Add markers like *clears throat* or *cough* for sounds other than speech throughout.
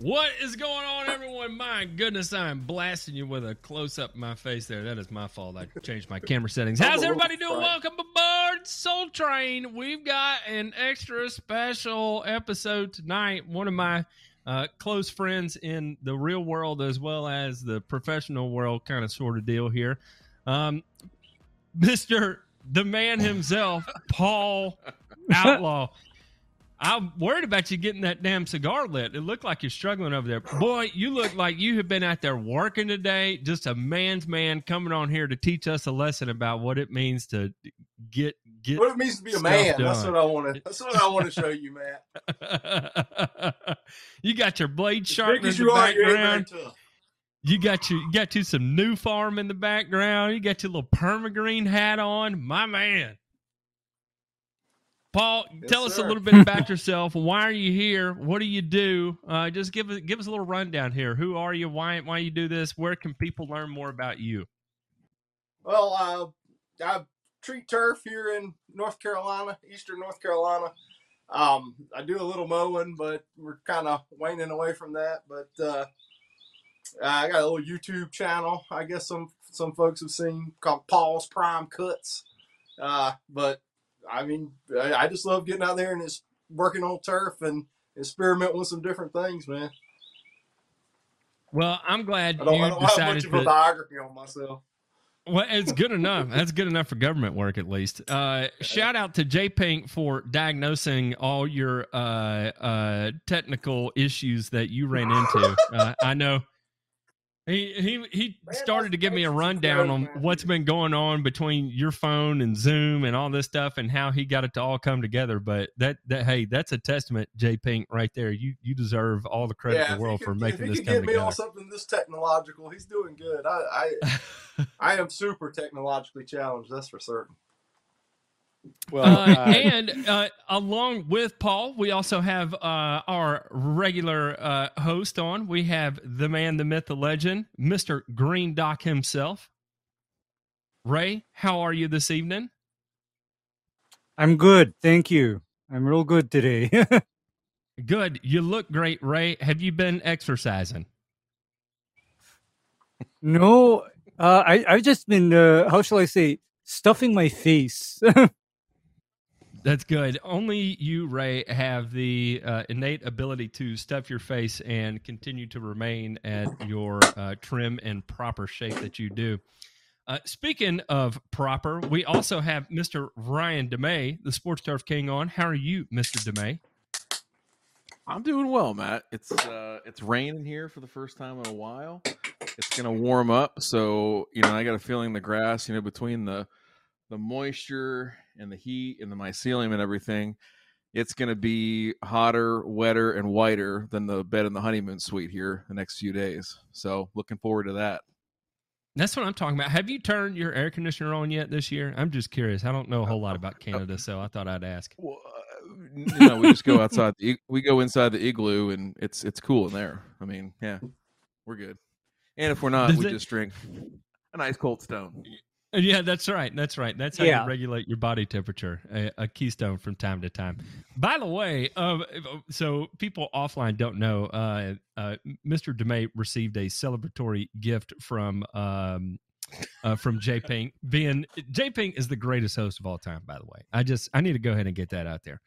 What is going on, everyone? My goodness, I'm blasting you with a close up of my face there. That is my fault. I changed my camera settings. How's everybody doing? Welcome aboard Soul Train. We've got an extra special episode tonight. One of my uh, close friends in the real world as well as the professional world, kind of sort of deal here. Um, Mr. The man himself, Paul *laughs* Outlaw. I'm worried about you getting that damn cigar lit. It looked like you're struggling over there. Boy, you look like you have been out there working today. Just a man's man coming on here to teach us a lesson about what it means to get get what it means to be a man. Done. That's what I want to. That's what I want to show you, *laughs* Matt. you got your blade sharpener in the background. You got your you got you some new farm in the background. You got your little permagreen hat on. My man. Paul, yes, tell us a little bit about *laughs* yourself. Why are you here? What do you do? Uh, just give us give us a little rundown here. Who are you? Why why you do this? Where can people learn more about you? Well, uh, I treat turf here in North Carolina, Eastern North Carolina. Um, I do a little mowing, but we're kind of waning away from that. But uh, I got a little YouTube channel. I guess some some folks have seen called Paul's Prime Cuts. Uh, but I mean, I just love getting out there and it's working on turf and experimenting with some different things, man. Well, I'm glad I don't, you I don't decided have much of a biography on myself. Well, it's good enough. That's good enough for government work, at least. Uh, shout out to J Pink for diagnosing all your uh, uh, technical issues that you ran into. Uh, I know he he he started to give me a rundown on what's been going on between your phone and Zoom and all this stuff and how he got it to all come together. But that that hey, that's a testament, J Pink, right there. You you deserve all the credit yeah, in the world for making this come together. If he get me on something this technological, he's doing good. I I, *laughs* I am super technologically challenged. That's for certain. Well, uh, uh, and uh, along with Paul, we also have uh, our regular uh, host on. We have the man, the myth, the legend, Mister Green Doc himself. Ray, how are you this evening? I'm good, thank you. I'm real good today. *laughs* good. You look great, Ray. Have you been exercising? No, uh, I I've just been how shall I say stuffing my face. *laughs* That's good. Only you, Ray, have the uh, innate ability to stuff your face and continue to remain at your uh, trim and proper shape that you do. Uh, speaking of proper, we also have Mr. Ryan DeMay, the Sports Turf King, on. How are you, Mr. DeMay? I'm doing well, Matt. It's uh, it's raining here for the first time in a while. It's gonna warm up, so you know I got a feeling the grass, you know, between the the moisture and the heat and the mycelium and everything, it's going to be hotter, wetter, and whiter than the bed in the honeymoon suite here the next few days. So looking forward to that. That's what I'm talking about. Have you turned your air conditioner on yet this year? I'm just curious. I don't know a whole lot about Canada, so I thought I'd ask. Well, uh, you we just go outside. The, we go inside the igloo, and it's it's cool in there. I mean, yeah, we're good. And if we're not, Does we it, just drink a nice cold stone. *laughs* Yeah, that's right. That's right. That's how yeah. you regulate your body temperature. A, a, keystone from time to time. By the way, uh, so people offline don't know, uh, uh, Mr. DeMay received a celebratory gift from um, uh, from J Pink. Being J Pink is the greatest host of all time. By the way, I just I need to go ahead and get that out there.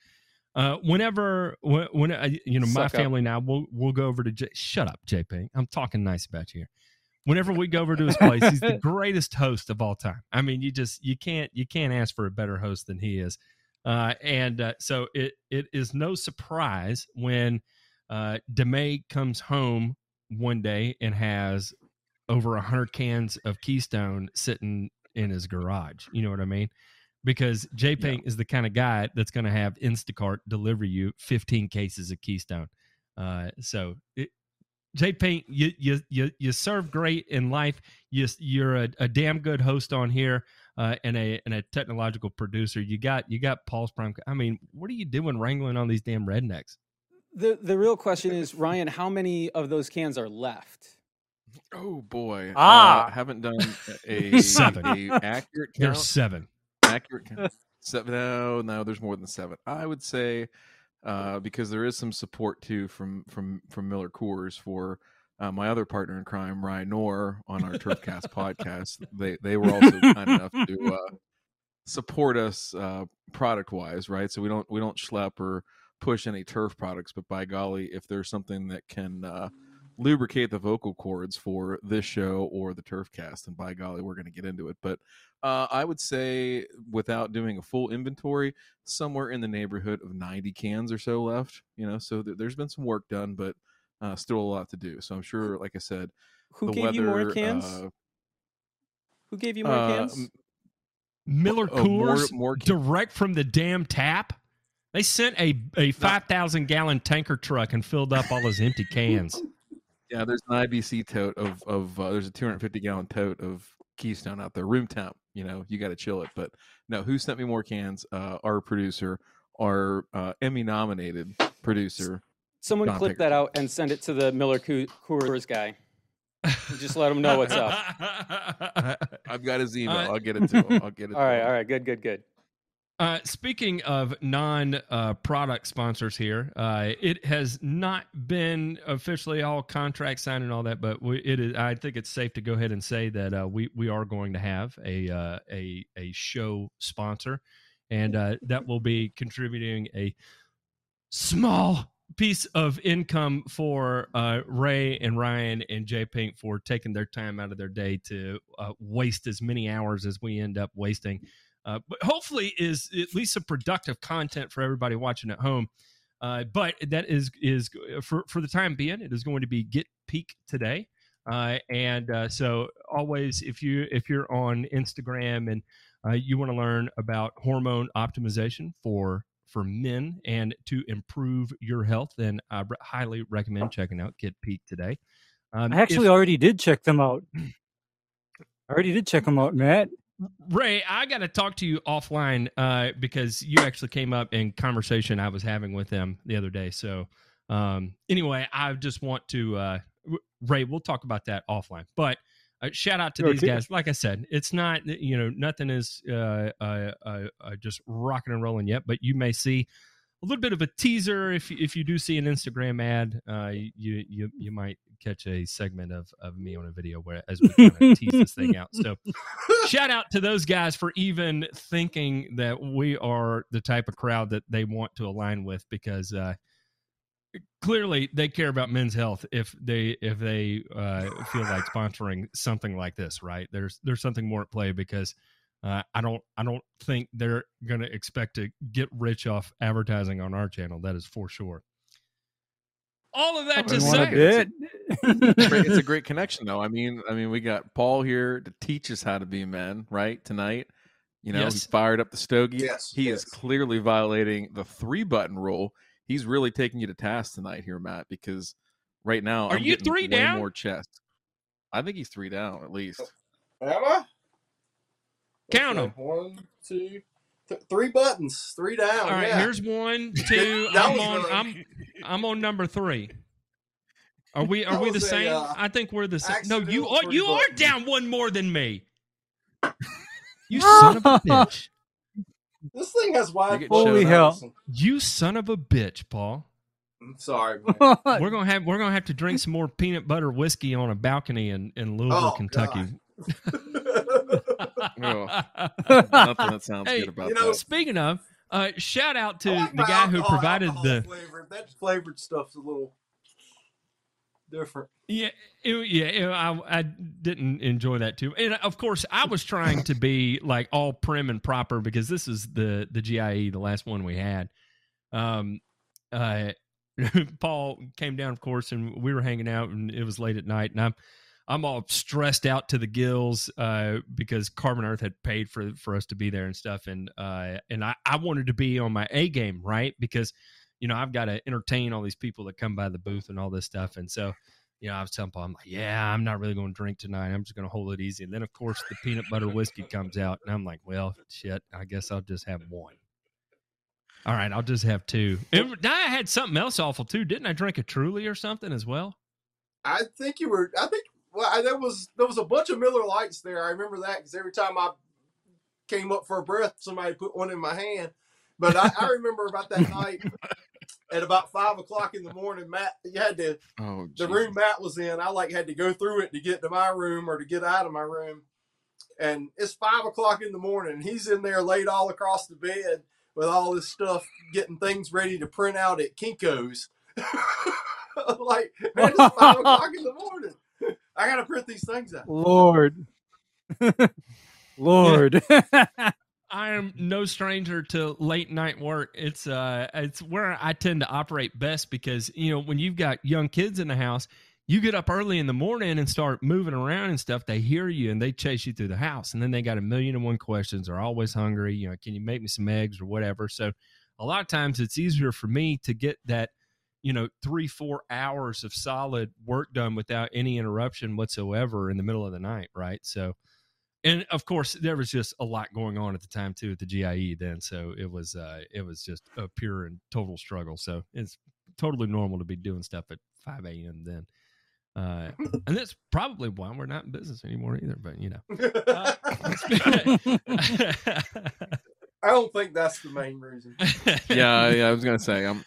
Uh, whenever when, when you know my family up. now, we'll we'll go over to J. Shut up, J Pink. I'm talking nice about you. Here whenever we go over to his place he's the greatest host of all time i mean you just you can't you can't ask for a better host than he is uh, and uh, so it it is no surprise when uh, DeMay comes home one day and has over a hundred cans of Keystone sitting in his garage. You know what I mean? Because J Pink yeah. is the kind of guy that's going to have Instacart deliver you 15 cases of Keystone. Uh, so it, J Paint, you you you you serve great in life. You you're a, a damn good host on here, uh, and a and a technological producer. You got you got Paul's prime. I mean, what are you doing wrangling on these damn rednecks? The the real question is, Ryan, how many of those cans are left? Oh boy, ah, uh, haven't done a *laughs* seven a accurate count. There's seven accurate count. Seven. No, no, there's more than seven. I would say uh, because there is some support too from from from Miller Coors for uh, my other partner in crime, Ryan Knorr, on our Turfcast podcast. *laughs* They they were also kind enough to uh, support us uh, product wise, right? So we don't we don't schlep or push any turf products, but by golly, if there's something that can uh, lubricate the vocal cords for this show or the Turfcast, and by golly, we're going to get into it. But uh, I would say, without doing a full inventory, somewhere in the neighborhood of 90 cans or so left. You know, so th- there's been some work done, but uh, still a lot to do. So I'm sure, like I said, Who the gave weather, you more cans? uh, Who gave you more uh, cans? m- Miller oh, more- Coors more can- direct from the damn tap. They sent a a five thousand gallon tanker truck and filled up all his empty *laughs* cans. Yeah, there's an IBC tote of of uh, there's a 250 gallon tote of Keystone out there, room temp. You know, you got to chill it. But no, who sent me more cans? Uh, our producer, our uh, Emmy nominated producer. Someone Don clip that out and send it to the Miller Coo- Coors guy. *laughs* Just let him know what's up. I've got his email. I'll get it to him. I'll get it. All right, him. all right, good, good, good. Uh, speaking of non-product sponsors here, uh, it has not been officially all contract signed and all that, but we, it is. I think it's safe to go ahead and say that uh, we we are going to have a uh, a a show sponsor, and uh, that will be contributing a small piece of income for uh, Ray and Ryan and Jay Pink for taking their time out of their day to uh, waste as many hours as we end up wasting uh, but hopefully is at least some productive content for everybody watching at home. Uh, but that is is for for the time being, it is going to be Get Peak today, uh, and uh, so always if you if you're on Instagram and uh, you want to learn about hormone optimization for for men and to improve your health, then I highly recommend checking out Get Peak today. Um, I actually if- already did check them out. *clears throat* I already did check them out, Matt. Ray, I got to talk to you offline uh, because you actually came up in conversation I was having with them the other day. So, um, anyway, I just want to uh, Ray. We'll talk about that offline. But uh, shout out to these guys. Like I said, it's not you know nothing is uh, uh, uh, just rocking and rolling yet. But you may see a little bit of a teaser if if you do see an Instagram ad. Uh, you you you might catch a segment of of me on a video where as we kind of tease this thing out. So *laughs* shout out to those guys for even thinking that we are the type of crowd that they want to align with because uh, clearly they care about men's health if they if they uh, feel like sponsoring something like this right there's there's something more at play because uh, I don't I don't think they're going to expect to get rich off advertising on our channel that is for sure all of that to You want a say bit? Great- it's a great *laughs* connection though. I mean, I mean, we got Paul here to teach us how to be men, right? Tonight. You know, he Yes. fired up the stogie. Yes, He yes. is clearly violating the three button rule. He's really taking you to task tonight here, Matt, because right now Are I'm you three way down? more chest. I think he's three down at least. Am I? Count Okay, 'em. One, two, th- three buttons, three down. all right yeah. here's one *laughs* two I'm was on a- I'm I'm on number three. Are we are we the a, same? uh, I think we're the same. No, you are you three are down one more than me. *laughs* You son of a bitch. This thing has wide. Holy hell. You son of a bitch, Paul. I'm sorry, *laughs* man. We're gonna have we're gonna have to drink some more peanut butter whiskey on a balcony in, in Louisville, Oh, Kentucky. Oh. Nothing that sounds Hey, good about you know, that. Speaking of, uh, shout out to like the my guy who provided the flavored. That flavored stuff's a little different. Yeah, it, yeah, it- I, I didn't enjoy that too, and of course, I was trying to be like all prim and proper because this is the the GIE, the last one we had. Um, uh, *laughs* Paul came down, of course, and we were hanging out, and it was late at night, and I'm I'm all stressed out to the gills uh, because Carbon Earth had paid for for us to be there and stuff, and uh, and I, I wanted to be on my A game, right? Because you know I've got to entertain all these people that come by the booth and all this stuff, and so you know, I was telling Paul, I'm like, yeah, I'm not really going to drink tonight. I'm just going to hold it easy. And then, of course, the peanut butter whiskey comes out, and I'm like, well, shit, I guess I'll just have one. All right, I'll just have two. And I had something else awful too, didn't I? Drink a Truly or something as well. I think you were. I think well, I, there was there was a bunch of Miller Lights there. I remember that because every time I came up for a breath, somebody put one in my hand. But I, I remember about that *laughs* night. at about five o'clock in the morning, Matt, you had to Oh, the room Matt was in. I like had to go through it to get to my room or to get out of my room. And it's five o'clock in the morning. He's in there laid all across the bed with all this stuff, getting things ready to print out at Kinko's. *laughs* like, man, it's five o'clock in the *laughs* morning. I gotta print these things out. Lord. *laughs* Lord. *laughs* I am no stranger to late night work. It's uh it's where I tend to operate best because you know when you've got young kids in the house, you get up early in the morning and start moving around and stuff. They hear you and they chase you through the house, and then they got a million and one questions. They're always hungry. You know, can you make me some eggs or whatever? So a lot of times it's easier for me to get that you know three four hours of solid work done without any interruption whatsoever in the middle of the night, right? So and of course there was just a lot going on at the time too at the GIE then so it was uh it was just a pure and total struggle so it's totally normal to be doing stuff at 5 a.m then uh and that's probably why we're not in business anymore either but you know *laughs* uh, *laughs* I don't think that's the main reason. yeah, yeah. I was gonna say I'm.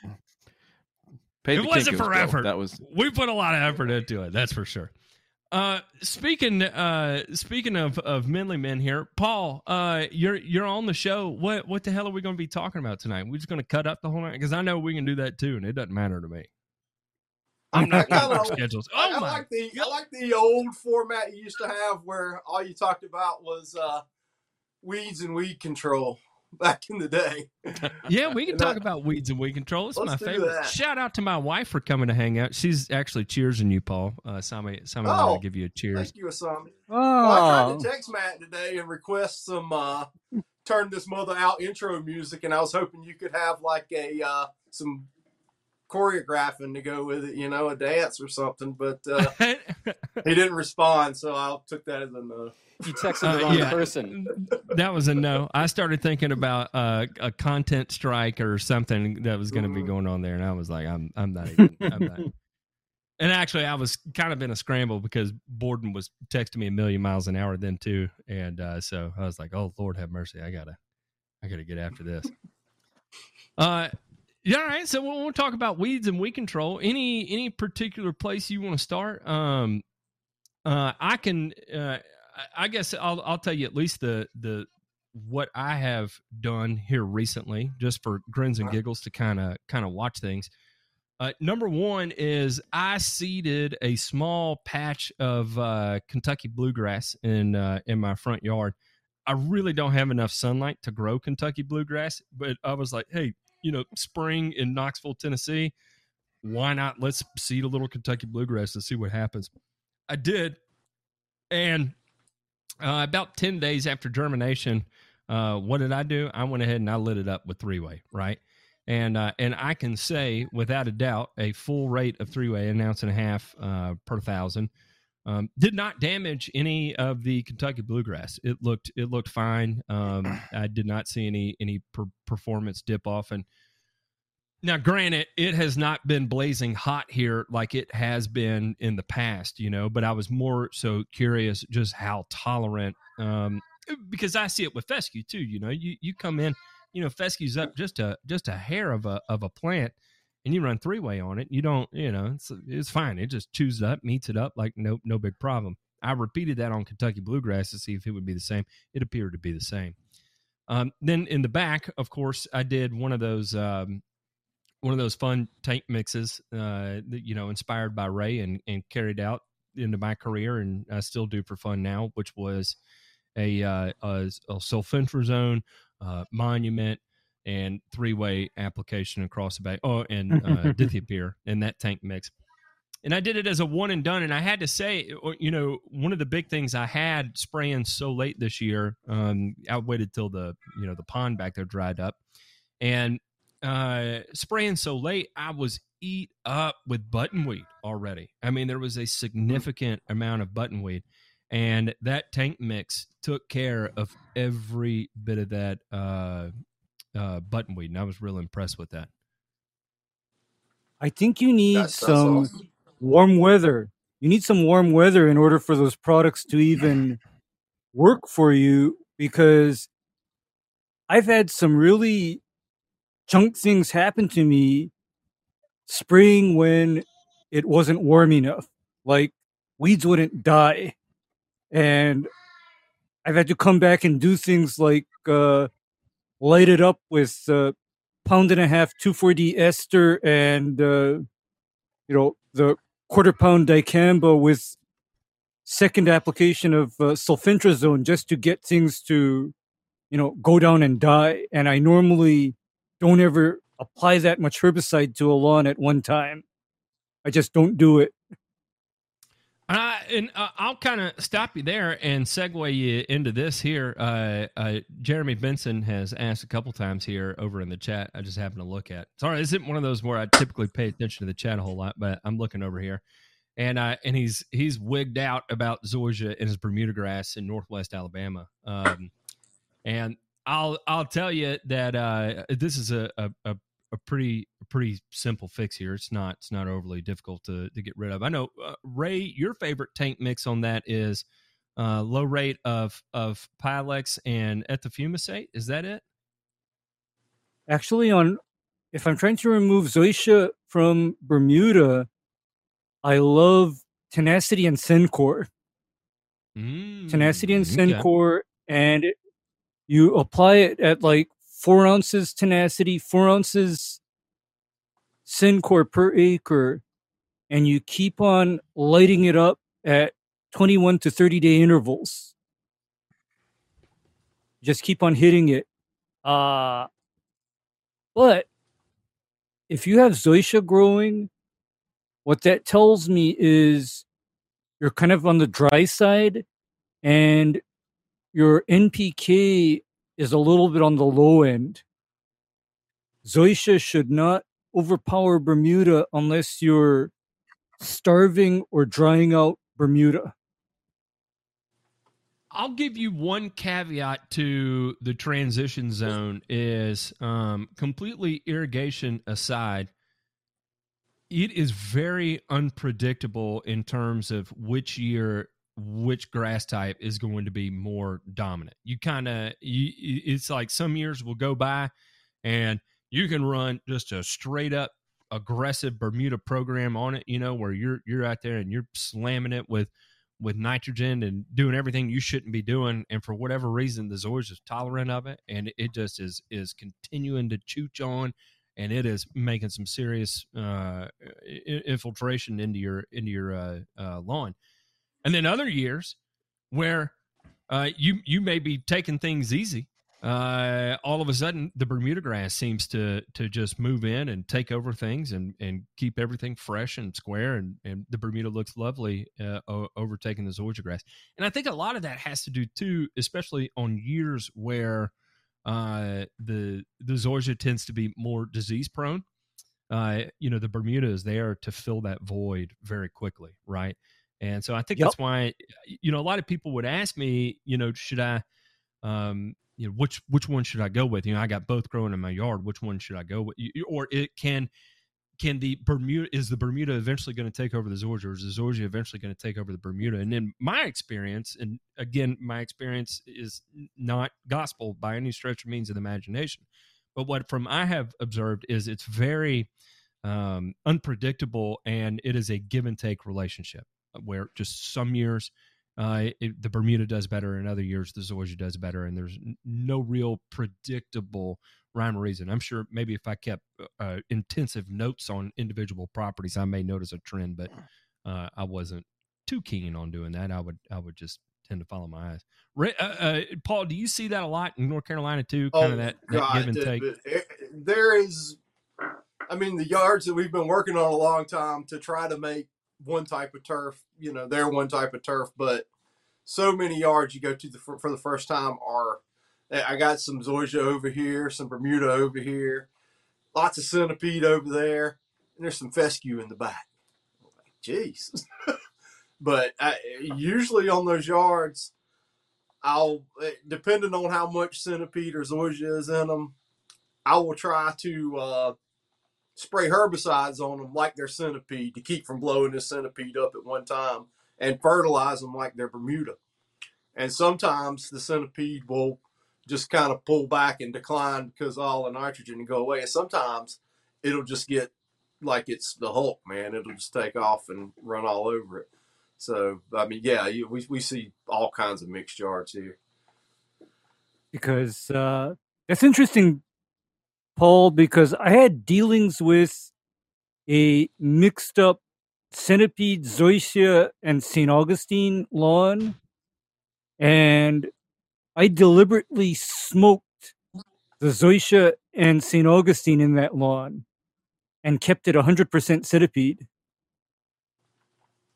It wasn't for bill. effort. That was we put a lot of effort into it that's for sure uh, speaking uh, speaking of of manly men here, Paul, uh, you're you're on the show. What what the hell are we going to be talking about tonight? We're just going to cut up the whole night because I know we can do that too, and it doesn't matter to me. I'm not I going know. schedules. I, Oh I my! like the I like the old format you used to have where all you talked about was uh, weeds and weed control *laughs* back in the day. Yeah, we can talk I- about weeds and weed control. It's my favorite. that. Shout out to my wife for coming to hang out. She's actually cheersing you, Paul. Uh, Sami, Sami wanted Oh, to give you a cheers. Thank you, Asami. Well, I oh, tried to text Matt today and request some uh, turn this mother out intro music, and I was hoping you could have like a uh, some choreographing to go with it, you know, a dance or something. But *laughs* uh, he didn't respond, so I took that as a no. You texted the Uh, wrong yeah. person. that was a no. I started thinking about uh, a content strike or something that was going to be Mhm. going on there, and I was like, I'm, I'm not even. I'm not. *laughs* And actually, I was kind of in a scramble because Borden was texting me a million miles an hour then too, and uh, so I was like, "Oh Lord, have mercy! I gotta, I gotta get after this." *laughs* Uh, yeah, all right. So we'll, we'll talk about weeds and weed control. Any any particular place you want to start? Um, uh, I can. Uh, I- guess I'll I'll tell you at least the the what I have done here recently, just for grins and giggles to kind of kind of watch things. Uh, number one is I seeded a small patch of uh, Kentucky bluegrass in uh, in my front yard. I really don't have enough sunlight to grow Kentucky bluegrass, but I was like, hey, you know, spring in Knoxville, Tennessee, why not? Let's seed a little Kentucky bluegrass and see what happens. I did, and uh, about 10 days after germination, uh, what did I do? I went ahead and I lit it up with three way, right? And uh, and I can say without a doubt, a full rate of three way, an ounce and a half uh, per thousand, um, did not damage any of the Kentucky bluegrass. It looked it looked fine. Um, I did not see any any per- performance dip off. And now, granted, it has not been blazing hot here like it has been in the past, you know. But I was more so curious just how tolerant, um, because I see it with fescue too. You know, you you come in, you know, fescue's up just a just a hair of a of a plant, and you run three way on it. You don't, you know, it's it's fine. It just chews up, meets it up like no no big problem. I repeated that on Kentucky bluegrass to see if it would be the same. It appeared to be the same. Um, then in the back, of course, I did one of those um, one of those fun tank mixes, uh, that, you know, inspired by Ray and and carried out into my career, and I still do for fun now, which was a uh, a, a sulfentrazone uh, monument and three way application across the bay. Oh, and uh, *laughs* dithiopyr in that tank mix. And I did it as a one and done. And I had to say, you know, one of the big things I had spraying so late this year, um, I waited till the, you know, the pond back there dried up. And uh, spraying so late, I was eat up with buttonweed already. I mean, there was a significant amount of buttonweed. And that tank mix took care of every bit of that uh, uh, buttonweed. And I was real impressed with that. I think you need That's, that's some awesome. warm weather. You need some warm weather in order for those products to even work for you because I've had some really junk things happen to me spring when it wasn't warm enough. Like weeds wouldn't die. And I've had to come back and do things like uh, light it up with uh, pound and a half 2,4-D ester and, uh, you know, the quarter pound dicamba with second application of uh, sulfentrazone just to get things to, you know, go down and die. And I normally don't ever apply that much herbicide to a lawn at one time. I just don't do it. Uh, and uh, I'll kind of stop you there and segue you into this here. Uh, uh, Jeremy Benson has asked a couple times here over in the chat. I just happened to look at. Sorry, this isn't one of those where I typically pay attention to the chat a whole lot, but I'm looking over here, and uh, and he's he's wigged out about zoysia and his Bermuda grass in Northwest Alabama. Um, and I'll I'll tell you that uh, this is a, a, a a pretty a pretty simple fix here. It's not it's not overly difficult to to get rid of. I know uh, Ray, your favorite tank mix on that is uh, low rate of of Pylex and ethofumesate. Is that it? Actually, on if I'm trying to remove zoysia from Bermuda, I love tenacity and Sencor. Mm, tenacity and okay. and it, you apply it at like four ounces tenacity, four ounces Sencor per acre, and you keep on lighting it up at 21 to 30 day intervals. Just keep on hitting it. Uh, but if you have zoysia growing, what that tells me is you're kind of on the dry side and your NPK is a little bit on the low end. Zoysia should not overpower Bermuda unless you're starving or drying out Bermuda. I'll give you one caveat to the transition zone is um, completely irrigation aside, it is very unpredictable in terms of which year which grass type is going to be more dominant. You kind of it's like some years will go by and you can run just a straight up aggressive Bermuda program on it, you know, where you're you're out there and you're slamming it with with nitrogen and doing everything you shouldn't be doing and for whatever reason the zoysia is tolerant of it and it just is is continuing to chooch on and it is making some serious uh, infiltration into your into your uh, uh, lawn and then other years where uh, you you may be taking things easy. Uh, all of a sudden, the Bermuda grass seems to to just move in and take over things and and keep everything fresh and square, and and the Bermuda looks lovely uh, overtaking the zoysia grass. And I think a lot of that has to do too, especially on years where uh, the the zoysia tends to be more disease prone. Uh, you know, the Bermuda is there to fill that void very quickly, right? And so I think yep. that's why, you know, a lot of people would ask me, you know, should I, um, you know, which which one should I go with? You know, I got both growing in my yard. Which one should I go with? Or it can can the Bermuda is the Bermuda eventually going to take over the zoysia, or is the zoysia eventually going to take over the Bermuda? And in my experience, and again, my experience is not gospel by any stretch of means of the imagination, but what from I have observed is it's very um, unpredictable, and it is a give and take relationship where just some years uh, it, the Bermuda does better, and other years the zoysia does better, and there's n- no real predictable rhyme or reason. I'm sure maybe if I kept uh, intensive notes on individual properties, I may notice a trend, but uh, I wasn't too keen on doing that. I would I would just tend to follow my eyes. Uh, uh, Paul, do you see that a lot in North Carolina too? Kind oh, of that, that God, give and take. There is, I mean, the yards that we've been working on a long time to try to make one type of turf, you know, they're one type of turf, but so many yards you go to the, for, for the first time are. I got some zoysia over here, some Bermuda over here, lots of centipede over there, and there's some fescue in the back. Jeez. *laughs* but I, usually on those yards, I'll eh, depending on how much centipede or zoysia is in them, I will try to uh, spray herbicides on them like their centipede to keep from blowing this centipede up at one time and fertilize them like their Bermuda. And sometimes the centipede will just kind of pull back and decline because all the nitrogen and go away. And sometimes it'll just get like it's the Hulk, man. It'll just take off and run all over it. So I mean, yeah, we we see all kinds of mixed yards here. Because uh, that's interesting, Paul. Because I had dealings with a mixed up centipede, zoysia, and St. Augustine lawn, and I deliberately smoked the zoysia and St. Augustine in that lawn and kept it 100% centipede.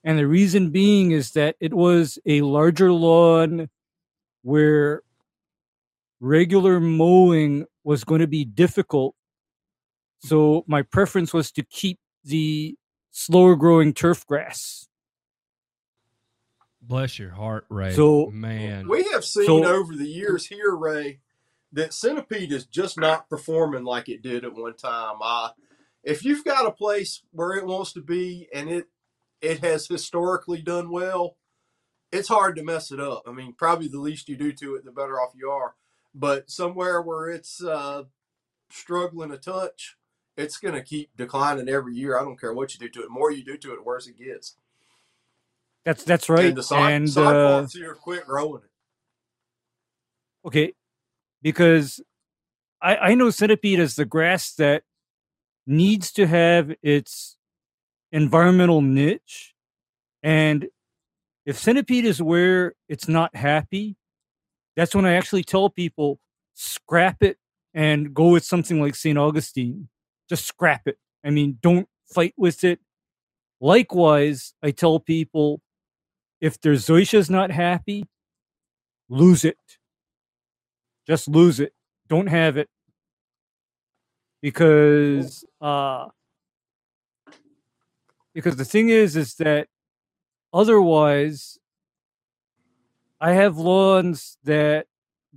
And the reason being is that it was a larger lawn where regular mowing was going to be difficult. So my preference was to keep the slower growing turf grass. Bless your heart, Ray. So man, we have seen So- over the years here, Ray, that centipede is just not performing like it did at one time. Uh, if you've got a place where it wants to be and it it has historically done well, it's hard to mess it up. I mean, probably the least you do to it, the better off you are. But somewhere where it's uh, struggling a touch, it's going to keep declining every year. I don't care what you do to it. The more you do to it, the worse it gets. that's that's right. And the side, and uh, here quit growing it. okay, because I I know centipede is the grass that needs to have its environmental niche, and if centipede is where it's not happy, that's when I actually tell people scrap it and go with something like St. Augustine. Just scrap it. I mean, don't fight with it. Likewise, I tell people if their zoysia's not happy, lose it. Just lose it. Don't have it. Because uh because the thing is is that otherwise I have lawns that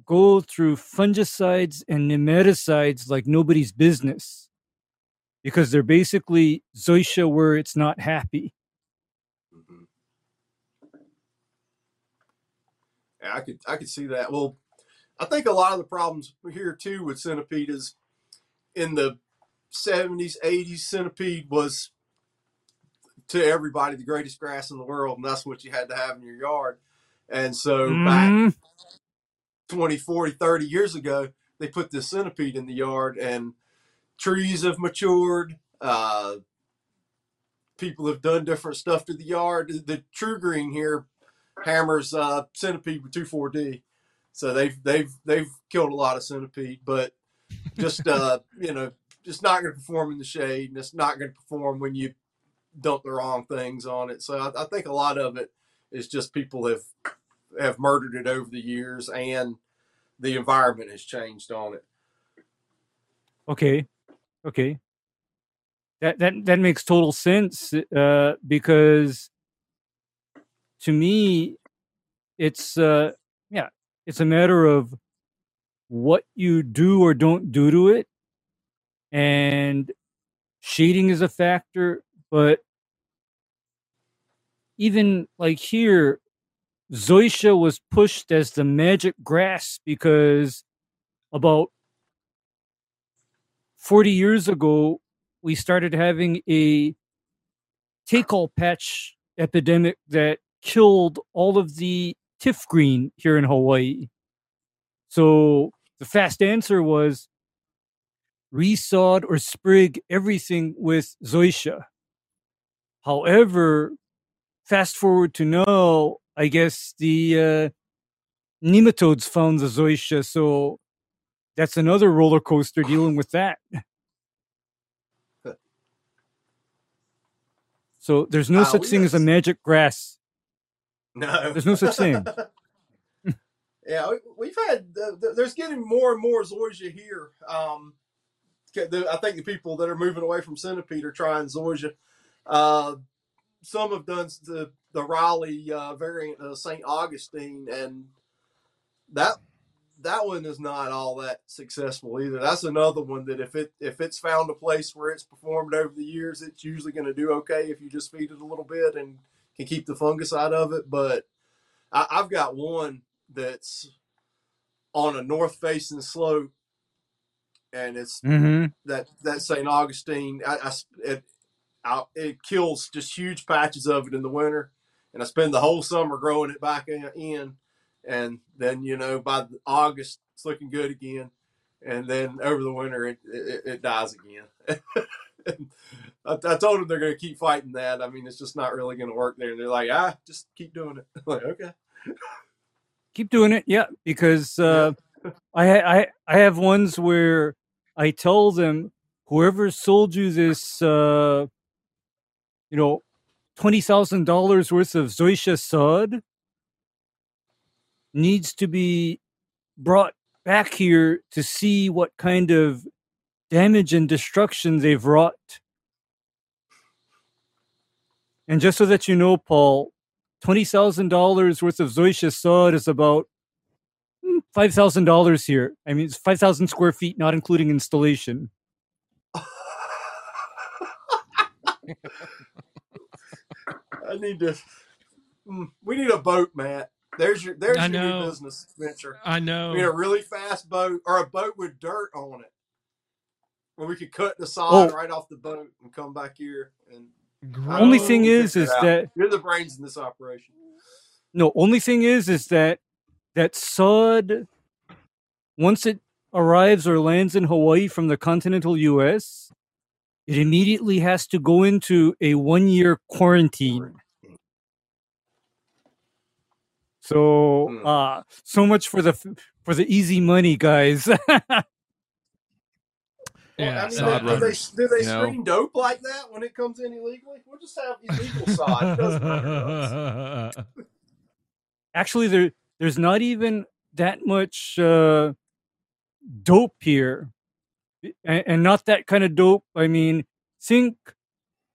go through fungicides and nematicides like nobody's business because they're basically zoysia where it's not happy. Mhm. Yeah, I could I could see that. Well, I think a lot of the problems here too with centipede is in the seventies, eighties, centipede was to everybody the greatest grass in the world, and that's what you had to have in your yard. And so back Mhm. 20, 40, 30 years ago, they put this centipede in the yard and trees have matured. Uh, people have done different stuff to the yard. The TruGreen here hammers uh, centipede with 2,4-D. So they've they've they've killed a lot of centipede, but just uh, you know, just not going to perform in the shade, and it's not going to perform when you dump the wrong things on it. So I, I think a lot of it is just people have have murdered it over the years, and the environment has changed on it. Okay. Okay. That that that makes total sense uh because to me it's uh yeah, it's a matter of what you do or don't do to it and shading is a factor, but even like here Zoysia was pushed as the magic grass because about 40 years ago, we started having a take-all patch epidemic that killed all of the Tifgreen here in Hawaii. So the fast answer was resod or sprig everything with zoysia. However, fast forward to now, I guess the uh, nematodes found the zoysia, so that's another roller coaster dealing with that. *laughs* So there's no such thing as a magic grass. No, There's no such thing. *laughs* yeah, we- we've had uh, th- there's getting more and more zoysia here. Um, I think the people that are moving away from centipede are trying zoysia. Uh, some have done the the Raleigh uh, variant of St. Augustine, and that that one is not all that successful either. That's another one that if it if it's found a place where it's performed over the years, it's usually going to do okay if you just feed it a little bit and can keep the fungus out of it. But I, I've got one that's on a north facing slope, and it's Mm-hmm. that that St. Augustine. I, I it, out, it kills just huge patches of it in the winter, and I spend the whole summer growing it back in, and then you know by August it's looking good again, and then over the winter it it, it dies again. *laughs* I, I, told them they're going to keep fighting that. I mean, it's just not really going to work there. And they're like, ah, just keep doing it. I'm *laughs* like, okay, keep doing it. Yeah, because uh, *laughs* I I I have ones where I tell them whoever sold you this, uh, you know, twenty thousand dollars worth of zoysia sod needs to be brought back here to see what kind of damage and destruction they've wrought. And just so that you know, Paul, twenty thousand dollars worth of zoysia sod is about hmm, five thousand dollars here. I mean, it's five thousand square feet, not including installation. *laughs* I need to. Hmm, we need a boat, Matt. There's your there's I your know. new business venture. I know. We need a really fast boat or a boat with dirt on it, where we could cut the sod oh. right off the boat and come back here. And only thing is, is that you're the brains in this operation. No, only thing is, is that that sod once it arrives or lands in Hawaii from the continental U.S., it immediately has to go into a one year quarantine. So, hmm. uh, so much for the for the easy money, guys. *laughs* Yeah, well, I mean, do they, do they screen know? dope like that when it comes in illegally? We'll just have illegal sod. *laughs* Actually, there there's not even that much uh, dope here and, and not that kind of dope. I mean, think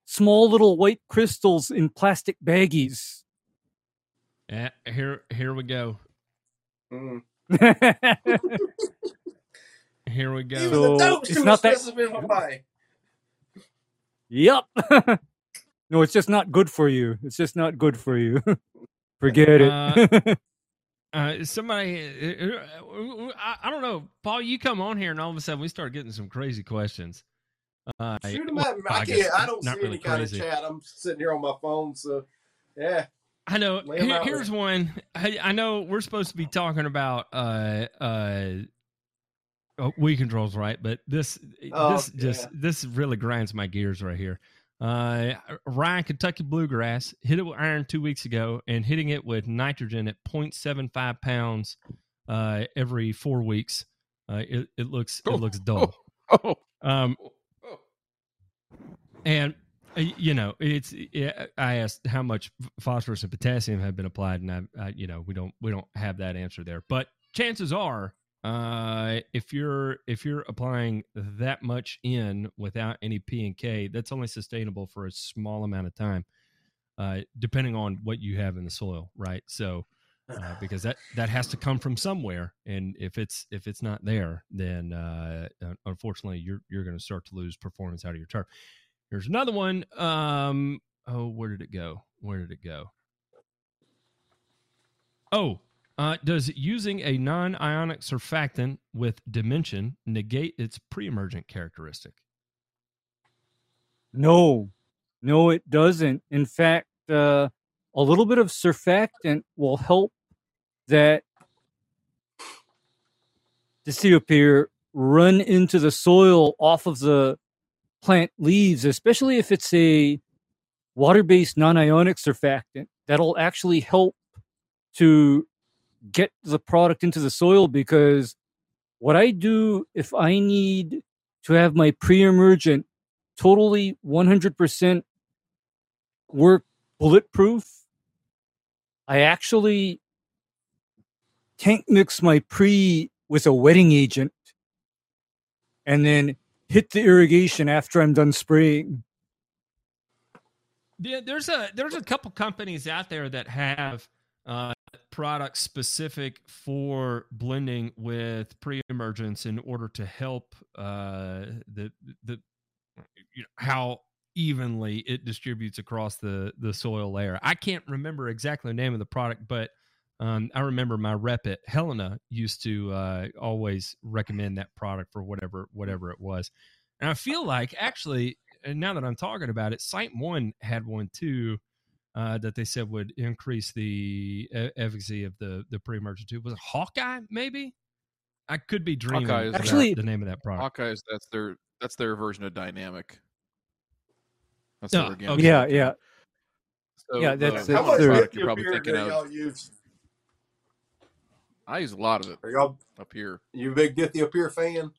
small little white crystals in plastic baggies. Yeah, here here we go. Mm. *laughs* here we go. Even the dope's it's not that... Yep. *laughs* no, it's just not good for you. It's just not good for you. *laughs* Forget it. Uh, uh, somebody, uh, uh, I, I, don't know, Paul. You come on here, and all of a sudden we start getting some crazy questions. Uh, Shoot them at me. I, can't. I don't see really any kind of chat. I'm sitting here on my phone, so yeah. I know. Here, here's one. I, I, know we're supposed to be talking about uh uh oh, controls, right? But this oh, this yeah. just this really grinds my gears right here. Uh, Ryan Kentucky Bluegrass hit it with iron two weeks ago and hitting it with nitrogen at 0.75 pounds uh, every four weeks. Uh, it, it looks it looks dull. Oh, *laughs* oh, um, oh. and you know it's I asked how much phosphorus and potassium have been applied, and I, I you know we don't we don't have that answer there, but chances are uh, if you're if you're applying that much in without any P and K, that's only sustainable for a small amount of time, uh, depending on what you have in the soil, right? So, uh, *sighs* because that that has to come from somewhere, and if it's if it's not there, then uh, unfortunately you're you're going to start to lose performance out of your turf. Here's another one. Um, oh, where did it go? Where did it go? Oh, uh, does using a non ionic surfactant with dimension negate its pre emergent characteristic? No, no, it doesn't. In fact, uh, a little bit of surfactant will help that dithiopyr run into the soil off of the plant leaves, especially if it's a water based non ionic surfactant. That'll actually help to get the product into the soil because what I do if I need to have my pre-emergent totally 100% work bulletproof, I actually tank mix my pre with a wetting agent and then hit the irrigation after I'm done spraying. There's a there's a couple companies out there that have uh, product specific for blending with pre-emergence in order to help uh, the the you know, how evenly it distributes across the the soil layer. I can't remember exactly the name of the product, but um, I remember my rep at Helena used to uh, always recommend that product for whatever whatever it was. And I feel like actually now that I'm talking about it, SiteOne had one too. Uh, that they said would increase the efficacy of the the pre-emergent tube. Was it Hawkeye? Maybe I could be dreaming. Hawkeye is actually the name of that product. Hawkeye is that's their that's their version of Dynamic. That's oh, okay. Yeah, yeah. So yeah, that's, how much product you're probably thinking of. Use? I use a lot of it. Are y'all up here? You big Dithiopyr fan?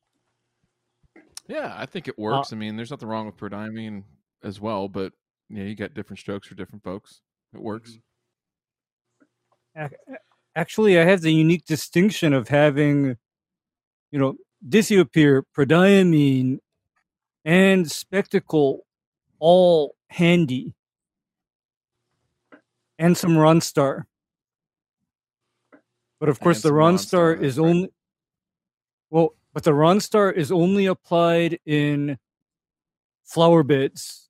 Yeah, I think it works. Uh, I mean, there's nothing wrong with prodiamine as well, but yeah, you get different strokes for different folks. It works. Mm-hmm. Actually, I have the unique distinction of having, you know, Dithiopyr, prodiamine, and Specticle all handy, and some Ronstar. But of course, the Ronstar is right. only well, but the Ronstar is only applied in flower beds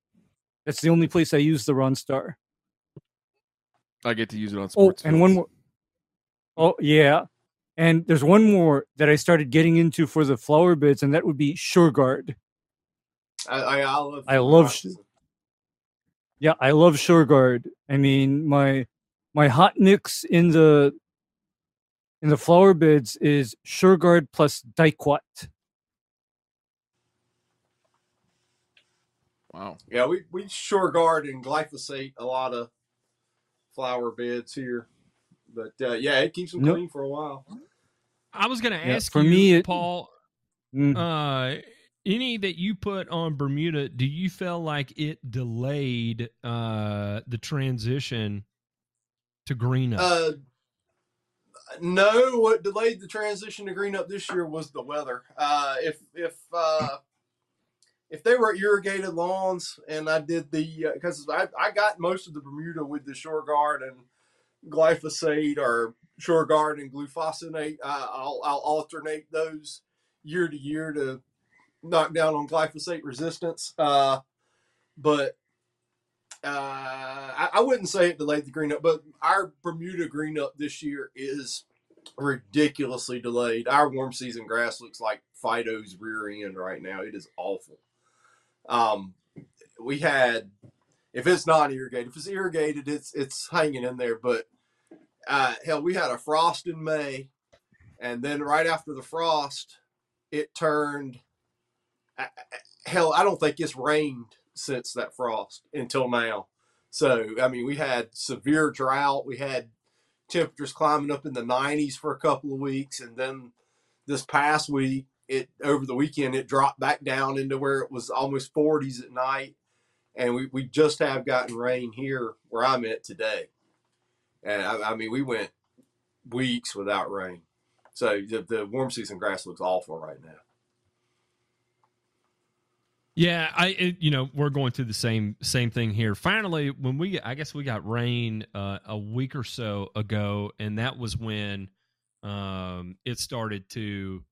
that's the only place I use the Ronstar. I get to use it on oh, sports. Oh, and one more. Oh yeah, and there's one more that I started getting into for the flower beds, and that would be Sureguard. I, I, I love. I love. Yeah, I love Sureguard. I mean, my my hot mix in the in the flower beds is Sureguard plus diquat. Wow. Yeah, we we Sureguard and glyphosate a lot of flower beds here, but uh, yeah, it keeps them nope. clean for a while. I was going to ask yeah, for you, me, it, Paul. Mm. Uh, any that you put on Bermuda, do you feel like it delayed uh, the transition to green up? No, what delayed the transition to green up this year was the weather. Uh, if if uh, if they were irrigated lawns and I did the because uh, I, I got most of the Bermuda with the Sureguard and glyphosate or Sureguard and glufosinate, uh, I'll I'll alternate those year to year to knock down on glyphosate resistance. Uh, but uh, I, I, wouldn't say it delayed the green up, but our Bermuda green up this year is ridiculously delayed. Our warm season grass looks like Fido's rear end right now. It is awful. Um, we had, if it's not irrigated, if it's irrigated, it's it's hanging in there. But uh, hell, we had a frost in May, and then right after the frost, it turned. Uh, hell, I don't think it's rained since that frost until now. So I mean, we had severe drought. We had temperatures climbing up in the 90s for a couple of weeks, and then this past week it over the weekend it dropped back down into where it was almost 40s at night and we, we just have gotten rain here where i'm at today and i, I mean we went weeks without rain so the, the warm season grass looks awful right now yeah, I it, you know we're going through the same same thing here. Finally, when we I guess we got rain uh, a week or so ago, and that was when um, it started to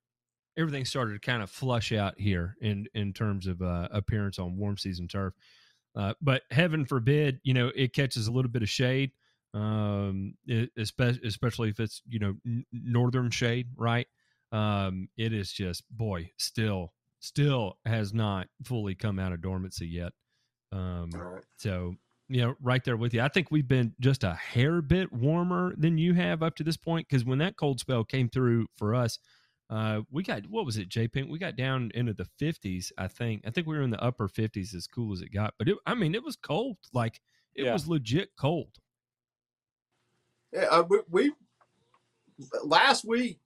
everything started to kind of flush out here in in terms of uh, appearance on warm season turf. Uh, but heaven forbid, you know, it catches a little bit of shade, um, it, especially, if it's you know northern shade, right? Um, it is just boy, still, still has not fully come out of dormancy yet. Um, right. So you know, right there with you. I think we've been just a hair bit warmer than you have up to this point because when that cold spell came through for us, uh, we got what was it, J Pink? We got down into the fifties, I think. I think we were in the upper fifties, as cool as it got. But it, I mean, it was cold. Like it yeah. was legit cold. Yeah, uh, we, we last week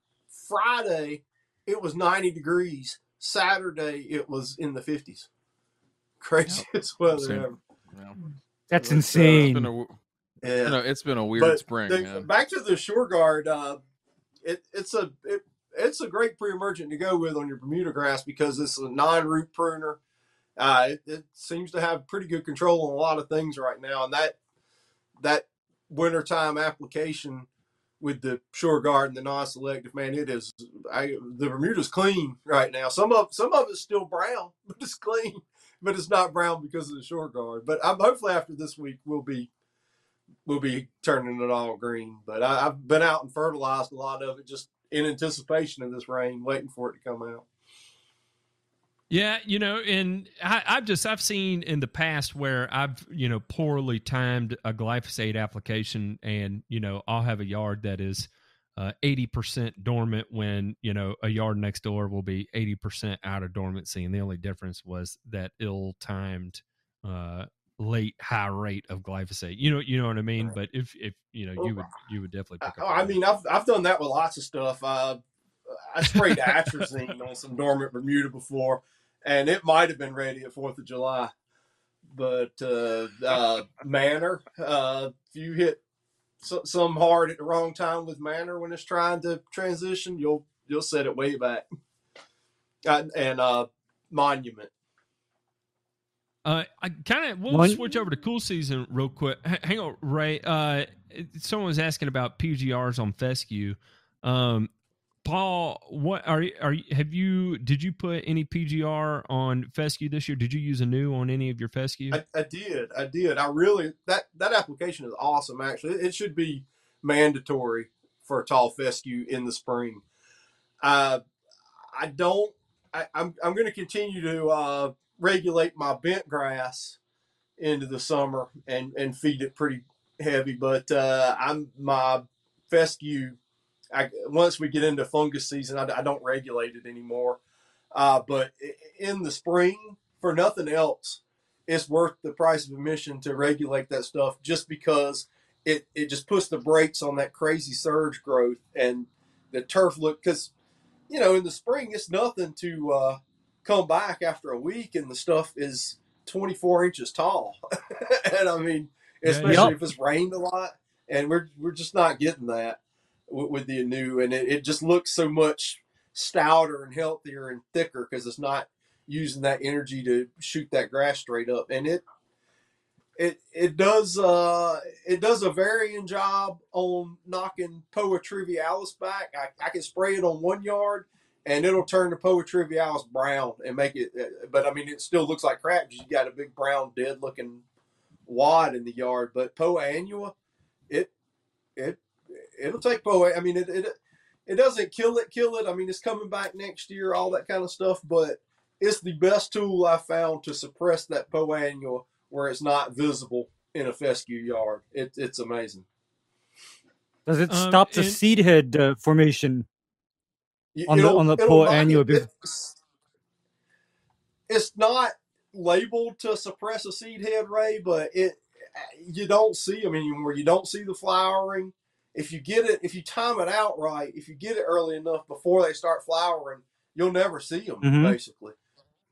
Friday it was ninety degrees. Saturday it was in the fifties. Craziest yep. *laughs* weather ever. Yeah. That's insane. It's been a, yeah. You know, it's been a weird but spring. The, back to the Sureguard. Uh, it, it's a it, it's a great pre-emergent to go with on your Bermuda grass because it's a non-root pruner. Uh, it, it, seems to have pretty good control on a lot of things right now, and that that wintertime application with the Sureguard and the non-selective, man, it is I, the Bermuda's clean right now. Some of some of it's still brown, *laughs* but it's clean. But it's not brown because of the Sureguard. But I'm hopefully after this week we'll be we'll be turning it all green. But I, I've been out and fertilized a lot of it just in anticipation of this rain, waiting for it to come out. Yeah, you know, and I, I've just I've seen in the past where I've you know poorly timed a glyphosate application, and you know I'll have a yard that is uh, eighty percent dormant when you know a yard next door will be eighty percent out of dormancy, and the only difference was that ill-timed uh, late high rate of glyphosate. You know, you know what I mean. Right. But if if you know, you would you would definitely pick up. I, I mean, I've I've done that with lots of stuff. Uh, I sprayed atrazine on some dormant Bermuda before and it might have been ready at Fourth of July. But uh, uh, Manor, uh, if you hit so, some hard at the wrong time with Manor when it's trying to transition, you'll you'll set it way back. Uh, and uh, Monument. Uh, I kind of we'll Mon- switch over to cool season real quick. H- hang on, Ray. Uh, someone was asking about PGRs on fescue. Um, Paul, what are are have you? Did you put any PGR on fescue this year? Did you use Anew on any of your fescue? I, I did. I did. I really that that application is awesome. Actually, it should be mandatory for tall fescue in the spring. Uh, I don't. I, am I'm, I'm going to continue to uh, regulate my bent grass into the summer and and feed it pretty heavy, but uh, I'm my fescue I, once we get into fungus season, I, I don't regulate it anymore. Uh, but in the spring, for nothing else, it's worth the price of admission to regulate that stuff just because it, it just puts the brakes on that crazy surge growth and the turf look. Because, you know, in the spring, it's nothing to uh, come back after a week and the stuff is 24 inches tall. *laughs* and I mean, especially yep. if it's rained a lot. And we're, we're just not getting that with, with the new, and it, it just looks so much stouter and healthier and thicker because it's not using that energy to shoot that grass straight up, and it it it does uh it does a varying job on knocking Poa trivialis back. I, I can spray it on one yard and it'll turn the Poa trivialis brown and make it. Uh, but I mean, it still looks like crap because you got a big brown dead looking wad in the yard. But Poa annua, it it it'll take Poa. I mean, it, it it doesn't kill it, kill it. I mean, it's coming back next year, all that kind of stuff. But it's the best tool I found to suppress that Poa annua where it's not visible in a fescue yard. It, it's amazing. Does it um, stop the seed head uh, formation on the on the Poa annua? It, it's, it's not labeled to suppress a seed head ray, but it you don't see. I mean, where you don't see the flowering, if you get it, if you time it out right, if you get it early enough before they start flowering, you'll never see them mm-hmm. basically.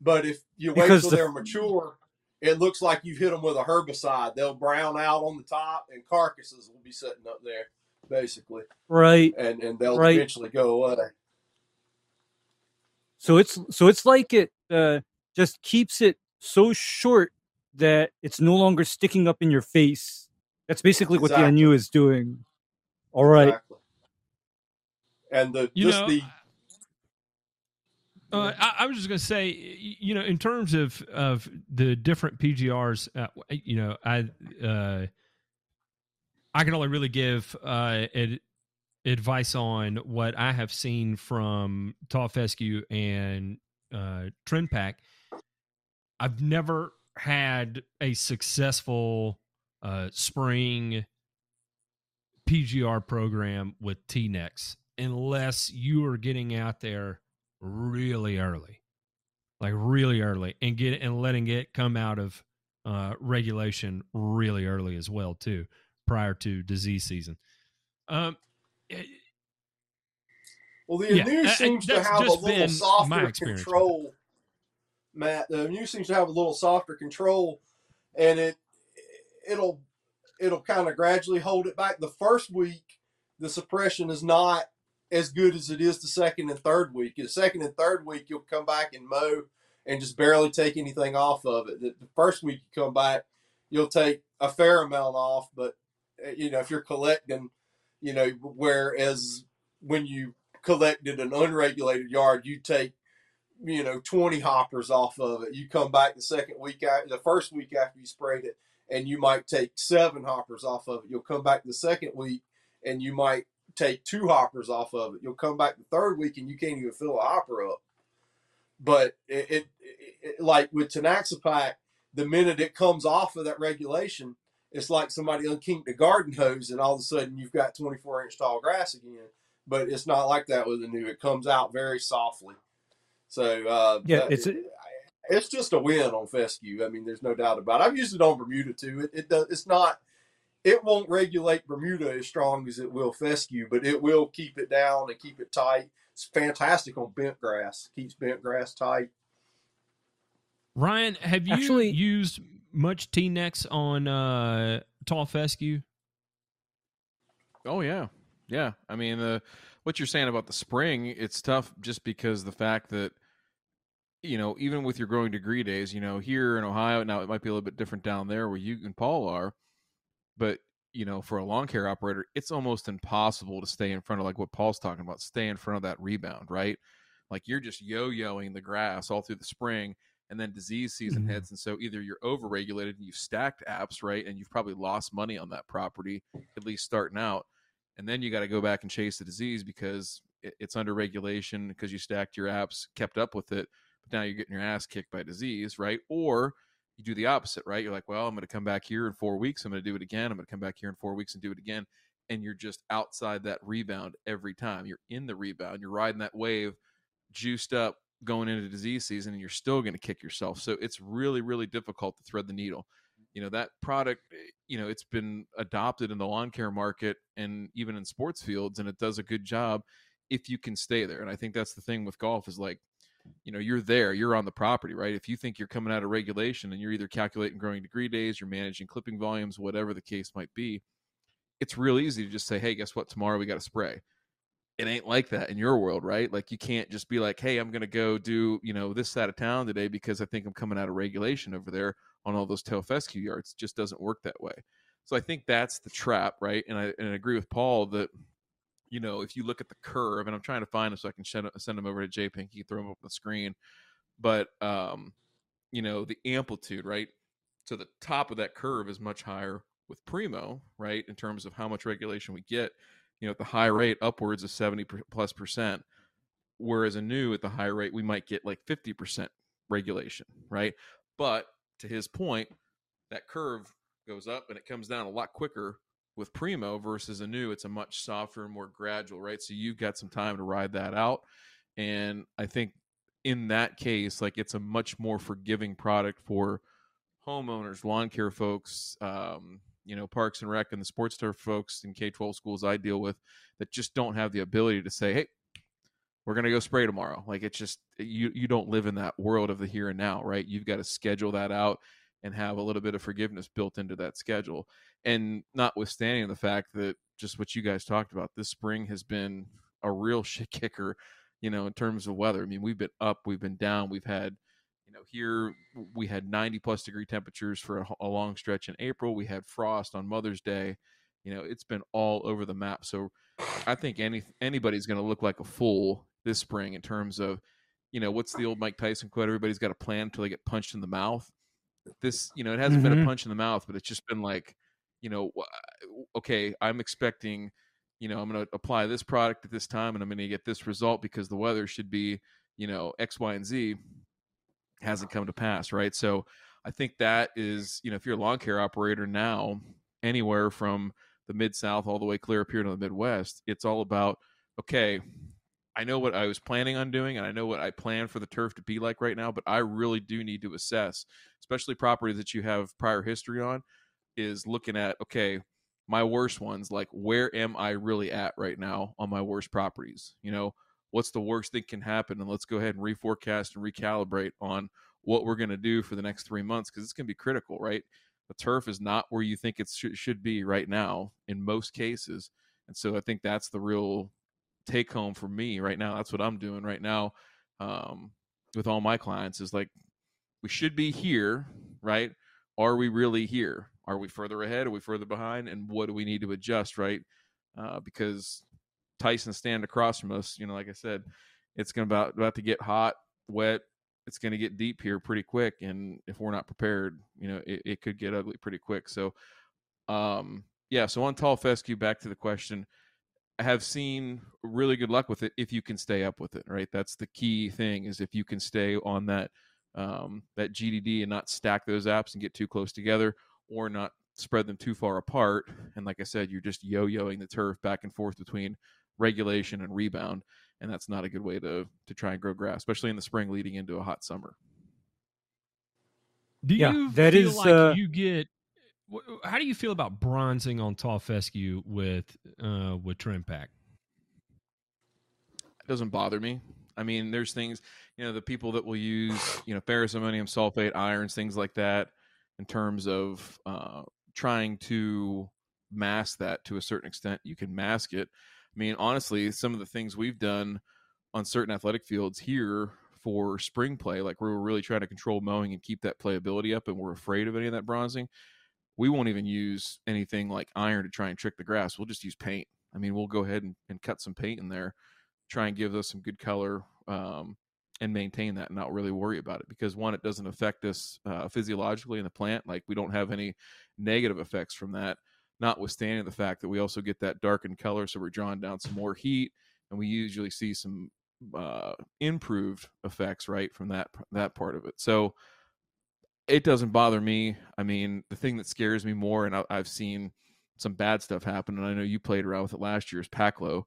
But if you wait because till the, they're mature, it looks like you've hit them with a herbicide. They'll brown out on the top, and carcasses will be sitting up there, basically. Right. And and they'll right. eventually go away. So it's so it's like it uh, just keeps it so short that it's no longer sticking up in your face. That's basically exactly. what the Annua is doing. All right. Exactly. And the you just know, the uh, I, I, was just going to say, you know, in terms of of the different PGRs, uh, you know, I uh, I can only really give uh, ad, advice on what I have seen from Tall Fescue and uh, Trinexapac. I've never had a successful uh, spring PGR program with T-Nex unless you are getting out there really early, like really early, and get and letting it come out of uh, regulation really early as well too, prior to disease season. Um, it, well, the yeah, seems to have a little softer control. Matt, the new seems to have a little softer control, and it it'll it'll kind of gradually hold it back. The first week, the suppression is not as good as it is the second and third week. The second and third week, you'll come back and mow and just barely take anything off of it. The, first week you come back, you'll take a fair amount off, but eh, you know if you're collecting, you know, whereas when you collected an unregulated yard, you take you know 20 hoppers off of it. You come back the second week after the first week after you sprayed it, and you might take seven hoppers off of it. You'll come back the second week and you might take two hoppers off of it. You'll come back the third week and you can't even fill a hopper up. but it, it, it like with Trinexapac, the minute it comes off of that regulation, it's like somebody unkinked a garden hose and all of a sudden you've got 24 inch tall grass again. But it's not like that with the new. It comes out very softly. So uh, yeah, it's a, it's just a win on fescue. I mean, there's no doubt about it. I've used it on Bermuda too. It, it does. It's not. It won't regulate Bermuda as strong as it will fescue, but it will keep it down and keep it tight. It's fantastic on bent grass. Keeps bent grass tight. Ryan, have you Actually, used much T-Nex on uh, tall fescue? Oh yeah, yeah. I mean, the what you're saying about the spring, it's tough just because the fact that you know, even with your growing degree days, you know, here in Ohio, now it might be a little bit different down there where you and Paul are, but you know, for a lawn care operator, it's almost impossible to stay in front of like what Paul's talking about, stay in front of that rebound, right? Like you're just yo-yoing the grass all through the spring and then disease season mm-hmm. hits and so either you're overregulated and you've stacked apps, right? And you've probably lost money on that property at least starting out. And then you got to go back and chase the disease because it's under regulation because you stacked your apps, kept up with it now you're getting your ass kicked by disease, right? Or you do the opposite, right? You're like, well, I'm going to come back here in four weeks. I'm going to do it again. I'm going to come back here in four weeks and do it again. And you're just outside that rebound every time. You're in the rebound. You're riding that wave, juiced up, going into disease season, and you're still going to kick yourself. So it's really, really difficult to thread the needle. You know, that product, eh, you know, it's been adopted in the lawn care market and even in sports fields, and it does a good job if you can stay there. And I think that's the thing with golf is like, you know you're there you're on the property right? If you think you're coming out of regulation and you're either calculating growing degree days you're managing clipping volumes whatever the case might be it's real easy to just say hey guess what? Tomorrow we got to spray. It ain't like that in your world right? Like you can't just be like hey i'm to go do you know this side of town today because i think i'm coming out of regulation over there on all those tail fescue yards. It just doesn't work that way. So i think that's the trap right? And i, and I agree with paul that you know, if you look at the curve, and I'm trying to find them so I can send, send them over to J Pinky, throw them up on the screen. But, um, you know, the amplitude, right? So the top of that curve is much higher with Primo, right? In terms of how much regulation we get, you know, at the high rate, upwards of 70 plus percent. Whereas Anew at the high rate, we might get like 50% regulation, right? But to his point, that curve goes up and it comes down a lot quicker with Primo versus Anew, it's a much softer, more gradual, right? So you've got some time to ride that out. And I think in that case, like it's a much more forgiving product for homeowners, lawn care folks, um, you know, parks and rec and the sports turf folks in K 12 schools I deal with that just don't have the ability to say, hey, we're to go spray tomorrow. Like it's just, you, you don't live in that world of the here and now, right? You've got to schedule that out and have a little bit of forgiveness built into that schedule. And notwithstanding the fact that just what you guys talked about, this spring has been a real *laughs* shit kicker, you know, in terms of weather. I mean, we've been up, we've been down, we've had, you know, here we had 90 plus degree temperatures for a, a long stretch in April. We had frost on Mother's Day. You know, it's been all over the map. So I think any anybody's going to look like a fool this spring in terms of, you know, what's the old Mike Tyson quote? Everybody's got a plan until they get punched in the mouth this you know it hasn't mm-hmm. been a mm-hmm. punch in the mouth but it's just been like you know okay i'm expecting you know i'm going to apply this product at this time and i'm going to get this result because the weather should be you know x y and z hasn't come to pass right so i think that is you know if you're a lawn care operator now anywhere from the mid south all the way clear up here to the midwest it's all about okay I know what I was planning on doing, and I know what I plan for the turf to be like right now. But I really do need to assess, especially properties that you have prior history on, is looking at okay, my worst ones. Like, where am I really at right now on my worst properties? You know, what's the worst thing can happen, and let's go ahead and reforecast and recalibrate on what we're going to do for the next three months because it's going to be critical, right? The turf is not where you think it sh- should be right now in most cases. And so I think that's the real take home for me right now. That's what I'm doing right now um, with all my clients is like, we should be here, right? Are we really here? Are we further ahead? Are we further behind? And what do we need to adjust, right? Uh, because Tyson stand across from us, you know, like I said, it's going about about to get hot, wet. It's going to get deep here pretty quick, and if we're not prepared, you know, it, it could get ugly pretty quick. So, um, yeah. So on tall fescue, back to the question have seen really good luck with it if you can stay up with it. Right, that's the key thing is if you can stay on that um, that GDD and not stack those apps and get too close together, or not spread them too far apart. And like I said, you're just yo-yoing the turf back and forth between regulation and rebound, and that's not a good way to to try and grow grass, especially in the spring leading into a hot summer. Do Yeah, you that feel is, like uh, you get? How do you feel about bronzing on tall fescue with uh, with Trinexapac? It doesn't bother me. I mean, there's things, you know, the people that will use, you know, ferrous ammonium sulfate, irons, things like that, in terms of uh, trying to mask that to a certain extent. You can mask it. I mean, honestly, some of the things we've done on certain athletic fields here for spring play, like we were really trying to control mowing and keep that playability up, and we're afraid of any of that bronzing. We won't even use anything like iron to try and trick the grass. We'll just use paint. I mean, we'll go ahead and, and cut some paint in there try and give us some good color um, and maintain that and not really worry about it because one it doesn't affect us uh, physiologically in the plant like we don't have any negative effects from that notwithstanding the fact that we also get that darkened color so we're drawing down some more heat and we usually see some uh, improved effects right from that that part of it so it doesn't bother me i mean the thing that scares me more and I, i've seen some bad stuff happen and i know you played around with it last year is paclo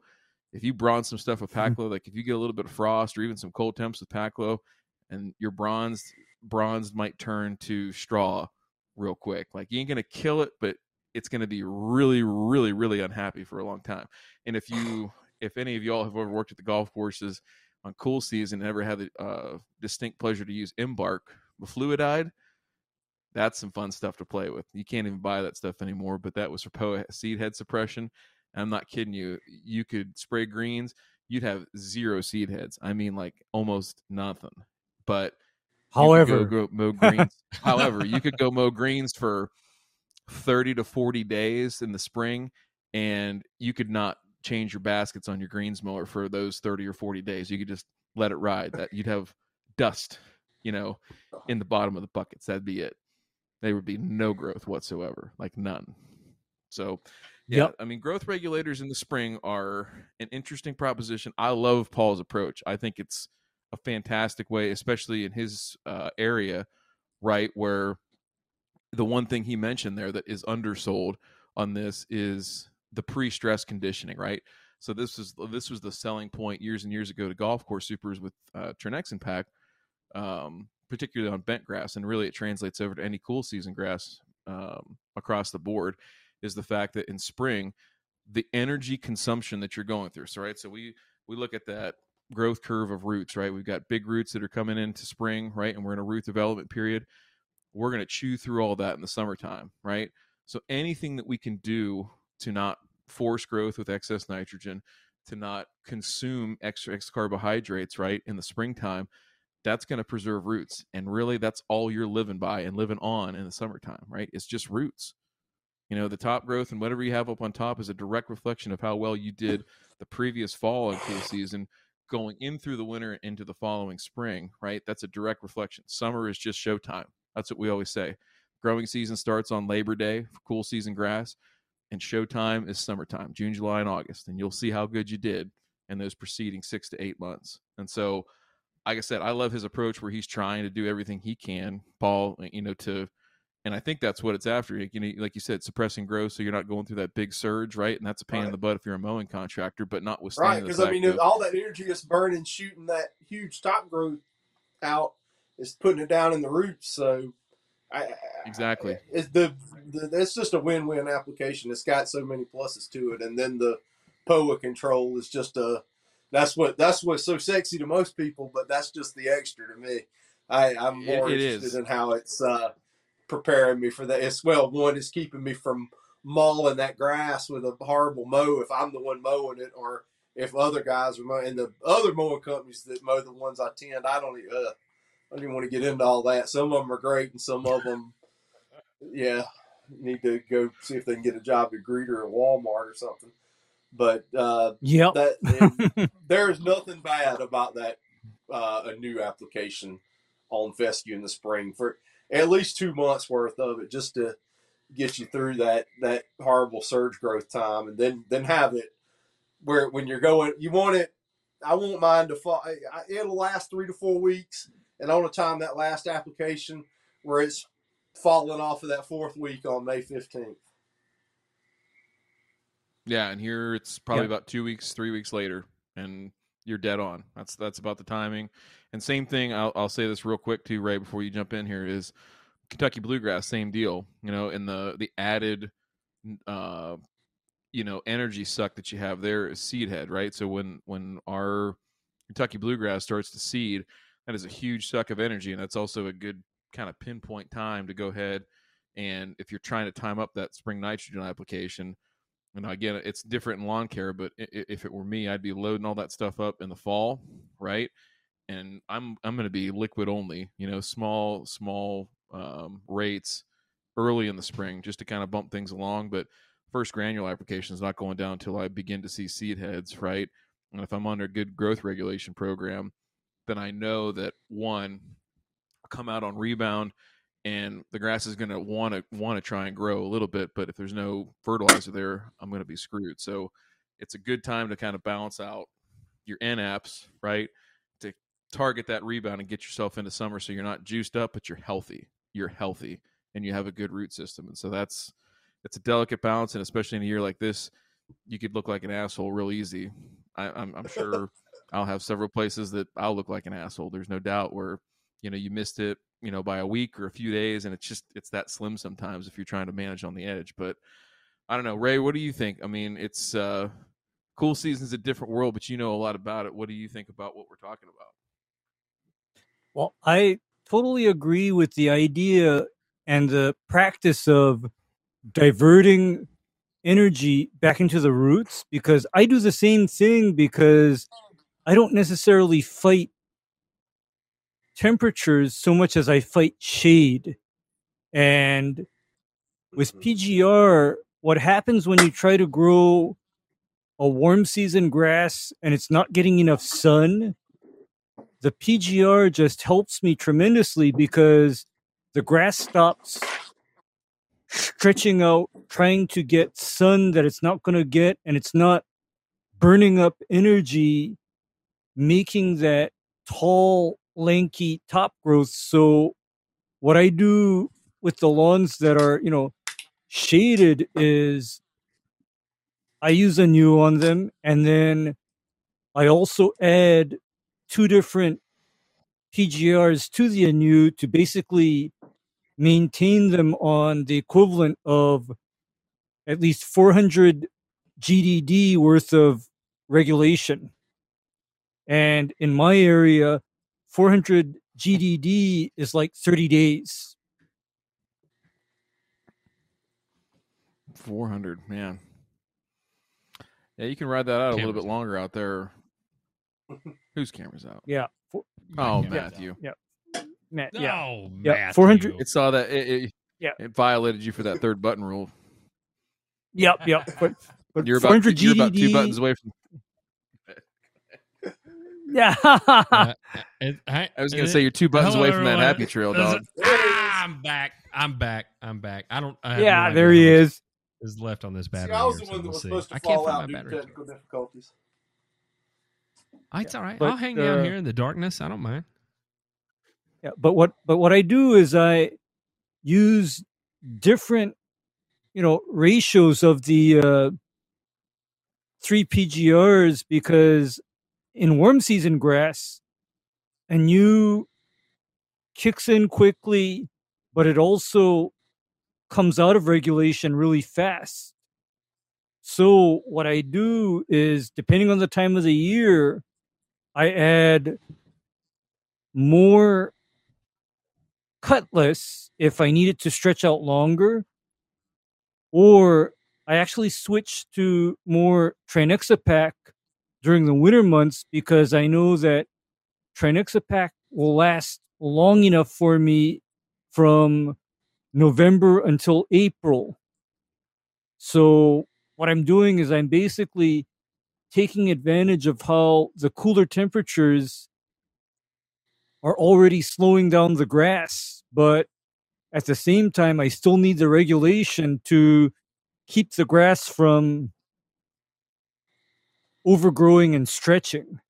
if you bronze some stuff with Mhm. Paclo, like if you get a little bit of frost or even some cold temps with Paclo, and your bronze bronze might turn to straw real quick. Like you ain't gonna kill it, but it's gonna be really, really, really unhappy for a long time. And if you, *sighs* if any of y'all have ever worked at the golf courses on cool season, and ever had the uh, distinct pleasure to use Embark, mefluidide, that's some fun stuff to play with. You can't even buy that stuff anymore, but that was for seed head suppression. I'm not kidding you. You could spray greens, you'd have zero seed heads. I mean, like almost nothing. But However, go, go mow *laughs* greens. However, you could go mow greens for 30 to 40 days in the spring, and you could not change your baskets on your greens mower for those 30 or 40 days. You could just let it ride. That you'd have dust, you know, in the bottom of the buckets. That'd be it. There would be no growth whatsoever, like none. So, yeah, Yep. I mean, growth regulators in the spring are an interesting proposition. I love Paul's approach. I think it's a fantastic way, especially in his uh, area, right? Where the one thing he mentioned there that is undersold on this is the pre-stress conditioning, right? So this is this was the selling point years and years ago to golf course supers with uh, Trinexapac, um, particularly on bent grass, and really it translates over to any cool season grass um, across the board. Is the fact that in spring, the energy consumption that you're going through. So right, so we we look at that growth curve of roots, right? We've got big roots that are coming into spring, right? And we're in a root development period. We're going to chew through all that in the summertime, right? So anything that we can do to not force growth with excess nitrogen, to not consume extra, extra carbohydrates, right, in the springtime, that's going to preserve roots. And really, that's all you're living by and living on in the summertime, right? It's just roots. You know, the top growth and whatever you have up on top is a direct reflection of how well you did the previous fall and cool season going in through the winter into the following spring, right? That's a direct reflection. Summer is just showtime. That's what we always say. Growing season starts on Labor Day for cool season grass, and showtime is summertime, June, July, and August. And you'll see how good you did in those preceding six to eight months. And so, like I said, I love his approach where he's trying to do everything he can, Paul, you know, to and I think that's what it's after. You know, like you said, suppressing growth, so you're not going through that big surge, right? And that's a pain in the butt if you're a mowing contractor. But not withstanding. Right, because I mean, all that energy is burning, shooting that huge top growth out, is putting it down in the roots. So, I, I- Exactly. it's the, the it's just a win-win application. It's got so many pluses to it, and then the POA control is just a that's what that's what's so sexy to most people, but that's just the extra to me. I, I'm more it interested is. in how it's uh, preparing me for that. It's well, one is keeping me from mauling that grass with a horrible mow if I'm the one mowing it, or if other guys are mowing. And the other mowing companies that mow the ones I tend, I don't. even, Uh, I don't even want to get into all that. Some of them are great, and some of them, yeah, need to go see if they can get a job at Greeter at Walmart or something. But uh, Yep. that *laughs* there is nothing bad about that uh, Anew application on fescue in the spring for at least two months worth of it just to get you through that that horrible surge growth time and then then have it where when you're going, you want it. I won't mind to fall. It'll last three to four weeks, and on the time that last application where it's falling off of that fourth week on May fifteenth. Yeah, and here it's probably about two weeks, three weeks later, and you're dead on. That's that's about the timing. And same thing. I'll, I'll say this real quick too, Ray, before you jump in here is Kentucky bluegrass, same deal. You know, in the the added, uh, you know, energy suck that you have there is seed head, right? So when when our Kentucky bluegrass starts to seed, that is a huge suck of energy, and that's also a good kind of pinpoint time to go ahead and if you're trying to time up that spring nitrogen application and again it's different in lawn care but if it were me i'd be loading all that stuff up in the fall right? And i'm i'm going to be liquid only you know small small um, rates early in the spring just to kind of bump things along but first granule application is not going down until i begin to see seed heads right? And if i'm under a good growth regulation program then i know that one come out on rebound and the grass is going to want to want to try and grow a little bit but if there's no fertilizer there i'm going to be screwed. So it's a good time to kind of balance out your NAPs right to target that rebound and get yourself into summer so you're not juiced up but you're healthy. You're healthy and you have a good root system and so that's it's a delicate balance and especially in a year like this you could look like an asshole real easy. I, I'm, I'm sure *laughs* i'll have several places that i'll look like an asshole there's no doubt where you know you missed it you know by a week or a few days and it's just it's that slim sometimes if you're trying to manage on the edge but i don't know ray what do you think? I mean it's uh cool season's a different world but you know a lot about it. What do you think about what we're talking about? Well i totally agree with the idea and the practice of diverting energy back into the roots because i do the same thing because i don't necessarily fight temperatures so much as I fight shade. And with mm-hmm. PGR, what happens when you try to grow a warm season grass and it's not getting enough sun? The PGR just helps me tremendously because the grass stops stretching out, trying to get sun that it's not going to get, and it's not burning up energy, making that tall lanky top growth. So what I do with the lawns that are, you know, shaded is I use Anew on them and then I also add two different PGRs to the Anew to basically maintain them on the equivalent of at least 400 GDD worth of regulation. And in my area, 400 GDD is like 30 days. 400, man. Yeah, you can ride that out cameras. a little bit longer out there. Whose camera's out? Yeah. For, oh, Matthew. Yeah. Matt, yeah. Oh, yeah. 400. It saw that. It, it, yeah. It violated you for that third button rule. Yep, yep. But, but you're, about, you're about two buttons away from yeah. uh, *laughs* I, was gonna say you're two buttons away from that happy trail, dog. *laughs* I'm back. I'm back. I'm back. I don't. I yeah, no there he is. Is left on this battery. See, I was the one that was supposed to I fall out due to technical difficulties. Oh, it's all right. But, I'll hang uh, down here in the darkness. I don't mind. Yeah, but what but what I do is I use different, you know, ratios of the uh, three PGRs because in warm season grass, Anew kicks in quickly, but it also comes out of regulation really fast. So what I do is depending on the time of the year, I add more Cutless if I need it to stretch out longer, or I actually switch to more Trinexapac during the winter months because I know that Trinexapac will last long enough for me from November until April. So what I'm doing is I'm basically taking advantage of how the cooler temperatures are already slowing down the grass, but at the same time I still need the regulation to keep the grass from overgrowing and stretching.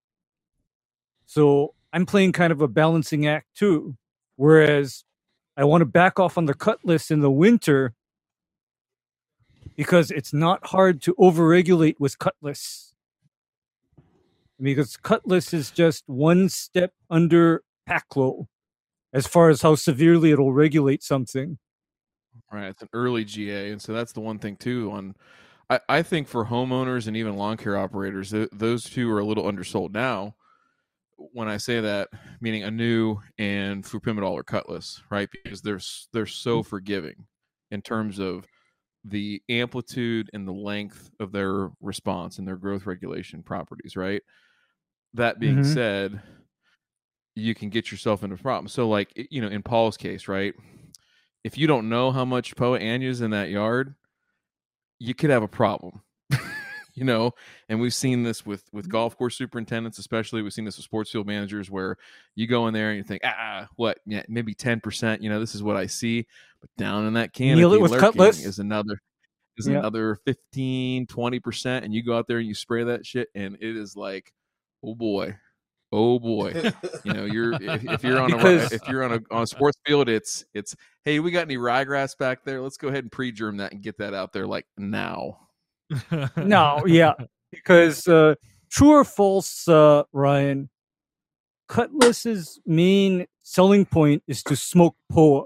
So I'm playing kind of a balancing act too. Whereas I want to back off on the Cutless in the winter because it's not hard to overregulate with Cutless. Because Cutless is just one step under Paclo as far as how severely it'll regulate something. Right, it's an early GA, and so that's the one thing too. On, I, I think for homeowners and even lawn care operators, th- those two are a little undersold now. When I say that, meaning Anew and flurprimidol or Cutless, right? Because they're they're so forgiving in terms of the amplitude and the length of their response and their growth regulation properties, right? That being mm-hmm. said, you can get yourself into problems. So, like you know, in Paul's case, right? If you don't know how much Poa annua is in that yard, you could have a problem. *laughs* you know, and we've seen this with with mm-hmm. golf course superintendents, especially. We've seen this with sports field managers, where you go in there and you think, ah, what? Yeah, maybe ten percent. You know, this is what I see. But down in that canopy, Neil it with is another is yeah. another 15 20 percent and you go out there and you spray that shit and it is like oh boy oh boy. You know you're if, if you're on because... a if you're on a on a sports field it's it's hey we got any ryegrass back there? Let's go ahead and pre-germ that and get that out there like now. No yeah because uh true or false uh ryan Cutless's main selling point is to smoke poa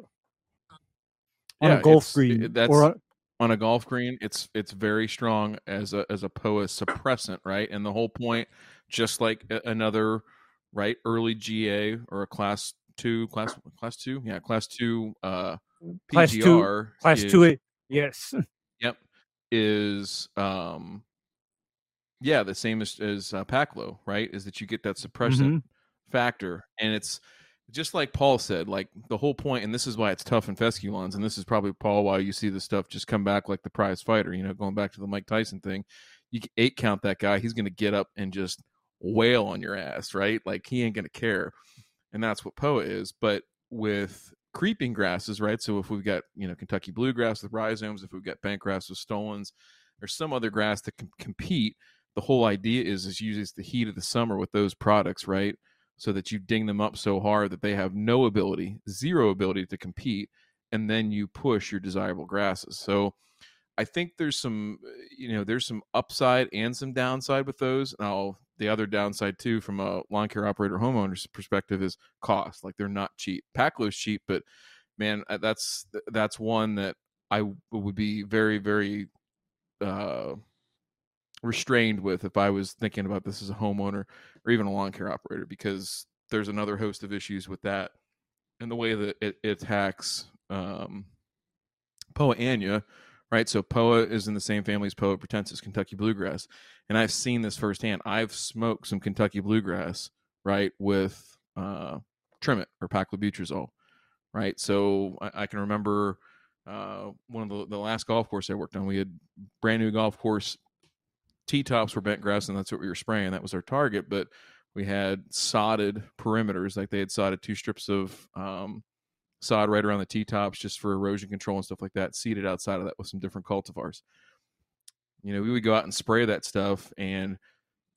on yeah, a golf green that's or on a golf green it's it's very strong as a as a poa suppressant right? And the whole point just like another right? Early GA or a class two class class two? Yeah class two uh class two, class is, two yes. *laughs* Yep is um yeah the same as as uh, Paclo right? Is that you get that suppression mm-hmm. factor and it's just like Paul said like the whole point and this is why it's tough in fescue lawns and this is probably Paul why you see the stuff just come back like the prize fighter you know going back to the Mike Tyson thing. You eight count that guy he's going to get up and just wail on your ass, right? Like he ain't gonna care. And that's what Poa is. But with creeping grasses, right? So if we've got, you know, Kentucky bluegrass with rhizomes, if we've got bentgrass with stolons, or some other grass that can compete, the whole idea is is uses the heat of the summer with those products, right? So that you ding them up so hard that they have no ability, zero ability to compete, and then you push your desirable grasses. So I think there's some, you know, there's some upside and some downside with those. Now, the other downside too, from a lawn care operator homeowner's perspective, is cost. Like they're not cheap. Paclo's cheap, but man, uh, that's that's one that I would be very, very uh, restrained with if I was thinking about this as a homeowner or even a lawn care operator, because there's another host of issues with that and the way that it, it attacks um, Poa annua right? So POA is in the same family as Poa pratensis, Kentucky bluegrass, and I've seen this firsthand. I've smoked some Kentucky bluegrass, right, with uh, Trimmit or paclobutrazol, right? So I, I can remember uh, one of the, the last golf course I worked on. We had brand new golf course T tops were bent grass, and that's what we were spraying. That was our target, but we had sodded perimeters, like they had sodded two strips of um, sod right around the T tops just for erosion control and stuff like that, seeded outside of that with some different cultivars. You know, we would go out and spray that stuff and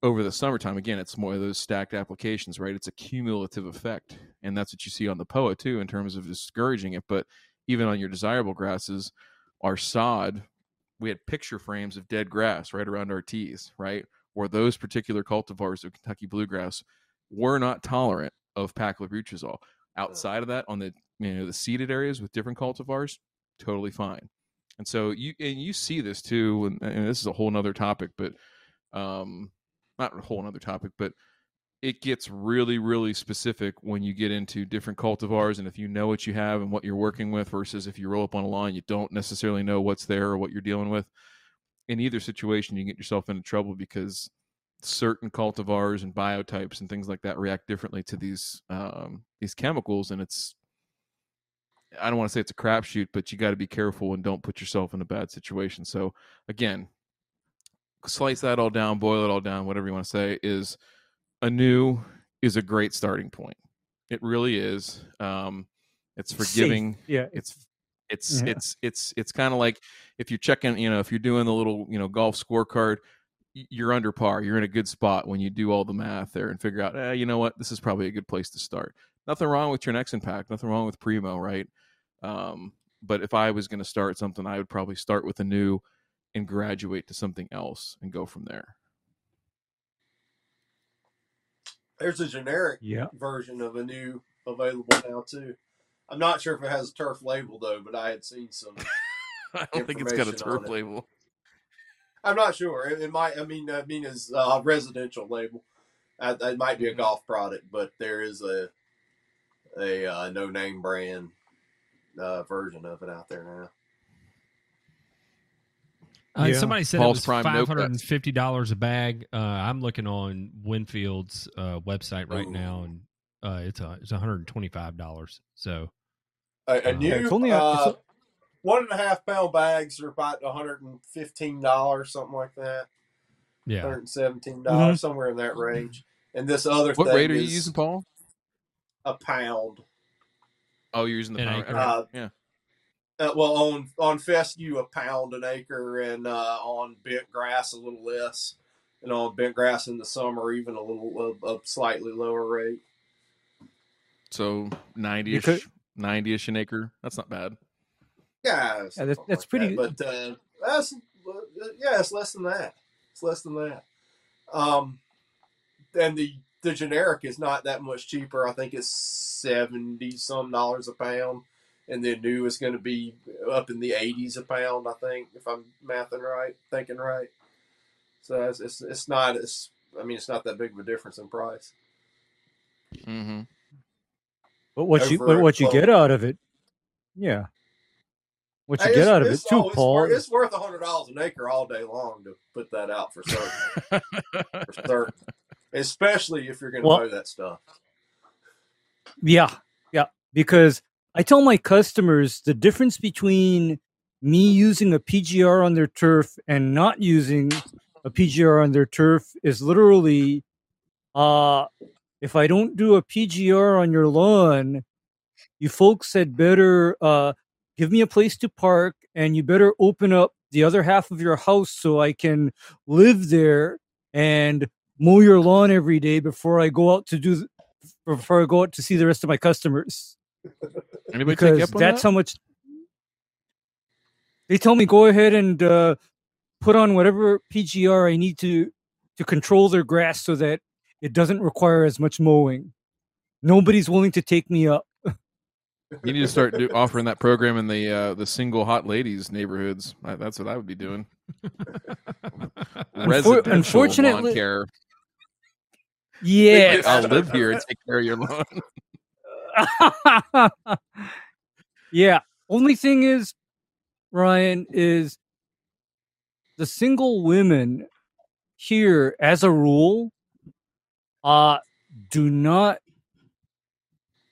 over the summertime, again, it's more of those stacked applications, right? It's a cumulative effect. And that's what you see on the POA too, in terms of discouraging it. But even on your desirable grasses, our sod, we had picture frames of dead grass right around our tees, right? Where those particular cultivars of Kentucky bluegrass were not tolerant of paclobutrazol. Outside of that, on the you know the seeded areas with different cultivars, totally fine. And so you and you see this too, and, and this is a whole nother topic, but um, not a whole nother topic, but it gets really, really specific when you get into different cultivars and if you know what you have and what you're working with versus if you roll up on a line, you don't necessarily know what's there or what you're dealing with. In either situation, you get yourself into trouble because certain cultivars and biotypes and things like that react differently to these um, these chemicals, and it's I don't want to say it's a crapshoot, but you got to be careful and don't put yourself in a bad situation. So again, slice that all down, boil it all down, whatever you want to say. Is Anew is a great starting point. It really is. Um, it's forgiving. Safe. Yeah, it's it's yeah. it's it's it's kind of like if you're checking, you know, if you're doing the little you know golf scorecard, you're under par. You're in a good spot when you do all the math there and figure out, eh, you know what, this is probably a good place to start. Nothing wrong with your next impact. Nothing wrong with primo, right? Um, but if I was going to start something, I would probably start with Anew and graduate to something else and go from there. There's a generic Yeah. version of Anew available now too. I'm not sure if it has a turf label though, but I had seen some. *laughs* I don't think it's got a Information on turf it. label. I'm not sure. It, it might. I mean, I mean, it's a residential label. Uh, it might be a golf product, but there is a a uh, no name brand uh, version of it out there now. Uh, Yeah. Somebody said Pulse it was Prime no five cuts. hundred and fifty dollars a bag. Uh, I'm looking on Winfield's uh, website right Ooh. now, and uh, it's a it's one hundred and twenty five dollars. So A, a Uh, new it's only a- it's uh, one and a half pound bags are about 115 dollars, something like that. yeah, 117 dollars, Mhm. somewhere in that range. And this other What thing rate are you using, Paul? a pound. Oh, you're using the An power. acre. Uh, yeah. Uh, well, on on fescue, a pound an acre, and uh, on bent grass, a little less, and on bent grass in the summer, even a little a, a slightly lower rate. So ninety ish, 90 ish an acre. That's not bad. Yeah, Yeah, that's- that's like pretty- that. But uh, that's yeah, it's less than that. It's less than that. Um, and the the generic is not that much cheaper. I think it's seventy some dollars a pound, and the new is going to be up in the eighties a pound. I think if I'm mathing right, thinking right. So it's it's, it's not it's I mean it's not that big of a difference in price. Mm-hmm. But what you but what you get out of it, yeah. What you Hey, get out of it too, Paul. It's worth a hundred dollars an acre all day long to put that out for certain. for *laughs* certain. Especially if you're going to Well- that stuff. Yeah, yeah. Because I tell my customers the difference between me using a PGR on their turf and not using a PGR on their turf is literally uh if I don't do a PGR on your lawn, you folks had better uh give me a place to park and you better open up the other half of your house so I can live there and mow your lawn every day before I go out to do th- before I go out to see the rest of my customers Anybody take because that's that? how much they tell me go ahead and uh, put on whatever PGR I need to to control their grass so that it doesn't require as much mowing. Nobody's willing to take me up. You need to start do, offering that program in the uh, the single hot ladies neighborhoods. That's what I would be doing. Residential unfortunately- lawn care. Yes. I'll live here and take care of your lawn. *laughs* yeah. Only thing is, Ryan, is the single women here, as a rule, uh, do not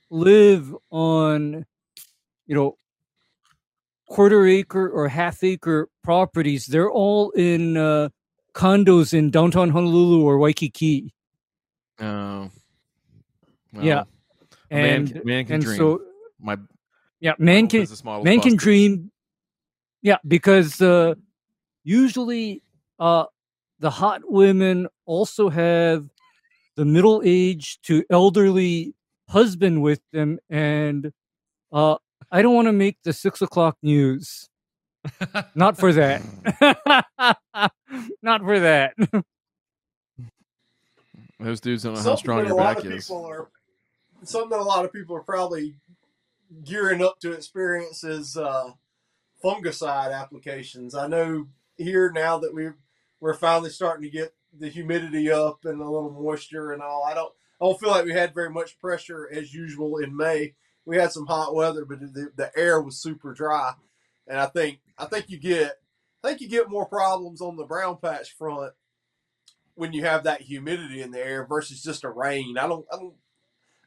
live on, you know, quarter acre or half acre properties. They're all in uh, condos in downtown Honolulu or Waikiki. Oh, well, Yeah. a man, And, can- man can and dream. so, My yeah, man can man can dream yeah because uh usually uh the hot women also have the middle age to elderly husband with them and uh i don't want to make the six o'clock news not for that *laughs* not for that Those dudes don't know how Something strong your a lot back of is. people are something that a lot of people are probably gearing up to experience is uh, fungicide applications. I know here now that we're we're finally starting to get the humidity up and a little moisture and all. I don't I don't feel like we had very much pressure as usual in May. We had some hot weather, but the, the air was super dry, and I think I think you get I think you get more problems on the brown patch front when you have that humidity in the air versus just a rain. I don't I don't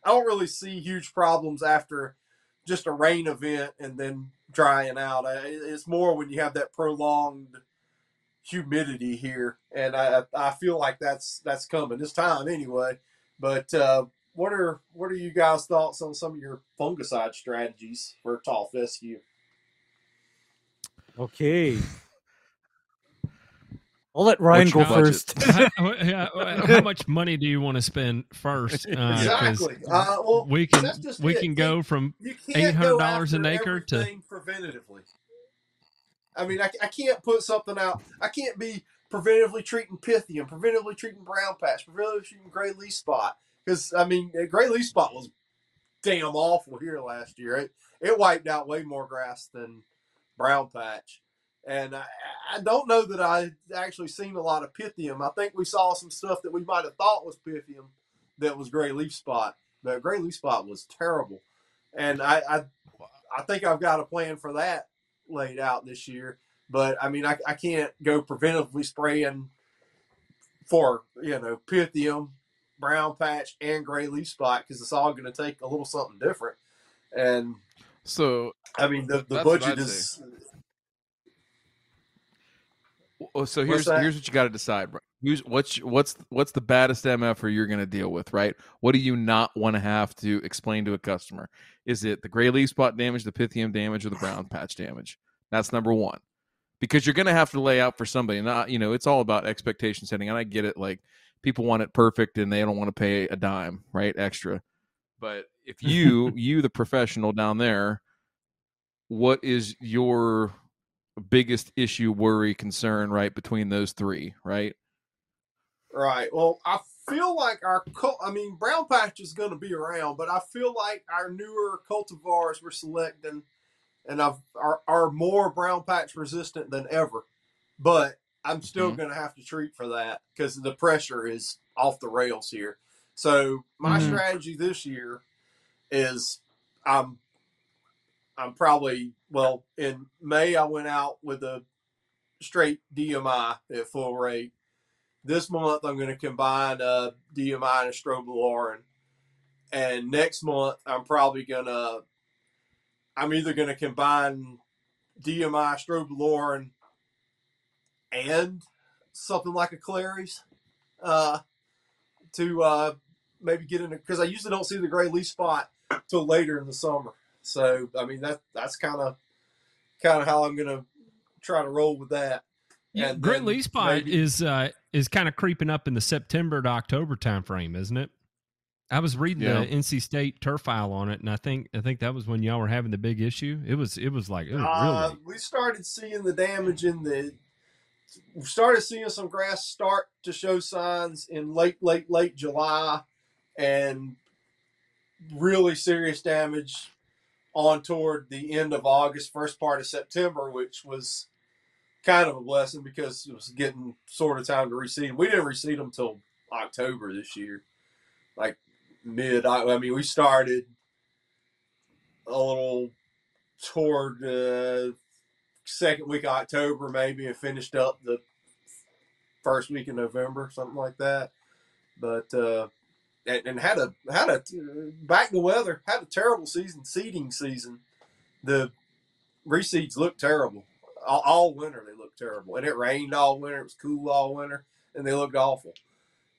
I don't really see huge problems after just a rain event and then drying out. It's more when you have that prolonged humidity here, and I I feel like that's that's coming this time anyway. But uh, what are what are you guys' thoughts on some of your fungicide strategies for tall fescue? okay *laughs* I'll let Ryan go first. *laughs* how, how, *laughs* much money do you want to spend first? Uh, exactly. Uh, well, we can we it. can go from eight hundred dollars an acre to preventatively. I mean, I, I can't put something out. I can't be preventatively treating Pythium, preventively treating brown patch, preventively treating gray leaf spot. Because I mean, gray leaf spot was damn awful here last year. It it wiped out way more grass than brown patch. And I, I, don't know that I actually seen a lot of Pythium. I think we saw some stuff that we might have thought was Pythium that was gray leaf spot. But gray leaf spot was terrible. And I, I, I think I've got a plan for that laid out this year. But I mean, I, I can't go preventively spraying for, you know, Pythium, brown patch, and gray leaf spot because it's all going to take a little something different. And so, I mean, the, the budget is. Well, so here's here's what you got to decide. Use what's what's what's the baddest MFR you're going to deal with, right? What do you not want to have to explain to a customer? Is it the gray leaf spot damage, the pythium damage, or the brown patch damage? That's number one, because you're going to have to lay out for somebody. Not you know, it's all about expectation setting, and I get it. Like people want it perfect, and they don't want to pay a dime, right? Extra. But if you *laughs* you the professional down there, what is your biggest issue, worry, concern, right, between those three, right? Right. Well, I feel like our, I mean, brown patch is going to be around, but I feel like our newer cultivars we're selecting and I've, are, are more brown patch resistant than ever. But I'm still mm-hmm. going to have to treat for that because the pressure is off the rails here. So my mm-hmm. strategy this year is I'm I'm probably well in May. I went out with a straight DMI at full rate. This month I'm going to combine a DMI and a strobilurin, and next month I'm probably gonna. I'm either going to combine DMI, strobilurin, and something like a Cleary's uh, to uh, maybe get in because I usually don't see the gray leaf spot till later in the summer. So I mean that that's kind of kind of how I'm going to try to roll with that. Yeah, Gray leaf spot maybe, is uh, is kind of creeping up in the September to October timeframe, isn't it? I was reading yeah. the NC State turf file on it, and I think I think that was when y'all were having the big issue. It was it was like it was uh, really. We started seeing the damage in the. We started seeing some grass start to show signs in late late late July, and really serious damage on toward the end of August, first part of September, which was kind of a blessing because it was getting sort of time to reseed. We didn't reseed them until October this year, like mid. I mean, we started a little toward the second week of October, maybe, and finished up the first week of November, something like that. But uh, and, and had a had a back to weather had a terrible season seeding season. The reseeds looked terrible all, all, winter. They looked terrible, and it rained all winter. It was cool all winter, and they looked awful.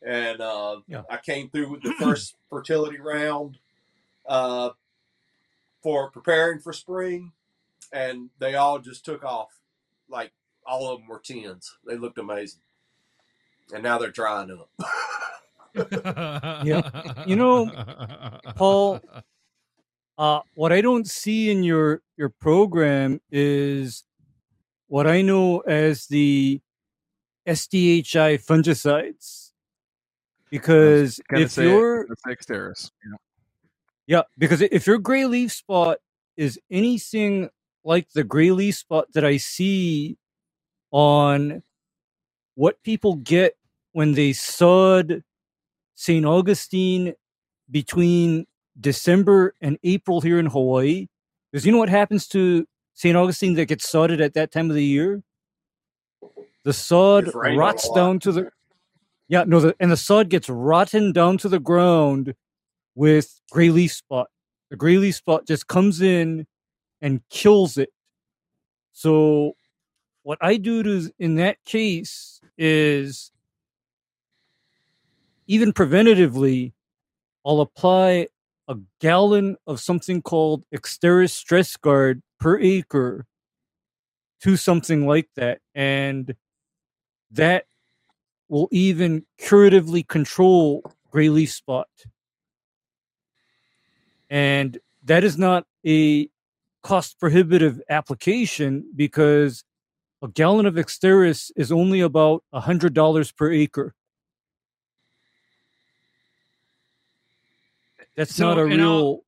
And uh, yeah. I came through with the *clears throat* first fertility round uh, for preparing for spring, and they all just took off. Like all of them were tens. They looked amazing, and now they're drying up. *laughs* yeah. You know, Paul, uh, what I don't see in your your program is what I know as the SDHI fungicides. Because if you're Dexterous, yeah. yeah, because if your gray leaf spot is anything like the gray leaf spot that I see on what people get when they sod St. Augustine between December and April here in Hawaii. Because you know what happens to St. Augustine that gets sodded at that time of the year? The sod rots down to the yeah no the, and the sod gets rotten down to the ground with gray leaf spot. The gray leaf spot just comes in and kills it. So what I do to in that case is even preventatively, I'll apply a gallon of something called Exteris Stress Guard per acre to something like that. And that will even curatively control gray leaf spot. And that is not a cost prohibitive application because a gallon of Exteris is only about a hundred dollars per acre. That's So, not a real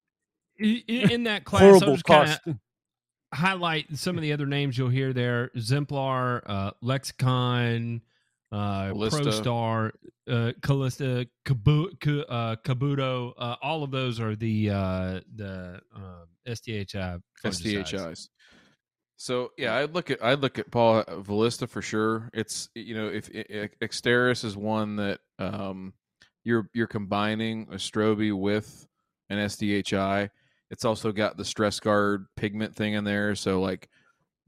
in that class, horrible cost. highlight some of the other names you'll hear there: Xzemplar, uh, Lexicon, uh, ProStar, uh, Callista, Kabu- Ka- uh, Kabuto. Uh, all of those are the uh, the uh, SDHI fungicides. SDHIs. So yeah, I'd look at I'd look at Paul uh, Velista for sure. It's you know if i- i- Exteris is one that um, you're you're combining a Strobe with an SDHI. It's also got the stress guard pigment thing in there, so like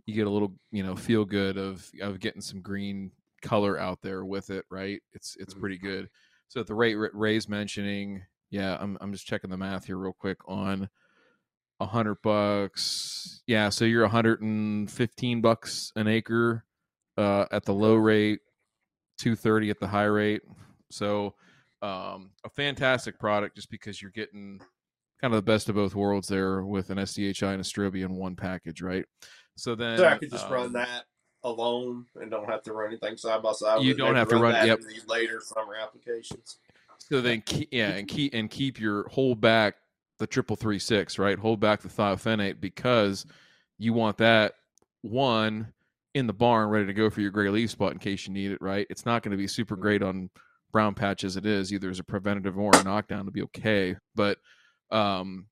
you get a little you know feel good of of getting some green color out there with it, right? It's it's pretty good. So at the rate Ray's mentioning, yeah, I'm I'm just checking the math here real quick on a hundred bucks. Yeah, so you're 115 bucks an acre uh, at the low rate, 230 at the high rate. So um, a fantastic product just because you're getting kind of the best of both worlds there with an SDHI and a Strobe in one package, right? So then So I could just um, run that alone and don't have to run anything side by side. You don't have to run- that yep. the later summer applications. So then, keep, yeah, and keep and keep your hold back the triple three six, right? Hold back the thiophanate because you want that one in the barn ready to go for your gray leaf spot in case you need it, right? It's not going to be super great on brown patch as it is, either as a preventative or a knockdown to be okay. But um,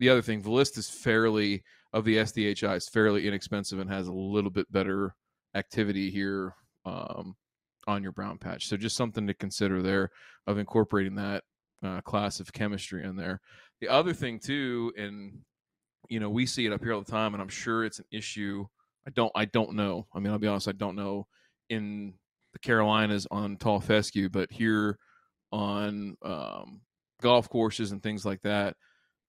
the other thing, Valist is fairly of the SDHI is fairly inexpensive and has a little bit better activity here um, on your brown patch. So just something to consider there of incorporating that uh, class of chemistry in there. The other thing too, and you know we see it up here all the time, and I'm sure it's an issue. I don't, I don't know. I mean, I'll be honest, I don't know in the Carolinas on tall fescue, but here on um, golf courses and things like that,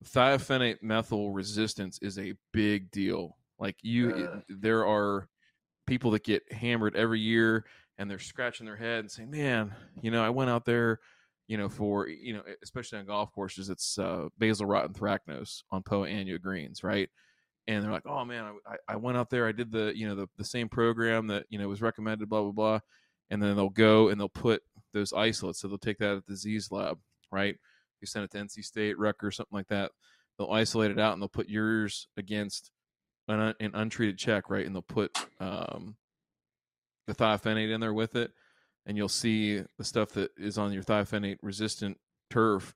thiophanate methyl resistance is a big deal. Like you, Uh. there are people that get hammered every year and they're scratching their head and saying, "Man, you know, I went out there, you know, for you know, especially on golf courses, it's uh, basal rot anthracnose on Poa annua greens, right?" And they're like, "Oh man, I, I went out there, I did the you know the the same program that you know was recommended, blah blah blah," and then they'll go and they'll put those isolates, so they'll take that at the disease lab, right? You send it to NC State, Rutgers, something like that. They'll isolate it out and they'll put yours against an, an untreated check, right? And they'll put um, the thiophanate in there with it, and you'll see the stuff that is on your thiophanate resistant turf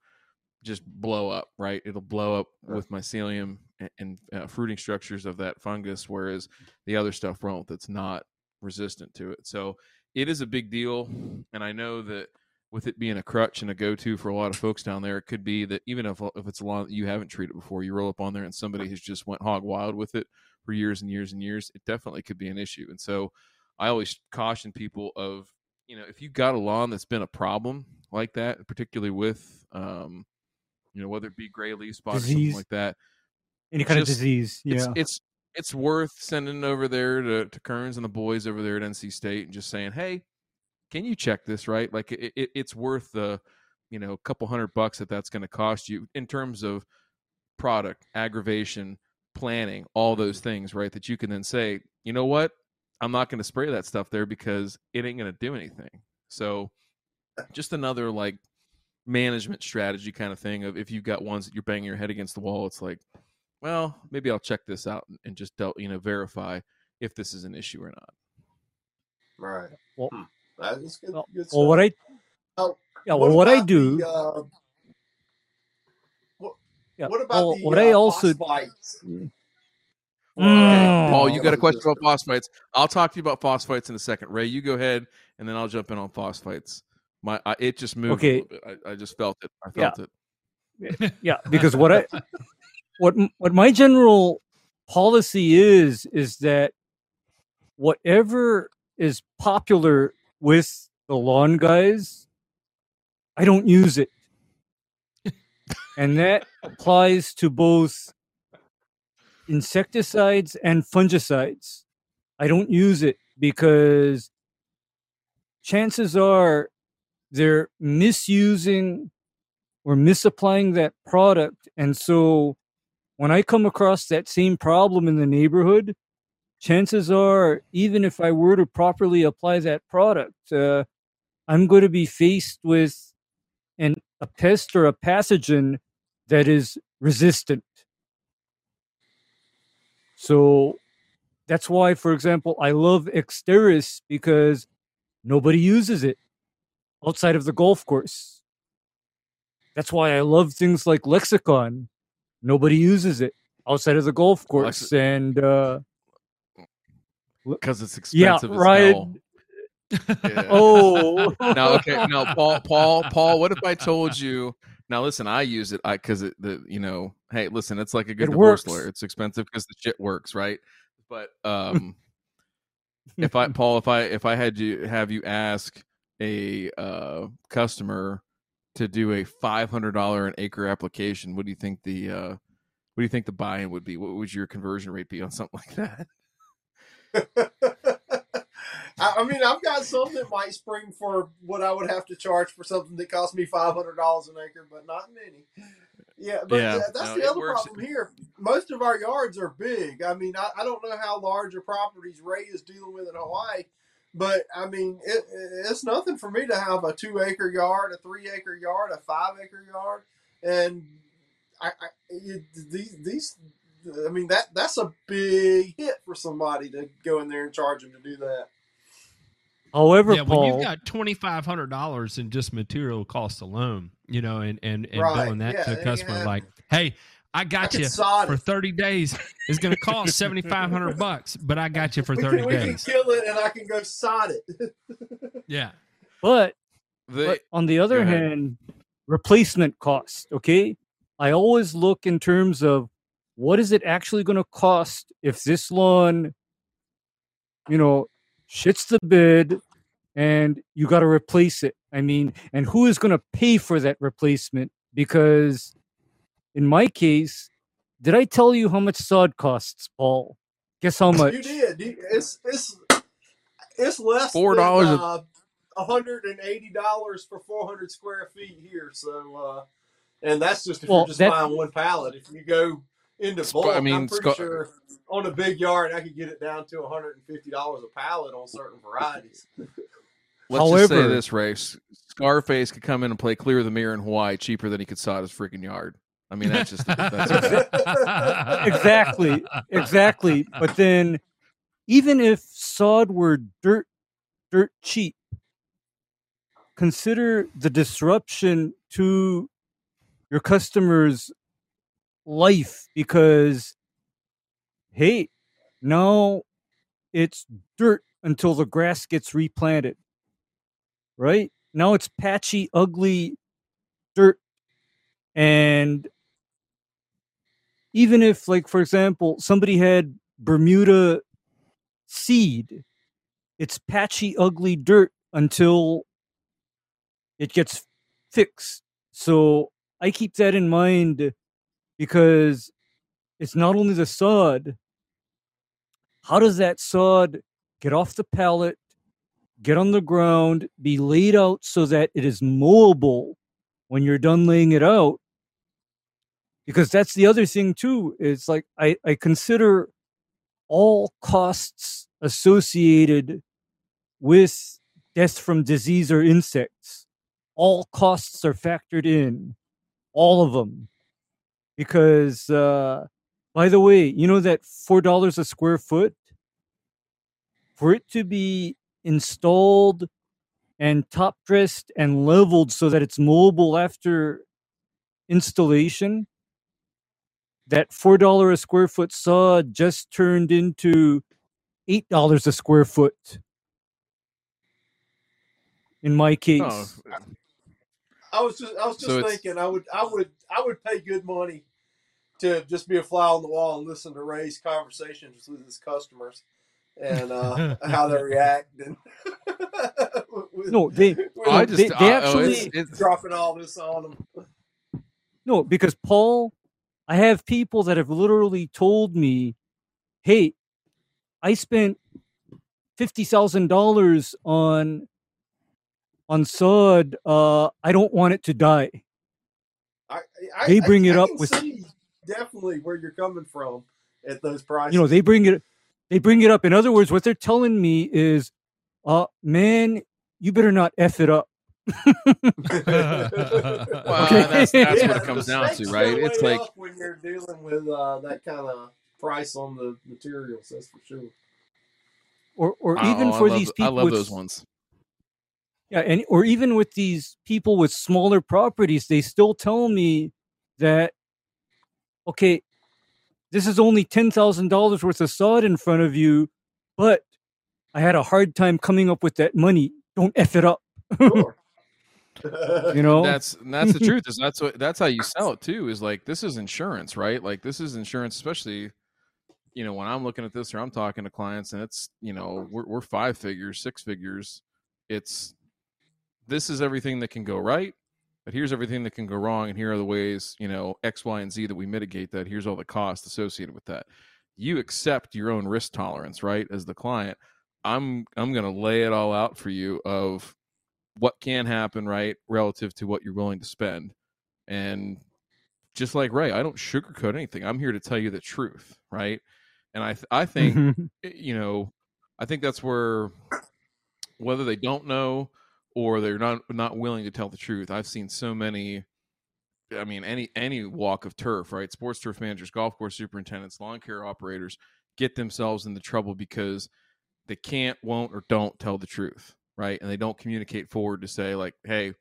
just blow up, right? It'll blow up with mycelium and, and uh, fruiting structures of that fungus, whereas the other stuff won't. That's not resistant to it. So it is a big deal, and I know that with it being a crutch and a go-to for a lot of folks down there, it could be that even if if it's a lawn that you haven't treated before, you roll up on there and somebody has just went hog wild with it for years and years and years, it definitely could be an issue. And so I always caution people of, you know, if you've got a lawn that's been a problem like that, particularly with, um, you know, whether it be gray leaf spot or something like that, Any kind Just- of disease. it's Yeah. it's it's worth sending over there to, to Kerns and the boys over there at NC State and just saying, hey, can you check this right? Like it, it, it's worth the you know a couple hundred bucks that that's going to cost you in terms of product aggravation planning all those things right that you can then say you know what i'm not going to spray that stuff there because it ain't going to do anything so just another like management strategy kind of thing of if you've got ones that you're banging your head against the wall it's like well maybe i'll check this out and- and just del- you know verify if this is an issue or not Right. Well- Hmm. That is good. Well, good Well, what I Oh, yeah, well, what I do, the, uh, what, yeah, what about well, the what uh, I also phosphites? Mm. Paul, you got a question about phosphites. I'll talk to you about phosphites in a second. Ray, you go ahead, and then I'll jump in on phosphites. My, I, it just moved. Okay. A little bit. I, I just felt it. I Yeah. felt it. yeah, because what I *laughs* what what my general policy is is that whatever is popular with the lawn guys, I don't use it, *laughs* and that applies to both insecticides and fungicides. I don't use it because chances are they're misusing or misapplying that product. And so when I come across that same problem in the neighborhood, chances are, even if I were to properly apply that product, uh, I'm going to be faced with an, a pest or a pathogen that is resistant. So that's why, for example, I love Exteris because nobody uses it outside of the golf course. That's why I love things like Lexicon. Nobody uses it outside of the golf course, and uh, because it's expensive. Yeah, right. *laughs* Yeah. oh *laughs* no, okay, no, Paul, Paul, Paul. What if I told you? Now listen, I use it I because it, the you know, hey, listen, it's like a good it divorce works. lawyer. It's expensive because the shit works, right? But *laughs* um, if I, Paul, if I if I had you have you ask a uh, customer to do a five hundred dollar an acre application, what do you think the uh, what do you think the buy-in would be? What would your conversion rate be on something like that? I mean, I've got some that might spring for what I would have to charge for something that cost me five hundred dollars an acre, but not many. Yeah, but yeah, that's no, the other works. problem here. Most of our yards are big. I mean, I, I don't know how large a properties Ray is dealing with in Hawaii, but I mean, it, it's nothing for me to have a two acre yard, a three acre yard, a five acre yard, and I, I these these I mean that that's a big hit for somebody to go in there and charge them to do that. However, yeah, Paul, when you've got twenty five hundred dollars in just material costs alone, you know, and and, and right. billing that yeah, to a customer have, like, hey, I got I you for thirty days. It's going to cost seventy five hundred bucks, but I got you for thirty we can, days. We can kill it, and I can go sod it. *laughs* yeah, but, the, but on the other hand, replacement cost. Okay, I always look in terms of what is it actually going to cost if this lawn, you know, shits the bid and you got to replace it. I mean, and who is going to pay for that replacement? Because in my case, did I tell you how much sod costs, Paul? Guess how much? You did. It's it's it's less four dollars. Uh, hundred and eighty dollars for four hundred square feet here. So, uh, and that's just if well, you're just buying one pallet. If you go into bulk. I mean, I'm pretty sure on a big yard I could get it down to 150 dollars a pallet on certain varieties. Let's However, just say this race: Scarface could come in and play clear the mirror in Hawaii cheaper than he could sod his freaking yard. I mean, that's just that's *laughs* exactly, exactly. But then, even if sod were dirt, dirt cheap, consider the disruption to your customers' life because hey, now it's dirt until the grass gets replanted. Right? Now it's patchy, ugly dirt. And even if, like, for example, somebody had Bermuda seed, it's patchy, ugly dirt until it gets fixed. So I keep that in mind because it's not only the sod. How does that sod get off the pallet, get on the ground, be laid out so that it is mowable when you're done laying it out? Because that's the other thing too. It's like I, I consider all costs associated with death from disease or insects. All costs are factored in, all of them because uh, by the way, you know that four dollars a square foot for it to be installed and top dressed and leveled so that it's mobile after installation. That four dollar a square foot saw just turned into eight dollars a square foot. In my case, oh. I was just I was just so thinking I would I would I would pay good money to just be a fly on the wall and listen to Ray's conversations with his customers and uh, *laughs* how they react and *laughs* no they *laughs* I just, they, they uh, actually oh, it's, it's... dropping all this on them. No, because Paul, I have people that have literally told me, "Hey, I spent fifty thousand dollars on on sod, uh, I don't want it to die. I, I, They bring I, it I up with- see definitely where you're coming from at those prices. You know, they bring it, they bring it up. In other words, what they're telling me is, uh, man, you better not f it up. *laughs* Well, Okay. that's, that's what it comes down to, right? It's like when you're dealing with uh, that kind of price on the materials. That's for sure. Or, or oh, even I for love these people, I love with, those ones. Yeah, and or even with these people with smaller properties, they still tell me that okay, this is only ten thousand dollars worth of sod in front of you, but I had a hard time coming up with that money. Don't f it up, Sure. *laughs* *laughs* you know. That's that's the truth. Is that's what that's how you sell it too. Is like this is insurance, right? Like this is insurance, especially you know when I'm looking at this or I'm talking to clients, and it's you know we're we're five figures, six figures. It's this is everything that can go right, but here's everything that can go wrong, and here are the ways you know X, Y, and Z that we mitigate that. Here's all the costs associated with that. You accept your own risk tolerance, right? As the client, I'm I'm going to lay it all out for you of what can happen, right, relative to what you're willing to spend. And just like Ray, I don't sugarcoat anything. I'm here to tell you the truth, right? And I th- I think Mhm. *laughs* you know, I think that's where whether they don't know or they're not not willing to tell the truth. I've seen so many I mean any any walk of turf, right? Sports turf managers, golf course superintendents, lawn care operators get themselves into trouble because they can't, won't, or don't tell the truth, right? And they don't communicate forward to say like, "Hey,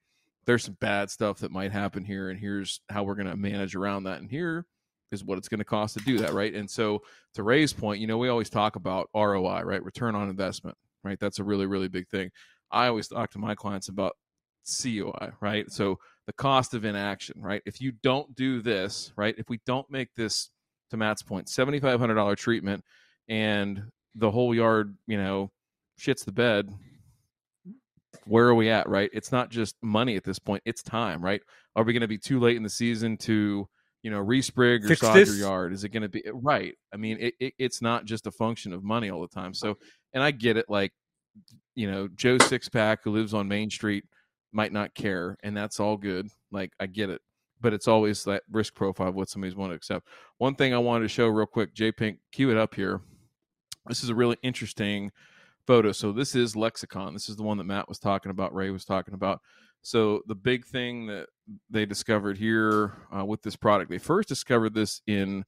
there's some bad stuff that might happen here, and here's how we're going to manage around that, and here is what it's going to cost to do that, right?" And so, to Ray's point, you know, we always talk about ROI, right? Return on investment, right? That's a really, really big thing. I always talk to my clients about COI, right? So the cost of inaction, right? If you don't do this, right? If we don't make this, to Matt's point, seventy five hundred dollar treatment, and the whole yard, you know, shits the bed. Where are we at, right? It's not just money at this point; it's time, right? Are we going to be too late in the season to, you know, resprig or Fix sod your yard? Is it going to be right? I mean, it, it, it's not just a function of money all the time. So, and I get it, like, you know, Joe Sixpack who lives on Main Street might not care, and that's all good. Like, I get it, but it's always that risk profile of what somebody's want to accept. One thing I wanted to show real quick, J Pink, cue it up here. This is a really interesting photo. So this is lexicon. This is the one that Matt was talking about. Ray was talking about. So the big thing that they discovered here uh, with this product, they first discovered this in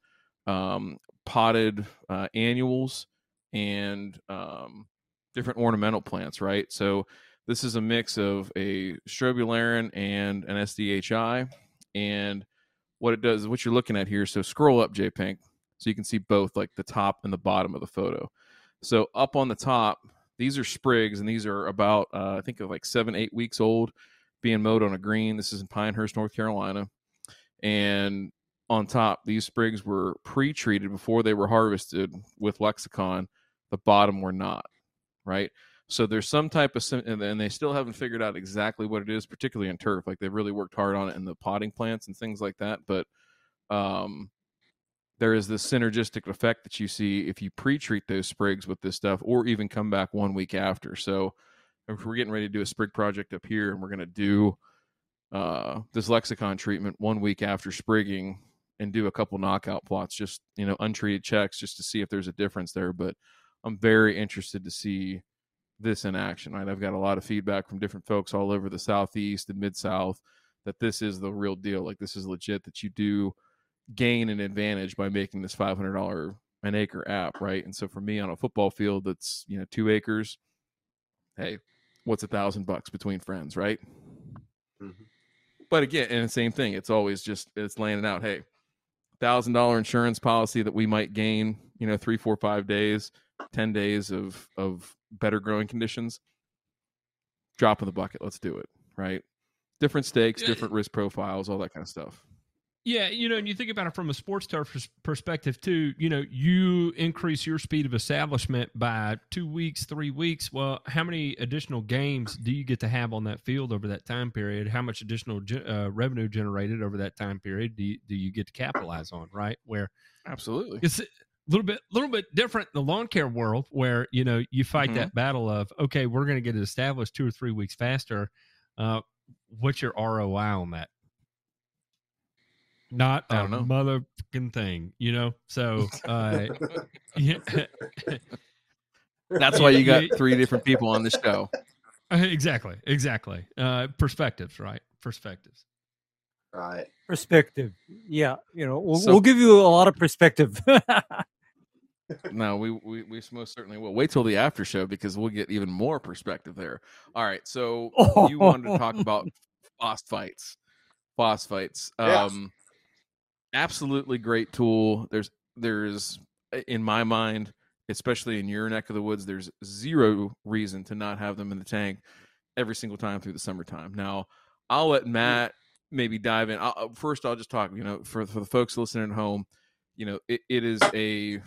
um, potted uh, annuals and um, different ornamental plants, right? So this is a mix of a strobilurin and an SDHI. And what it does is what you're looking at here. So scroll up, J Pink, so you can see both like the top and the bottom of the photo. So up on the top, these are sprigs, and these are about uh, I think of like seven, eight weeks old, being mowed on a green. This is in Pinehurst, North Carolina, and on top, these sprigs were pre-treated before they were harvested with Lexicon. The bottom were not, right? So there's some type of, and they still haven't figured out exactly what it is, particularly in turf. Like they've really worked hard on it in the potting plants and things like that. But um, there is this synergistic effect that you see if you pre-treat those sprigs with this stuff, or even come back one week after. So if we're getting ready to do a sprig project up here, and we're going to do uh, this lexicon treatment one week after sprigging, and do a couple knockout plots, just you know, untreated checks, just to see if there's a difference there. But I'm very interested to see this in action. Right, I've got a lot of feedback from different folks all over the southeast and mid south that this is the real deal. Like this is legit. That you do gain an advantage by making this five hundred dollar an acre app, right? And so for me on a football field that's you know two acres, hey, what's a thousand bucks between friends, right? Mhm. But again, and the same thing. It's always just it's laying it out. Hey, thousand dollar insurance policy that we might gain, you know, three, four, five days, ten days of of better growing conditions. Drop in the bucket. Let's do it. Right. Different stakes, different risk profiles, all that kind of stuff. Yeah, you know, and you think about it from a sports turf perspective too. You know, you increase your speed of establishment by two weeks, three weeks. Well, how many additional games do you get to have on that field over that time period? How much additional uh, revenue generated over that time period do you, do you get to capitalize on? Right, where Absolutely. it's a little bit little bit different in the lawn care world where you know you fight Mhm. that battle of okay we're going to get it established two or three weeks faster Uh, what's your ROI on that? Not a motherfucking thing, you know. So, uh, yeah. *laughs* that's why you got three different people on the show. *laughs* Exactly, exactly. Uh, perspectives, right? Perspectives. Right. Perspective. Yeah, you know, we'll, so, we'll give you a lot of perspective. *laughs* no, we, we we most certainly will. Wait till the after show because we'll get even more perspective there. All right, so oh. you wanted to talk *laughs* about phosphites. Phosphites. Yes. Um absolutely great tool. There's there's in my mind, especially in your neck of the woods, there's zero reason to not have them in the tank every single time through the summertime. Now, I'll let Matt maybe dive in. I'll, first, I'll just talk. You know, for for the folks listening at home, you know, it, it is a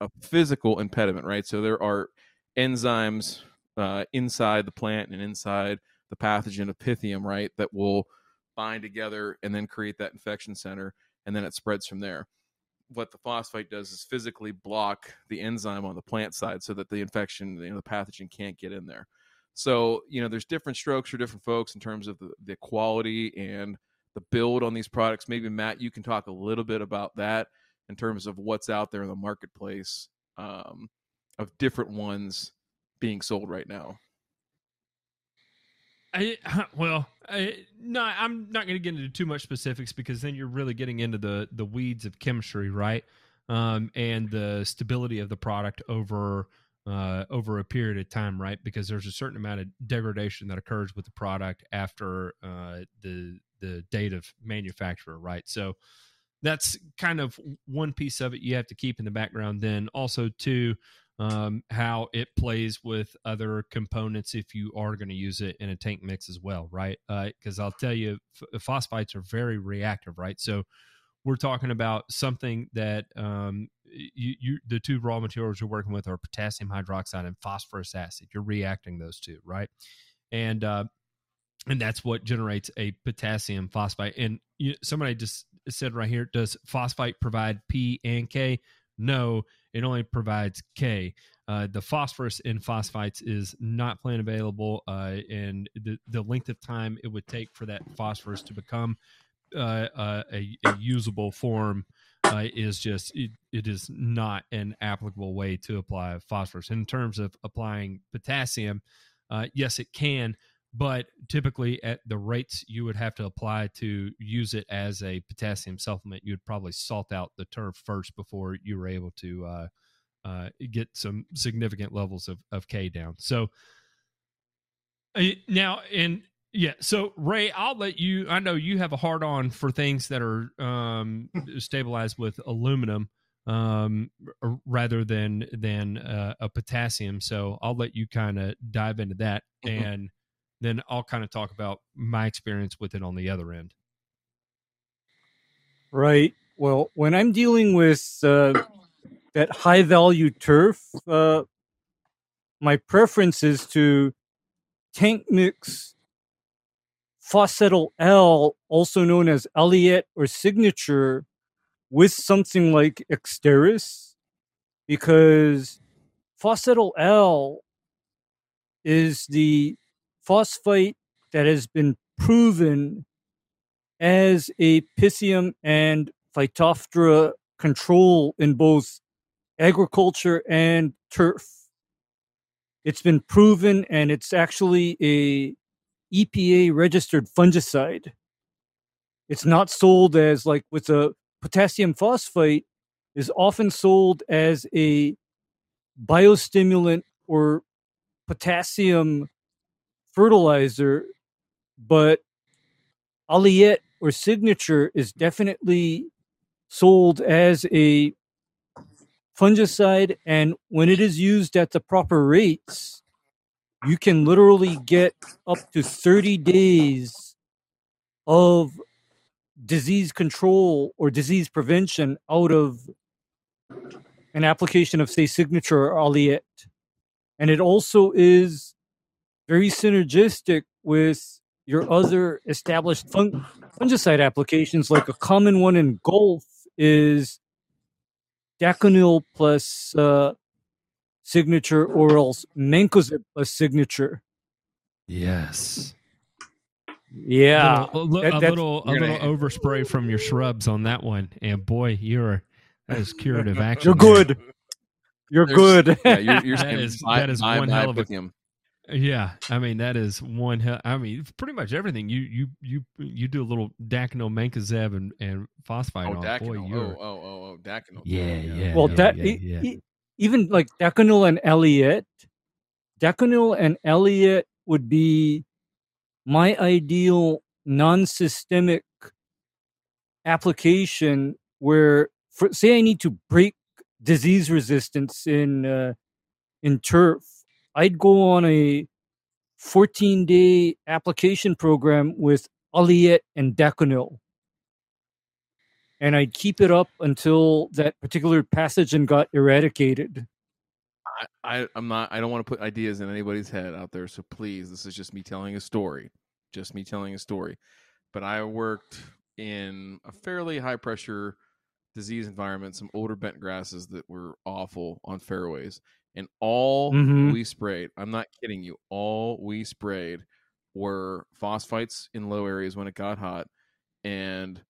a physical impediment, right? So there are enzymes uh, inside the plant and inside the pathogen of Pythium, right, that will bind together and then create that infection center, and then it spreads from there. What the phosphite does is physically block the enzyme on the plant side so that the infection, you know, the pathogen can't get in there. So, you know, there's different strokes for different folks in terms of the, the quality and the build on these products. Maybe Matt, you can talk a little bit about that in terms of what's out there in the marketplace um, of different ones being sold right now. I, *laughs* well, I, no, I'm not going to get into too much specifics because then you're really getting into the the weeds of chemistry, right? Um, and the stability of the product over uh, over a period of time, right? Because there's a certain amount of degradation that occurs with the product after uh, the the date of manufacturer, right? So that's kind of one piece of it you have to keep in the background. Then also too, um, how it plays with other components if you are going to use it in a tank mix as well, right? Because uh, I'll tell you, f- phosphites are very reactive, right? So we're talking about something that um, you, you, the two raw materials you're working with are potassium hydroxide and phosphorous acid. You're reacting those two, right? And uh, and that's what generates a potassium phosphite. And you, somebody just said right here, does phosphite provide P and K? No, it only provides K. Uh, the phosphorus in phosphites is not plant available, uh, and the, the length of time it would take for that phosphorus to become uh, uh a, a, usable form uh, is just it, it is not an applicable way to apply phosphorus. In terms of applying potassium, uh, yes, it can, but typically at the rates you would have to apply to use it as a potassium supplement, you'd probably salt out the turf first before you were able to uh, uh, get some significant levels of, of K down. So uh, now, and yeah, so Ray, I'll let you. I know you have a hard on for things that are um, stabilized with aluminum um, rather than than uh, a potassium. So I'll let you kind of dive into that mm-hmm. and then I'll kind of talk about my experience with it on the other end. Right. Well, when I'm dealing with uh, that high value turf, uh, my preference is to tank mix Phosphetal L, also known as Aliette or Signature, with something like Exteris, because Fosetyl-Al is the phosphite that has been proven as a Pythium and Phytophthora control in both agriculture and turf. It's been proven and it's actually a EPA registered fungicide. It's not sold as like with a potassium phosphite is often sold as a biostimulant or potassium fertilizer, but Aliette or Signature is definitely sold as a fungicide. And when it is used at the proper rates, you can literally get up to 30 days of disease control or disease prevention out of an application of, say, Signature or Aliette. And it also is very synergistic with your other established fung- fungicide applications. Like a common one in golf is Daconil plus uh, signature or else Mancozeb plus signature. Yes. Yeah, a little, a, that, a little, a little overspray from your shrubs on that one, and boy, you're that is curative *laughs* action. You're good. You're There's, good. Yeah, you're, you're *laughs* that is, that is one hell of a. Him. Yeah, I mean that is one. Hell, I mean pretty much everything. You you you you do a little Daconil, Mancozeb, and and phosphite oh, on. Daconil. Boy, oh oh oh oh Daconil. Yeah yeah. yeah well, yeah, that yeah, yeah. even like Daconil and Aliette, Daconil and Aliette would be my ideal non-systemic application where for, say I need to break disease resistance in uh, in turf, I'd go on a 14 day application program with Aliette and Daconil. And I'd keep it up until that particular pathogen got eradicated. I, I, I'm not, I don't want to put ideas in anybody's head out there. So please, this is just me telling a story. Just me telling a story. But I worked in a fairly high pressure disease environment, some older bent grasses that were awful on fairways. And all mm-hmm. we sprayed, I'm not kidding you, all we sprayed were phosphites in low areas when it got hot and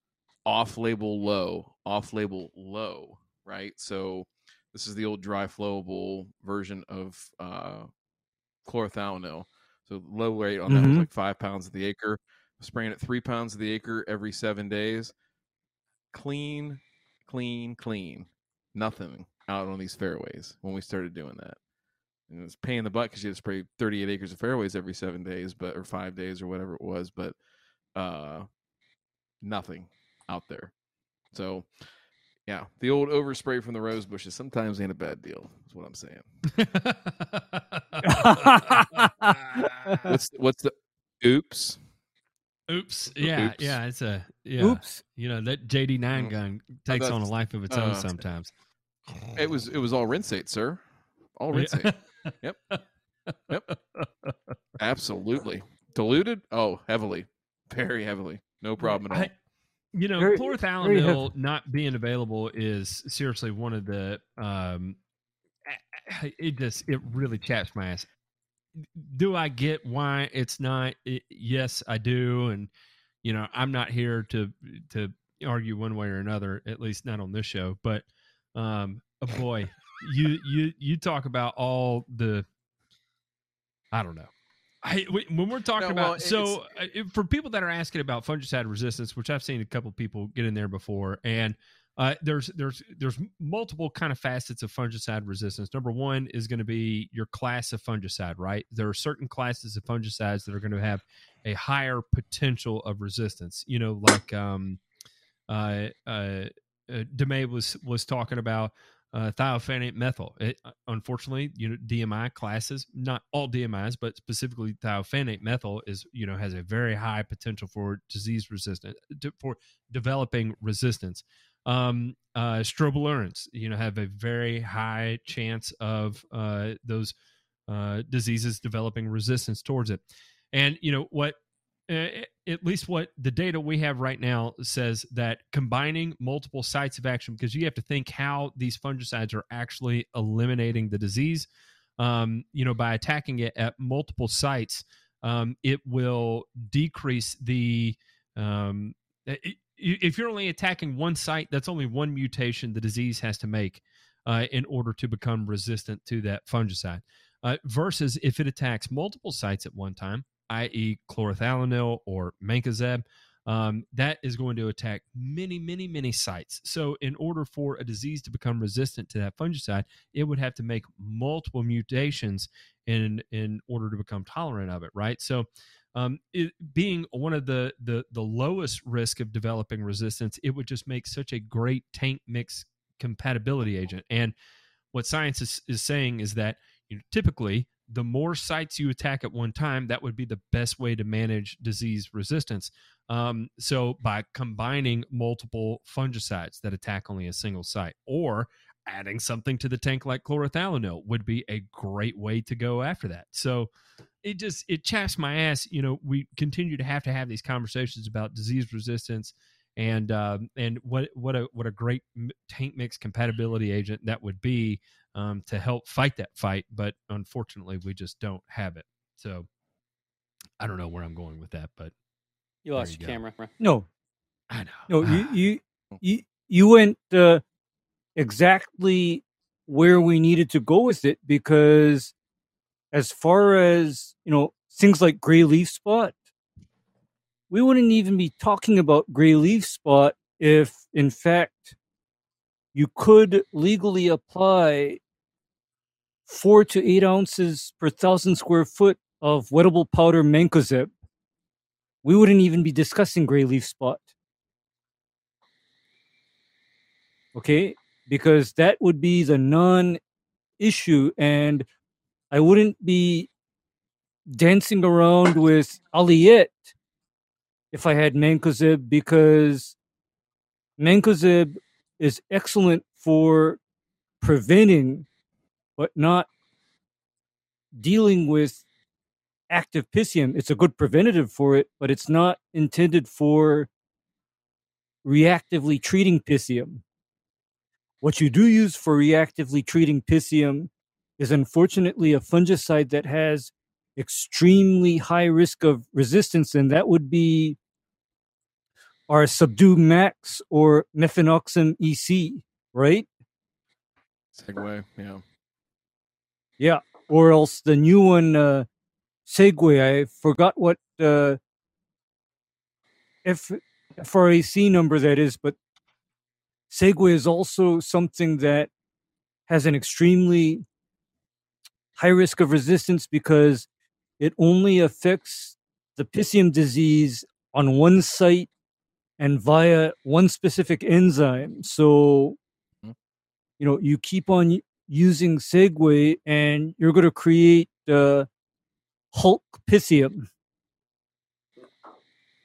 off label low, off label low, right? So this is the old dry flowable version of uh, chlorothalonil. So low rate on mm-hmm. that was mm-hmm. like five pounds of the acre. Spraying at three pounds of the acre every seven days. Clean clean, clean, nothing out on these fairways when we started doing that. And it was paying the butt because you had to spray 38 acres of fairways every seven days, but or five days or whatever it was, but uh, nothing out there. So, yeah, the old overspray from the rose bushes sometimes ain't a bad deal. Is what I'm saying. *laughs* what's what's the oops? Oops. Yeah, Oops. yeah. It's a yeah. Oops. You know that JD nine gun takes on a life of its own uh, sometimes. It was it was all rinsate, sir. All rinsate. yep. Yep. *laughs* Absolutely. Diluted? Oh, heavily. Very heavily. No problem at all. I, you know, very, chlorothalonil not being available is seriously one of the um it just it really chaps my ass do I get why it's not? It, yes, I do, and you know, I'm not here to to argue one way or another, at least not on this show. But um, oh boy, you you you talk about all the, I don't know. I, when we're talking no, well, about so uh, for people that are asking about fungicide resistance, which I've seen a couple people get in there before, and uh, there's there's there's multiple kind of facets of fungicide resistance. Number one is going to be your class of fungicide, right? There are certain classes of fungicides that are going to have a higher potential of resistance. You know, like um, uh, uh, uh Demay was was talking about uh, thiophanate methyl. It, uh, unfortunately, you know, DMI classes, not all DMIs, but specifically thiophanate methyl is, you know, has a very high potential for disease resistance, for developing resistance um, uh, strobilurins, you know, have a very high chance of uh, those uh, diseases developing resistance towards it. And you know what? Uh, at least what the data we have right now says that combining multiple sites of action, because you have to think how these fungicides are actually eliminating the disease. Um, you know, by attacking it at multiple sites, um, it will decrease the um, it, if you're only attacking one site, that's only one mutation the disease has to make uh, in order to become resistant to that fungicide. Uh, versus if it attacks multiple sites at one time, i.e., chlorothalonil or mancozeb, um, that is going to attack many, many, many sites. So, in order for a disease to become resistant to that fungicide, it would have to make multiple mutations in in order to become tolerant of it, right? So, um, it, being one of the, the the lowest risk of developing resistance, it would just make such a great tank mix compatibility agent. And what science is, is saying is that you know, typically the more sites you attack at one time, that would be the best way to manage disease resistance. Um, so by combining multiple fungicides that attack only a single site, or adding something to the tank like chlorothalonil would be a great way to go after that. So it just it chaps my ass. You know, we continue to have to have these conversations about disease resistance and um, and what what a what a great tank mix compatibility agent that would be um, to help fight that fight. But unfortunately, we just don't have it. So I don't know where I'm going with that, but You lost you your camera. No, I know. No, you *sighs* you you, you went uh, exactly where we needed to go with it because as far as you know things like gray leaf spot we wouldn't even be talking about gray leaf spot if in fact you could legally apply four to eight ounces per thousand square foot of wettable powder mancozeb we wouldn't even be discussing gray leaf spot. Okay? Because that would be the non issue and I wouldn't be dancing around with Aliette if I had Mancozeb because Mancozeb is excellent for preventing but not dealing with active Pythium. It's a good preventative for it, but it's not intended for reactively treating Pythium. What you do use for reactively treating Pythium is unfortunately a fungicide that has extremely high risk of resistance, and that would be our Subdue Max or Mefenoxam EC, right? Segway, yeah. Yeah, or else the new one, uh, Segway. I forgot what uh, F FRAC number that is, but Segway is also something that has an extremely high risk of resistance because it only affects the Pythium disease on one site and via one specific enzyme. So, hmm. you know, you keep on using Segway and you're going to create uh, Hulk Pythium.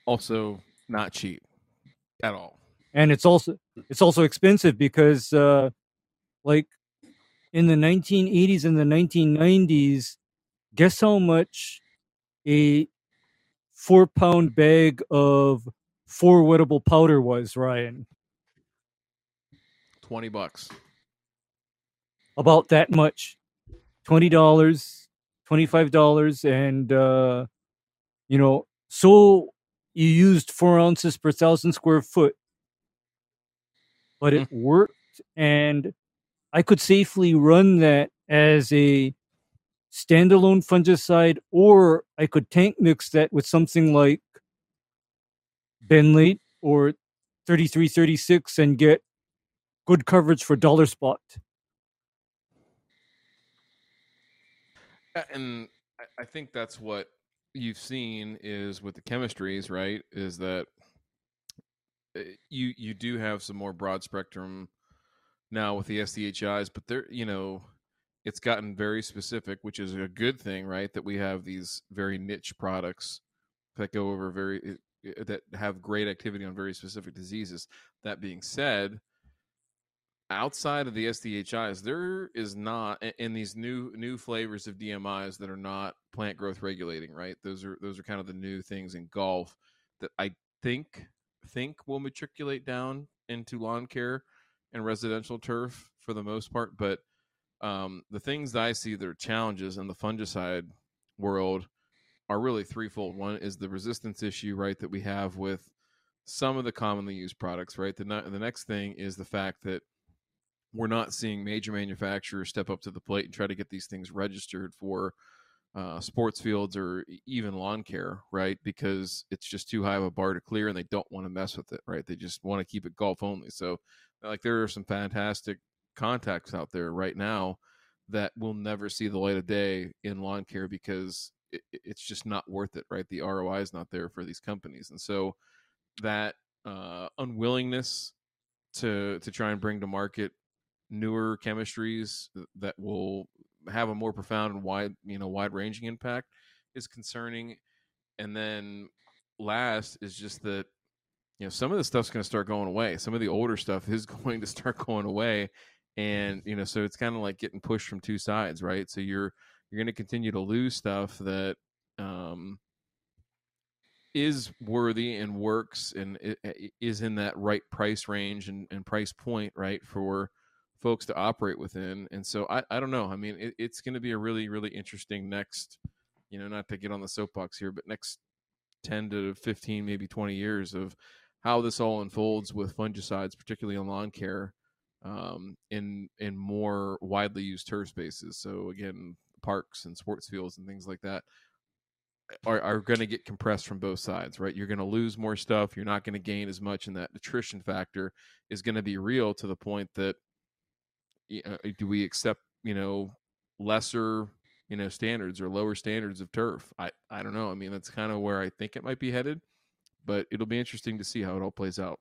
Also, not cheap at all. And it's also it's also expensive because uh like in the 1980s and the 1990s guess how much a four pound bag of Fore wettable powder was ryan? 20 bucks about that much $20 $25 and uh you know so you used four ounces per thousand square foot but it mm. worked and I could safely run that as a standalone fungicide or I could tank mix that with something like Benlate or 3336 and get good coverage for dollar spot. And I think that's what you've seen is with the chemistries, right? Is that Eh, you you do have some more broad spectrum now with the SDHIs, but there you know it's gotten very specific, which is a good thing, right? That we have these very niche products that go over very eh, eh, that have great activity on very specific diseases. That being said, outside of the SDHIs, there is not in these new new flavors of DMIs that are not plant growth regulating, right? Those are those are kind of the new things in golf that I think think will matriculate down into lawn care and residential turf for the most part. But um, the things that I see that are challenges in the fungicide world are really threefold. One is the resistance issue, right, that we have with some of the commonly used products, right? The, the next thing is the fact that we're not seeing major manufacturers step up to the plate and try to get these things registered for uh, sports fields or even lawn care, right? Because it's just too high of a bar to clear, and they don't want to mess with it, right? They just want to keep it golf only. So, like, there are some fantastic contacts out there right now that will never see the light of day in lawn care because it, it's just not worth it, right? The ROI is not there for these companies, and so that uh, unwillingness to to try and bring to market newer chemistries that will have a more profound and wide, you know, wide ranging impact is concerning. And then last is just that, you know, some of the stuff's going to start going away. Some of the older stuff is *laughs* going to start going away. And, you know, so it's kind of like getting pushed from two sides, right? So you're, you're going to continue to lose stuff that, um, is worthy and works and is in that right price range and, and price point, right? For, folks to operate within. And so I, I don't know. I mean, it, it's going to be a really, really interesting next, you know, not to get on the soapbox here, but next 10 to 15, maybe 20 years of how this all unfolds with fungicides, particularly on lawn care, um, in in more widely used turf spaces. So again, parks and sports fields and things like that are, are going to get compressed from both sides, right? You're going to lose more stuff. You're not going to gain as much, and that attrition factor is going to be real to the point that uh, do we accept, you know, lesser, you know, standards or lower standards of turf? I I don't know. I mean, that's kind of where I think it might be headed, but it'll be interesting to see how it all plays out.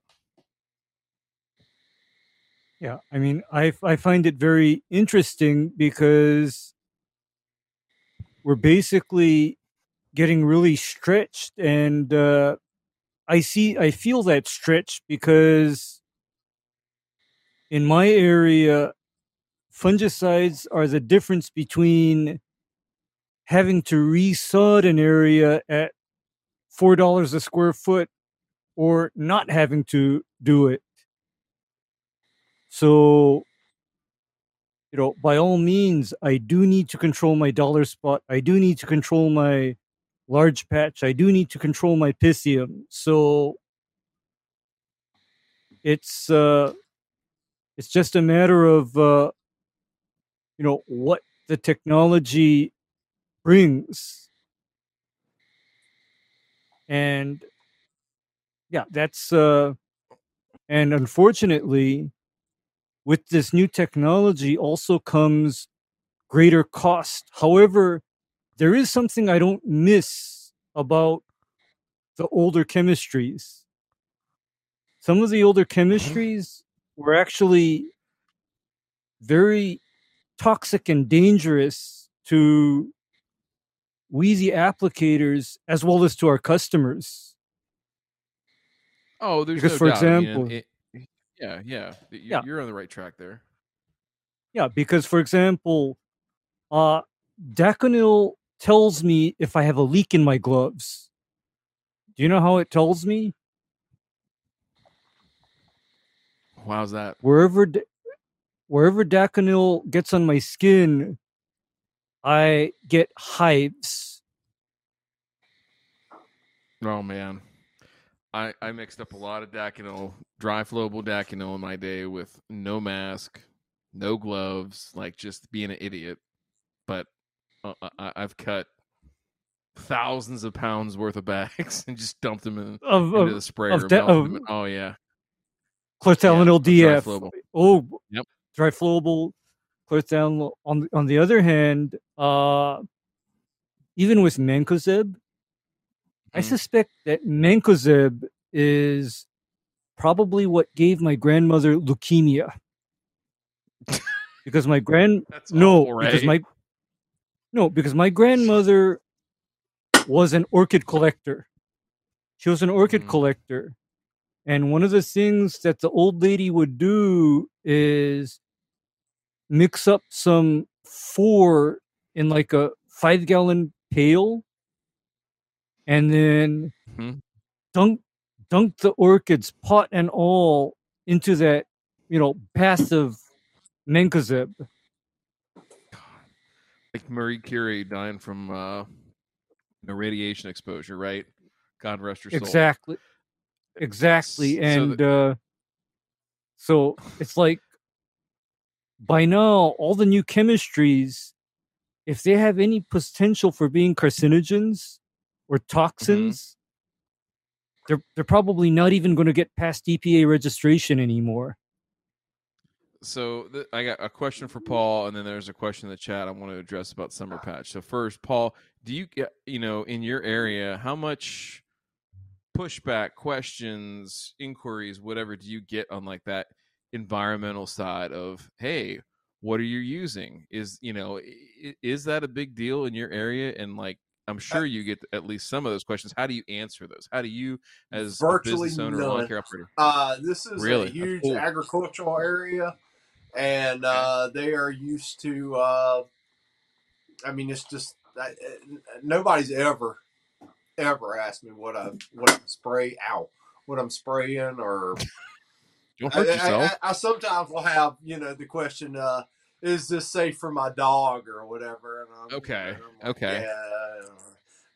Yeah, I mean, I I find it very interesting because we're basically getting really stretched, and uh, I see I feel that stretch because in my area, fungicides are the difference between having to resod an area at four dollars a square foot or not having to do it so, you know, by all means, I do need to control my dollar spot. I do need to control my large patch. I do need to control my Pythium. So it's uh it's just a matter of uh you know what the technology brings and yeah that's uh and unfortunately with this new technology also comes greater cost. However, there is something I don't miss about the older chemistries. Some of the older mm-hmm. chemistries were actually very toxic and dangerous to the applicators as well as to our customers. Oh, there's because, no for doubt. example, I mean, it, yeah, yeah, you're, yeah. you're on the right track there. Yeah, because for example, uh, Daconil tells me if I have a leak in my gloves. Do you know how it tells me? How's that? Wherever, wherever Daconil gets on my skin, I get hives. Oh man. I, I mixed up a lot of Daconil, dry flowable Daconil in my day with no mask, no gloves, like just being an idiot. But uh, I, have cut thousands of pounds worth of bags *laughs* and just dumped them in, of, into the sprayer. Of da- of, oh yeah, chlorthalonil yeah, DF. Oh, yep. Dry flowable chlorthalonil. On on the other hand, uh, even with mancozeb, I mm-hmm. suspect that mancozeb is probably what gave my grandmother leukemia. because my grand *laughs* no awful, right? because my no because my grandmother was an orchid collector. She was an orchid mm-hmm. collector. And one of the things that the old lady would do is mix up some Fore in like a five gallon pail and then mm-hmm. dunk dunk the orchids pot and all into that you know bath of mancozeb like marie curie dying from uh the radiation exposure right? God rest her soul. Exactly exactly and so the- uh so it's like by now all the new chemistries if they have any potential for being carcinogens or mm-hmm. toxins, mm-hmm. they're they're probably not even going to get past EPA registration anymore. So th- I got a question for Paul, and then there's a question in the chat I want to address about summer patch. So first, Paul, do you get you know in your area how much pushback, questions, inquiries, whatever do you get on like that environmental side of hey, what are you using? Is you know is that a big deal in your area? And like I'm sure you get at least some of those questions. How do you answer those? How do you, as virtually a business owner, lawn care operator? Uh, this is really? a huge agricultural area, and uh, they are used to. Uh, I mean, it's just uh, nobody's ever, ever ask me what I what I'm spray out, what I'm spraying, or. Don't hurt yourself. I, I, I, sometimes will have you know the question. Uh, is this safe for my dog or whatever? okay. Like, okay. Yeah.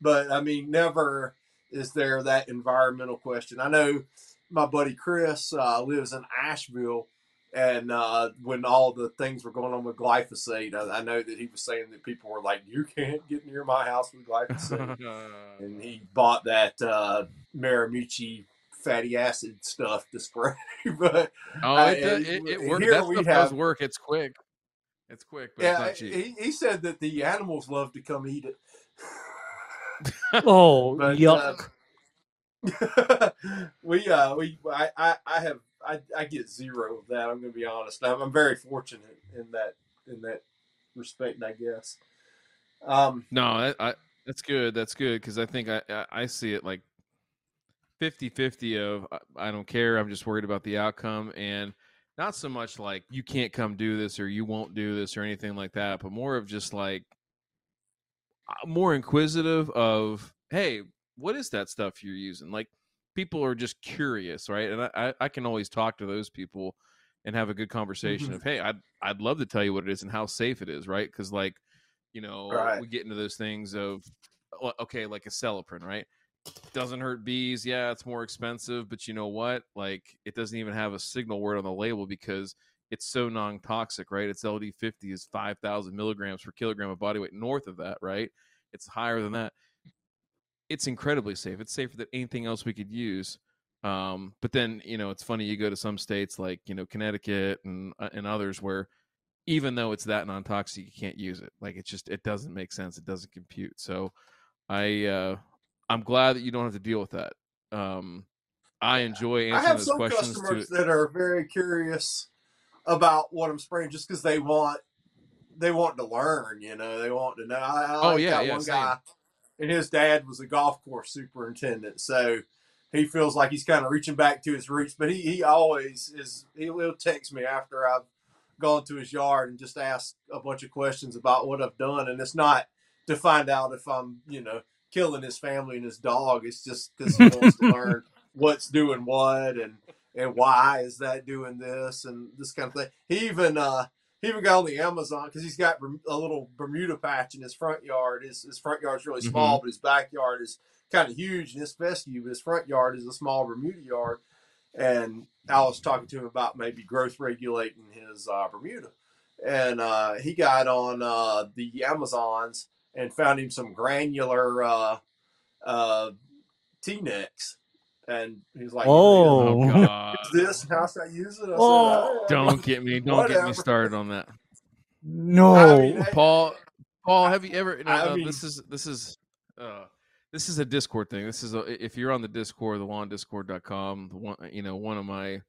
But I mean, never. is there that environmental question? I know my buddy Chris uh, lives in Asheville, and uh, when all the things were going on with glyphosate, I, I, know that he was saying that people were like, "You can't get near my house with glyphosate," *laughs* and he bought that uh, Mirimichi fatty acid stuff to spray. *laughs* but oh, it, does, it, it works. That stuff have, does work. It's quick. It's quick, yeah. He, he said that the animals love to come eat it. *laughs* oh, but, yuck! Uh, we uh, we I, I, I have I, I get zero of that. I'm going to be honest. I'm, I'm very fortunate in that in that respect, I guess. Um, no, I, that's good. That's good because I think I, I see it like 50-50 of I don't care. I'm just worried about the outcome and not so much like you can't come do this or you won't do this or anything like that, but more of just like uh, more inquisitive of hey, what is that stuff you're using? Like people are just curious, right? And I, I can always talk to those people and have a good conversation mm-hmm. of hey, I'd I'd love to tell you what it is and how safe it is, right? Because like you know right. we get into those things of okay, like a Acelepryn, right? doesn't hurt bees. Yeah, it's more expensive, but you know what? Like it doesn't even have a signal word on the label because it's so non-toxic, right? Its LD50 is 5,000 milligrams per kilogram of body weight. North of that, right? It's higher than that. It's incredibly safe. It's safer than anything else we could use. Um, but then you know, it's funny. You go to some states like you know Connecticut and uh, and others where even though it's that non-toxic, you can't use it. Like it just it doesn't make sense. It doesn't compute. So I uh, I'm glad that you don't have to deal with that. Um, I enjoy answering I have those some questions customers to... that are very curious about what I'm spraying just because they want they want to learn. You know, they want to know. I, I oh like yeah, yeah. One same. guy, and his dad was a golf course superintendent, so he feels like he's kind of reaching back to his roots. But he he always is. He'll text me after I've gone to his yard and just ask a bunch of questions about what I've done, and it's not to find out if I'm you know killing his family and his dog. It's just because he wants to learn *laughs* what's doing what and and why is that doing this and this kind of thing. He even uh, he even got on the Amazon because he's got a little Bermuda patch in his front yard. His his front yard is really mm-hmm. small, mm-hmm. but his backyard is kind of huge. And his fescue, his front yard is a small Bermuda yard. And I was talking to him about maybe growth regulating his uh, Bermuda, and uh, he got on uh, the Amazons and found him some granular uh, uh, T-Nex. And he's like, "Oh, oh is this? How should I use it?" I oh, said, don't get me, don't whatever. get me started on that. No, I mean, Paul. Paul, have you ever? No, I mean, this is this is uh, this is a Discord thing. This is a, if you're on the Discord, the lawndiscord.com, the one you know one of my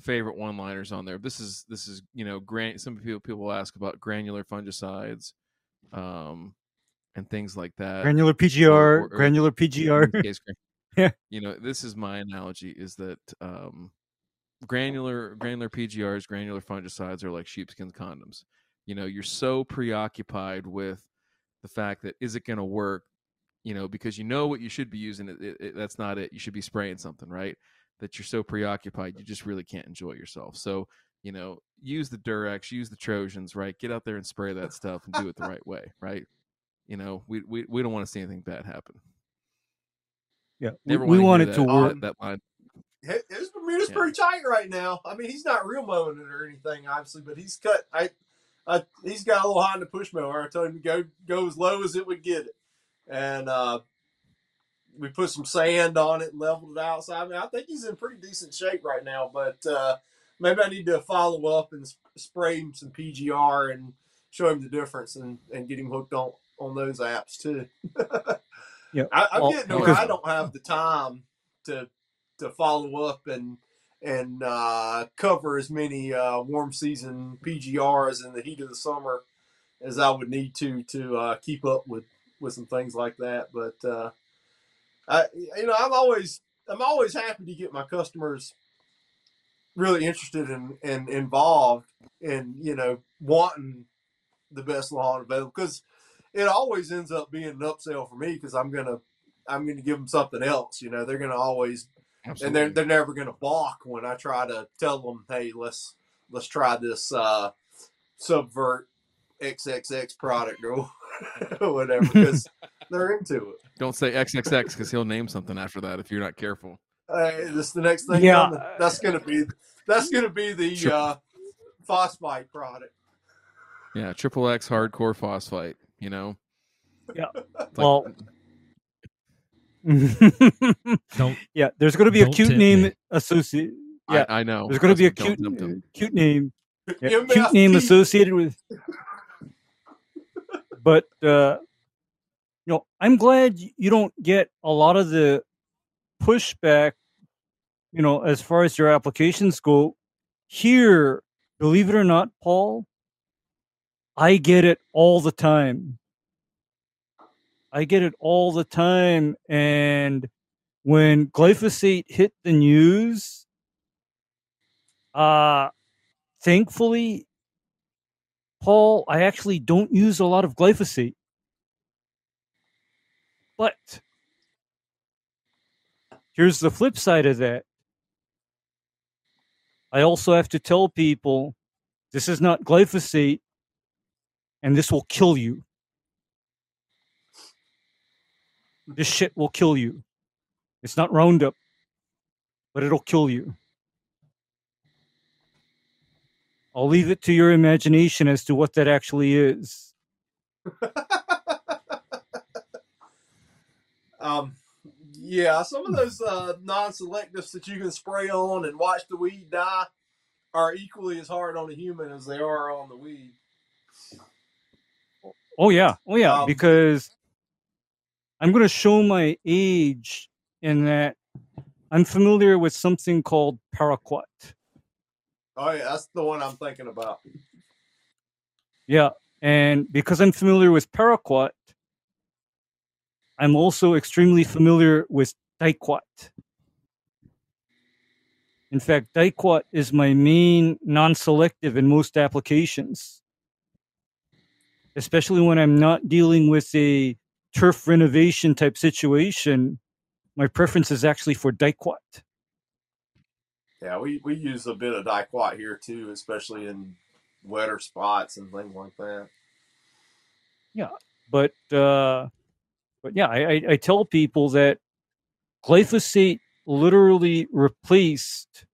favorite one-liners on there. This is this is you know grant. Some people people ask about granular fungicides. Um, and things like that. Granular PGR, or, or, granular PGR. Yeah. You know, this is my analogy is that um, granular granular PGRs, granular fungicides are like sheepskin condoms. You know, you're so preoccupied with the fact that is it going to work, you know, because you know what you should be using. It, it, it, that's not it. You should be spraying something, right? That you're so preoccupied, you just really can't enjoy yourself. So, you know, use the Durex, use the Trojans, right? Get out there and spray that stuff and do it the right way, right? you know, we we, we don't want to see anything bad happen. Yeah, Never we, we wanted that, to work that, line. His Bermuda's yeah. pretty tight right now. I mean, he's not real mowing it or anything, obviously, but he's cut. I, I he's got a little high in the push mower. I told him to go go as low as it would get it, and uh, we put some sand on it and leveled it out. So I mean, I think he's in pretty decent shape right now. But uh, maybe I need to follow up and spray him some PGR and show him the difference and, and get him hooked on on those apps too. *laughs* yeah, I, am well, getting to where I don't have the time to to follow up and and uh, cover as many uh, warm season PGRs in the heat of the summer as I would need to to uh, keep up with with some things like that. But uh, I, you know, I'm always I'm always happy to get my customers really interested and in, and involved in you know wanting the best lawn available. Because it always ends up being an upsell for me because I'm gonna I'm gonna give them something else. You know, they're gonna always Absolutely. and they're they're never gonna balk when I try to tell them, hey, let's let's try this uh, subvert XXX product, or *laughs* whatever, *laughs* because they're into it. Don't say XXX because he'll name something after that if you're not careful. Hey, this is the next thing. Yeah. coming. that's gonna be that's gonna be the Sure. uh, phosphite product. Yeah, triple X hardcore phosphite. You know. Yeah. Like- Well, Don't *laughs* yeah, there's going to be a cute name me. associated. Yeah, I, I know. there's going to be a cute, don't cute name, yeah, cute name associated with. But uh, you know, I'm glad you don't get a lot of the pushback. You know, as far as your applications go, here, believe it or not, Paul, I get it all the time. I get it all the time. And when glyphosate hit the news, uh, thankfully, Paul, I actually don't use a lot of glyphosate. But here's the flip side of that. I also have to tell people this is not glyphosate and this will kill you. This shit will kill you. It's not Roundup, but it'll kill you. I'll leave it to your imagination as to what that actually is. *laughs* Um, yeah, some of those uh, non-selectives that you can spray on and watch the weed die are equally as hard on a human as they are on the weed. Oh yeah, oh yeah, Um, because I'm going to show my age in that I'm familiar with something called paraquat. Oh yeah, that's the one I'm thinking about. Yeah, and because I'm familiar with paraquat, I'm also extremely familiar with diquat. In fact, diquat is my main non-selective in most applications, especially when I'm not dealing with a turf renovation type situation. My preference is actually for diquat. Yeah, we, we use a bit of diquat here too, especially in wetter spots and things like that. Yeah, but uh, but yeah, I, I, I tell people that glyphosate literally replaced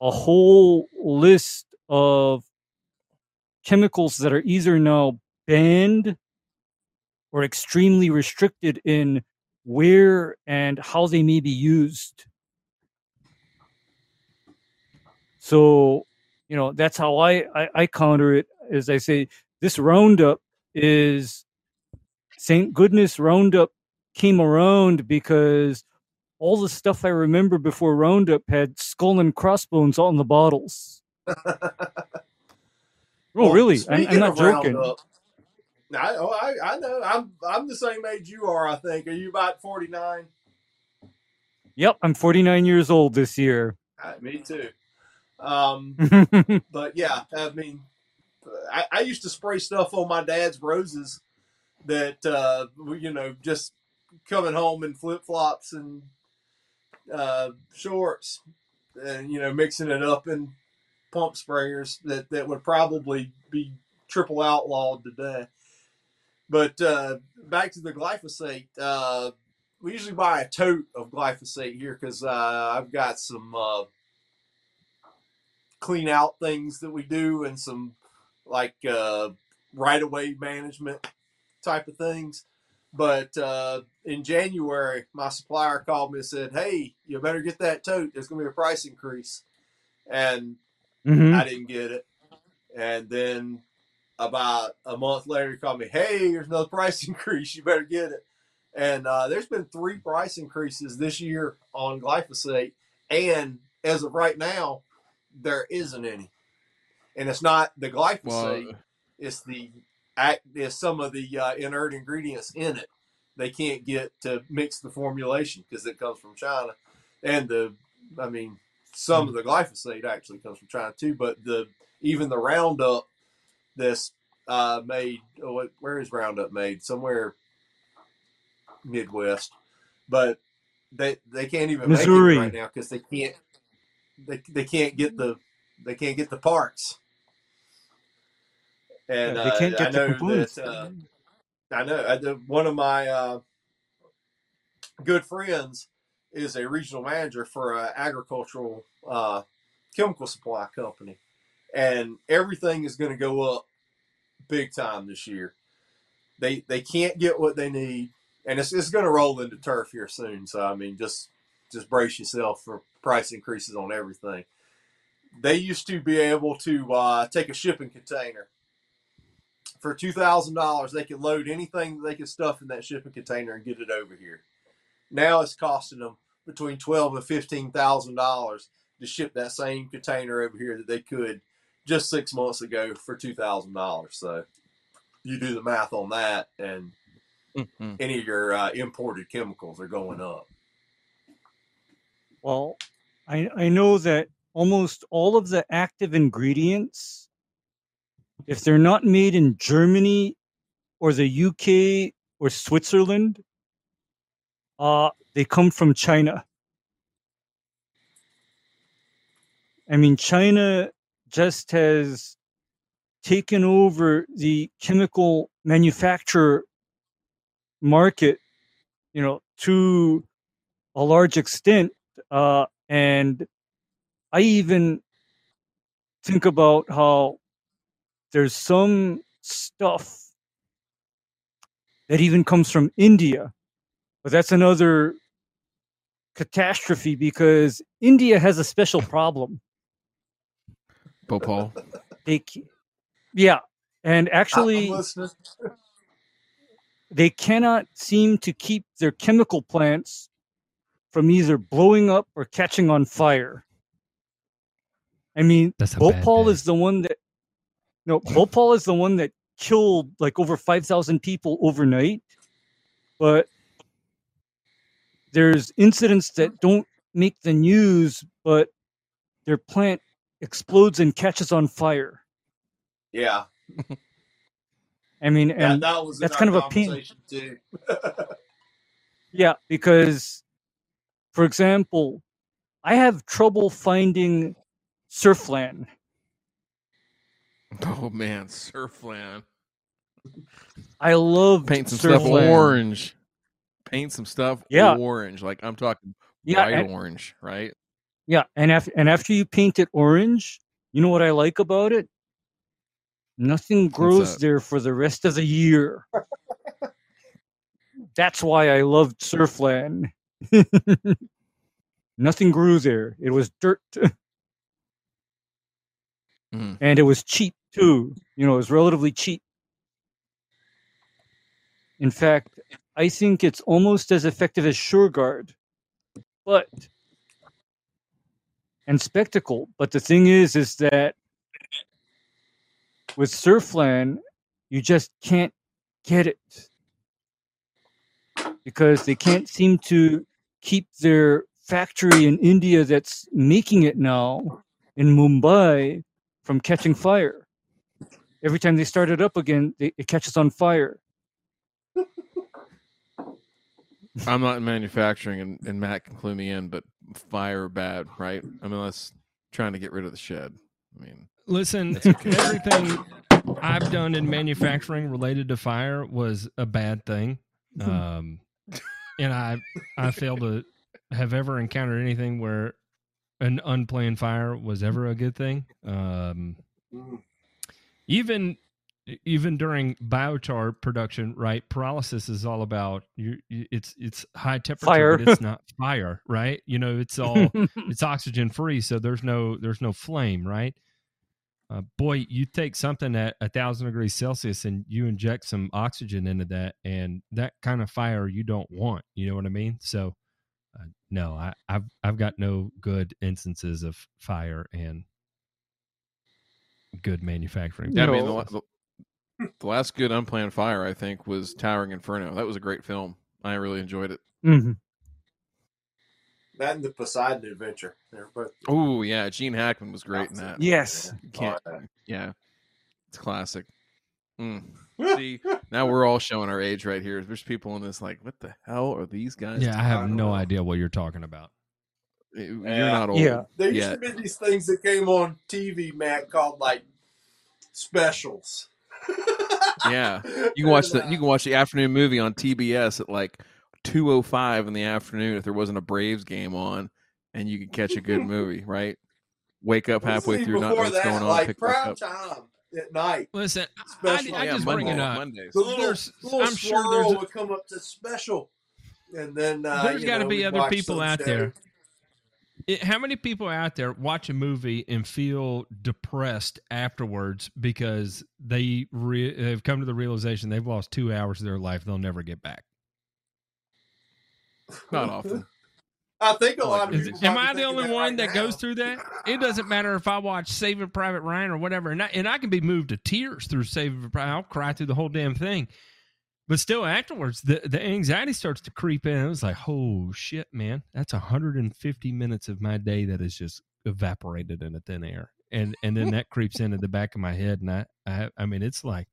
a whole list of chemicals that are either now banned or extremely restricted in where and how they may be used. So, you know, that's how I, I, I counter it. As I say, this Roundup is thank goodness Roundup came around because all the stuff I remember before Roundup had skull and crossbones on the bottles. *laughs* oh, Well, really? I'm, I'm not joking. I, oh, I I know I'm I'm the same age you are. I think. Are you about forty nine? Yep, I'm 49 years old this year. me too. Um, *laughs* but yeah, I mean, I, I used to spray stuff on my dad's roses that uh, you know just coming home in flip flops and uh, shorts, and you know mixing it up in pump sprayers that that would probably be triple outlawed today. But uh, back to the glyphosate. Uh, we usually buy a tote of glyphosate here because uh, I've got some uh, clean out things that we do and some like uh, right of way management type of things. But uh, in January, my supplier called me and said, "Hey, you better get that tote. There's going to be a price increase," and Mhm. I didn't get it. And then about a month later, he called me, "Hey, there's another price *laughs* increase. You better get it." And uh, there's been three price increases this year on glyphosate, and as of right now, there isn't any. And it's not the glyphosate; it's the act. It's some of the uh, inert ingredients in it. They can't get to mix the formulation because it comes from China, and the, I mean, some of the glyphosate actually comes from China too. But the even the Roundup that's uh, made, oh, where is Roundup made? Somewhere Midwest, but they they can't even Missouri. make it right now because they can't they, they can't get the they can't get the parts. And Yeah, they uh, can't I get the know components. that uh, I know. I, the, one of my uh, good friends is a regional manager for an agricultural uh, chemical supply company, and everything is going to go up big time this year. They they can't get what they need, and it's, it's going to roll into turf here soon. So I mean, just just brace yourself for price increases on everything. They used to be able to uh, take a shipping container for two thousand dollars. They could load anything they could stuff in that shipping container and get it over here. Now it's costing them between twelve and fifteen thousand dollars to ship that same container over here that they could just six months ago for two thousand dollars. So you do the math on that, and mm-hmm. any of your uh, imported chemicals are going up. Well, I I know that almost all of the active ingredients, if they're not made in Germany or the UK or Switzerland, uh, they come from China. I mean, China just has taken over the chemical manufacturer market, you know, to a large extent. Uh, and I even think about how there's some stuff that even comes from India, but that's another catastrophe because India has a special problem. Bhopal. They, yeah, and actually, they cannot seem to keep their chemical plants from either blowing up or catching on fire. I mean, Bhopal is the one that no, Bhopal is the one that killed like over five thousand people overnight. But there's incidents that don't make the news, but their plant explodes and catches on fire. Yeah. I mean, yeah, and that that's kind of a pain. Too. *laughs* yeah, because, for example, I have trouble finding Surflan. *laughs* Oh man, Surflan. I love paint some stuff orange. Paint some stuff yeah. orange. Like I'm talking yeah, bright and, orange, right? Yeah, and after and after you paint it orange, you know what I like about it? Nothing grows there for the rest of the year. That's why I loved Surflan. *laughs* Nothing grew there. It was dirt. *laughs* mm-hmm. And it was cheap too. You know, it was relatively cheap. In fact, I think it's almost as effective as SureGuard. But and Specticle. But the thing is, is that with Surflan, you just can't get it because they can't seem to keep their factory in India that's making it now in Mumbai from catching fire. Every time they start it up again, they, it catches on fire. I'm not in manufacturing, and, and Matt can clue me in, but fire bad, right? I mean, let's trying to get rid of the shed. I mean, listen, everything I've done in manufacturing related to fire was a bad thing, um, and I I failed to have ever encountered anything where an unplanned fire was ever a good thing. Um, mm. even even during biochar production, right? Pyrolysis is all about you. It's it's high temperature, fire. but it's not fire, right? You know, it's all *laughs* it's oxygen free, so there's no there's no flame, right? Uh, boy, you take something at a thousand degrees Celsius and you inject some oxygen into that, and that kind of fire you don't want. You know what I mean? So, uh, no, I, I've I've got no good instances of fire and good manufacturing. Yeah, I mean the, the last good unplanned fire, I think, was Towering Inferno. That was a great film. I really enjoyed it. Mm-hmm. That and the Poseidon Adventure. Oh yeah, Gene Hackman was great in that. Yes, can't. Yeah, it's classic. Mm. *laughs* See, now we're all showing our age right here. There's people in this like, what the hell are these guys? Yeah, I have no idea what you're talking about. You're yeah. not old. Yeah, there used yet. to be these things that came on TV, Matt, called like specials. Yeah, you can *laughs* watch the you can watch the afternoon movie on TBS at like two oh five in the afternoon if there wasn't a Braves game on, and you can catch a good *laughs* movie. Right? Wake up halfway See, through, not know what's that, going on. like pick prime up. time at night. Listen, I, Special- I yeah, just Monday, bring it up. Mondays. The little, There's- little I'm sure swirl there's a- would come up to special, and then uh, There's you got to be other people out show. there. It, how many people out there watch a movie and feel depressed afterwards because they re, they've come to the realization they've lost two hours of their life they'll never get back? Not often. I think a lot of Is, people. am I the thinking only that one right that now. goes through that? It doesn't matter if I watch Saving Private Ryan or whatever, and I, and I can be moved to tears through Saving Private. I'll cry through the whole damn thing, but still afterwards, the the anxiety starts to creep in. It was like, oh shit, man, that's 150 minutes of my day that is just evaporated in a thin air, and and then that creeps into the back of my head, and I I, I mean, it's like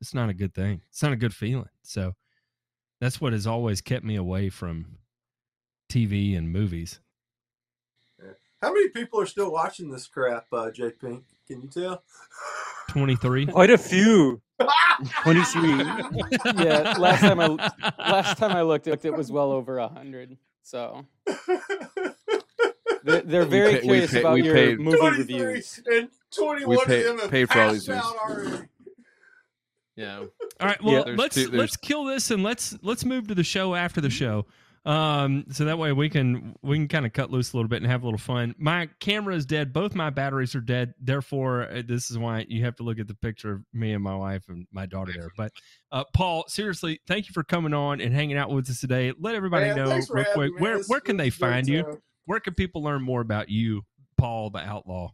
it's not a good thing. It's not a good feeling. So that's what has always kept me away from TV and movies. How many people are still watching this crap, uh, JP? Can you tell? 23. Quite a few. 23. Yeah, last time I last time I looked, it, it was well over a hundred. So they're, they're very pay- curious pay- about your paid- movie 23 reviews. and 21 pay- of them paid for all these passed out already. Yeah. All right, well, Yeah. Let's two- let's kill this and let's let's move to the show after the show. Um, so that way we can we can kind of cut loose a little bit and have a little fun. My camera is dead. Both my batteries are dead. Therefore, uh, this is why you have to look at the picture of me and my wife and my daughter there. But uh, Paul, seriously, thank you for coming on and hanging out with us today. Let everybody Man, know real quick where where can they it's a great find you? time. Where can people learn more about you, Paul the Outlaw?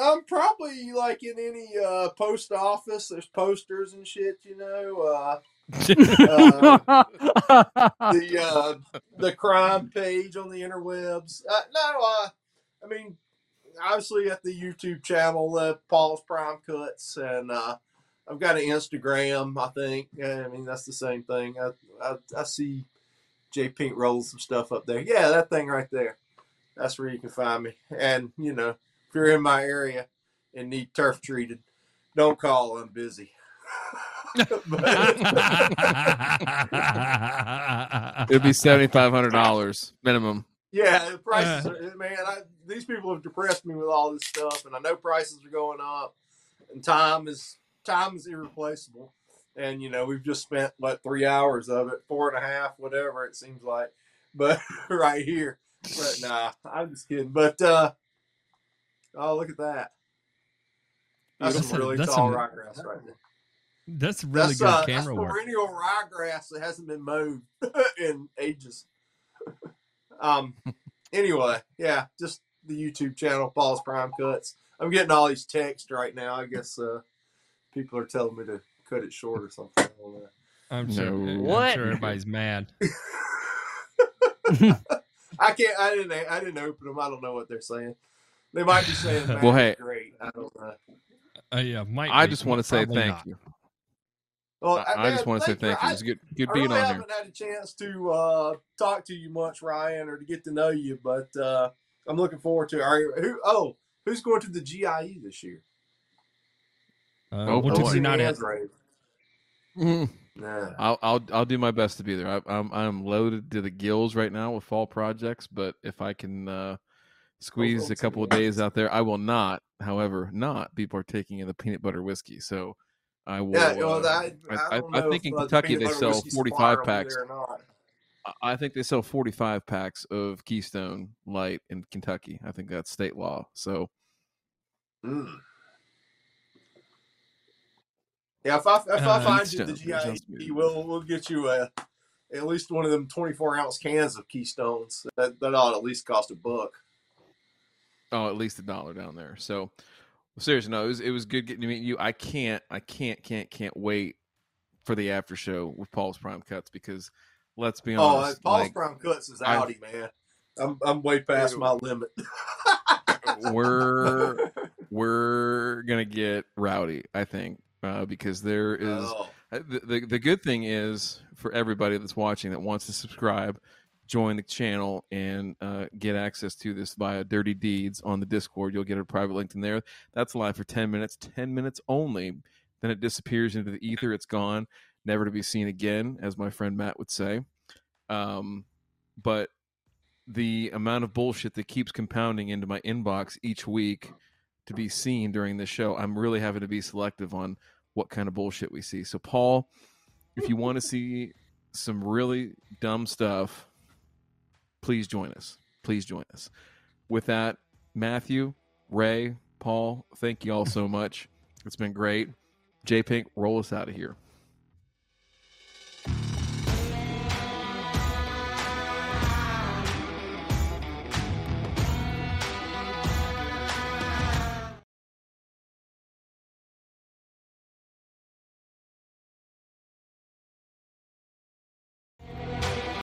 Um, probably like in any uh, post office. There's posters and shit, you know. Uh, *laughs* the uh, the crime page on the interwebs. Uh, no, uh, I mean, obviously at the YouTube channel, uh, Paul's Prime Cuts, and uh, I've got an Instagram. I think. I mean, that's the same thing. I I, I see J Pink rolling some stuff up there. Yeah, that thing right there. That's where you can find me. And you know, if you're in my area and need turf treated, don't call. I'm busy. *laughs* *laughs* It'd be seventy five hundred dollars minimum. Yeah, the prices are man. I, these people have depressed me with all this stuff, and I know prices are going up, and time is time is irreplaceable. And you know, we've just spent what three hours of it, four and a half, whatever it seems like. But *laughs* right here, but nah, I'm just kidding. But uh oh, look at that. That's That's some a- really that's tall some- ryegrass right there. That's really that's good uh, that's camera work. perennial ryegrass that hasn't been mowed *laughs* in ages. um. Anyway, yeah, just the YouTube channel, Paul's Prime Cuts. I'm getting all these texts right now. I guess uh, people are telling me to cut it short or something. I don't know. I'm sure. No. I'm What? sure everybody's mad. *laughs* *laughs* I can't. I didn't. I didn't open them. I don't know what they're saying. They might be saying, Well, hey. great." I don't know. Uh, yeah, might I be, just want to say thank not. you. Well, I, I man, just want to say thank thank you. It's good good I being really on here. I haven't had a chance to uh, talk to you much, Ryan, or to get to know you, but uh, I'm looking forward to. Are you, who? Oh, who's going to the GIE this year? Uh, Oh, what boy. is not at? Hands raised. Mhm. Nah. I'll I'll I'll do my best to be there. I, I'm I'm loaded to the gills right now with fall projects, but if I can uh, squeeze go a couple of days out there, I will not. However, not be partaking in the peanut butter whiskey. So I will. Yeah, uh, I, I- I, I- I think if, in uh, the Kentucky they sell 45 supplier will be packs. there or not. I- think they sell 45 packs of Keystone Light in Kentucky. I think that's state law. So Mm. Yeah, if I if I Uh, find you the GIE, we'll we'll get you a at least one of them 24 ounce cans of Keystones. That that ought at least cost a buck. Oh, at least a dollar down there. So seriously, no, it was it was good getting to meet you. I can't, I can't, can't, can't wait for the after show with Paul's Prime Cuts because let's be Oh, honest, Paul's like, Prime Cuts is I- Audi, man. I'm I'm way past my limit. *laughs* we're *laughs* we're gonna get rowdy. I think uh, because there is Oh. Uh, the, the the good thing is for everybody that's watching that wants to subscribe, join the channel and uh, get access to this via Dirty Deeds on the Discord. You'll get a private link in there. That's live for ten minutes, ten minutes only. then it disappears into the ether. It's gone, never to be seen again, as my friend Matt would say. Um, but the amount of bullshit that keeps compounding into my inbox each week to be seen during this show, I'm really having to be selective on what kind of bullshit we see. So, Paul, if you want to see some really dumb stuff, please join us. Please join us. With that, Matthew, Ray, Paul, thank you all so much. It's been great. J Pink, roll us out of here.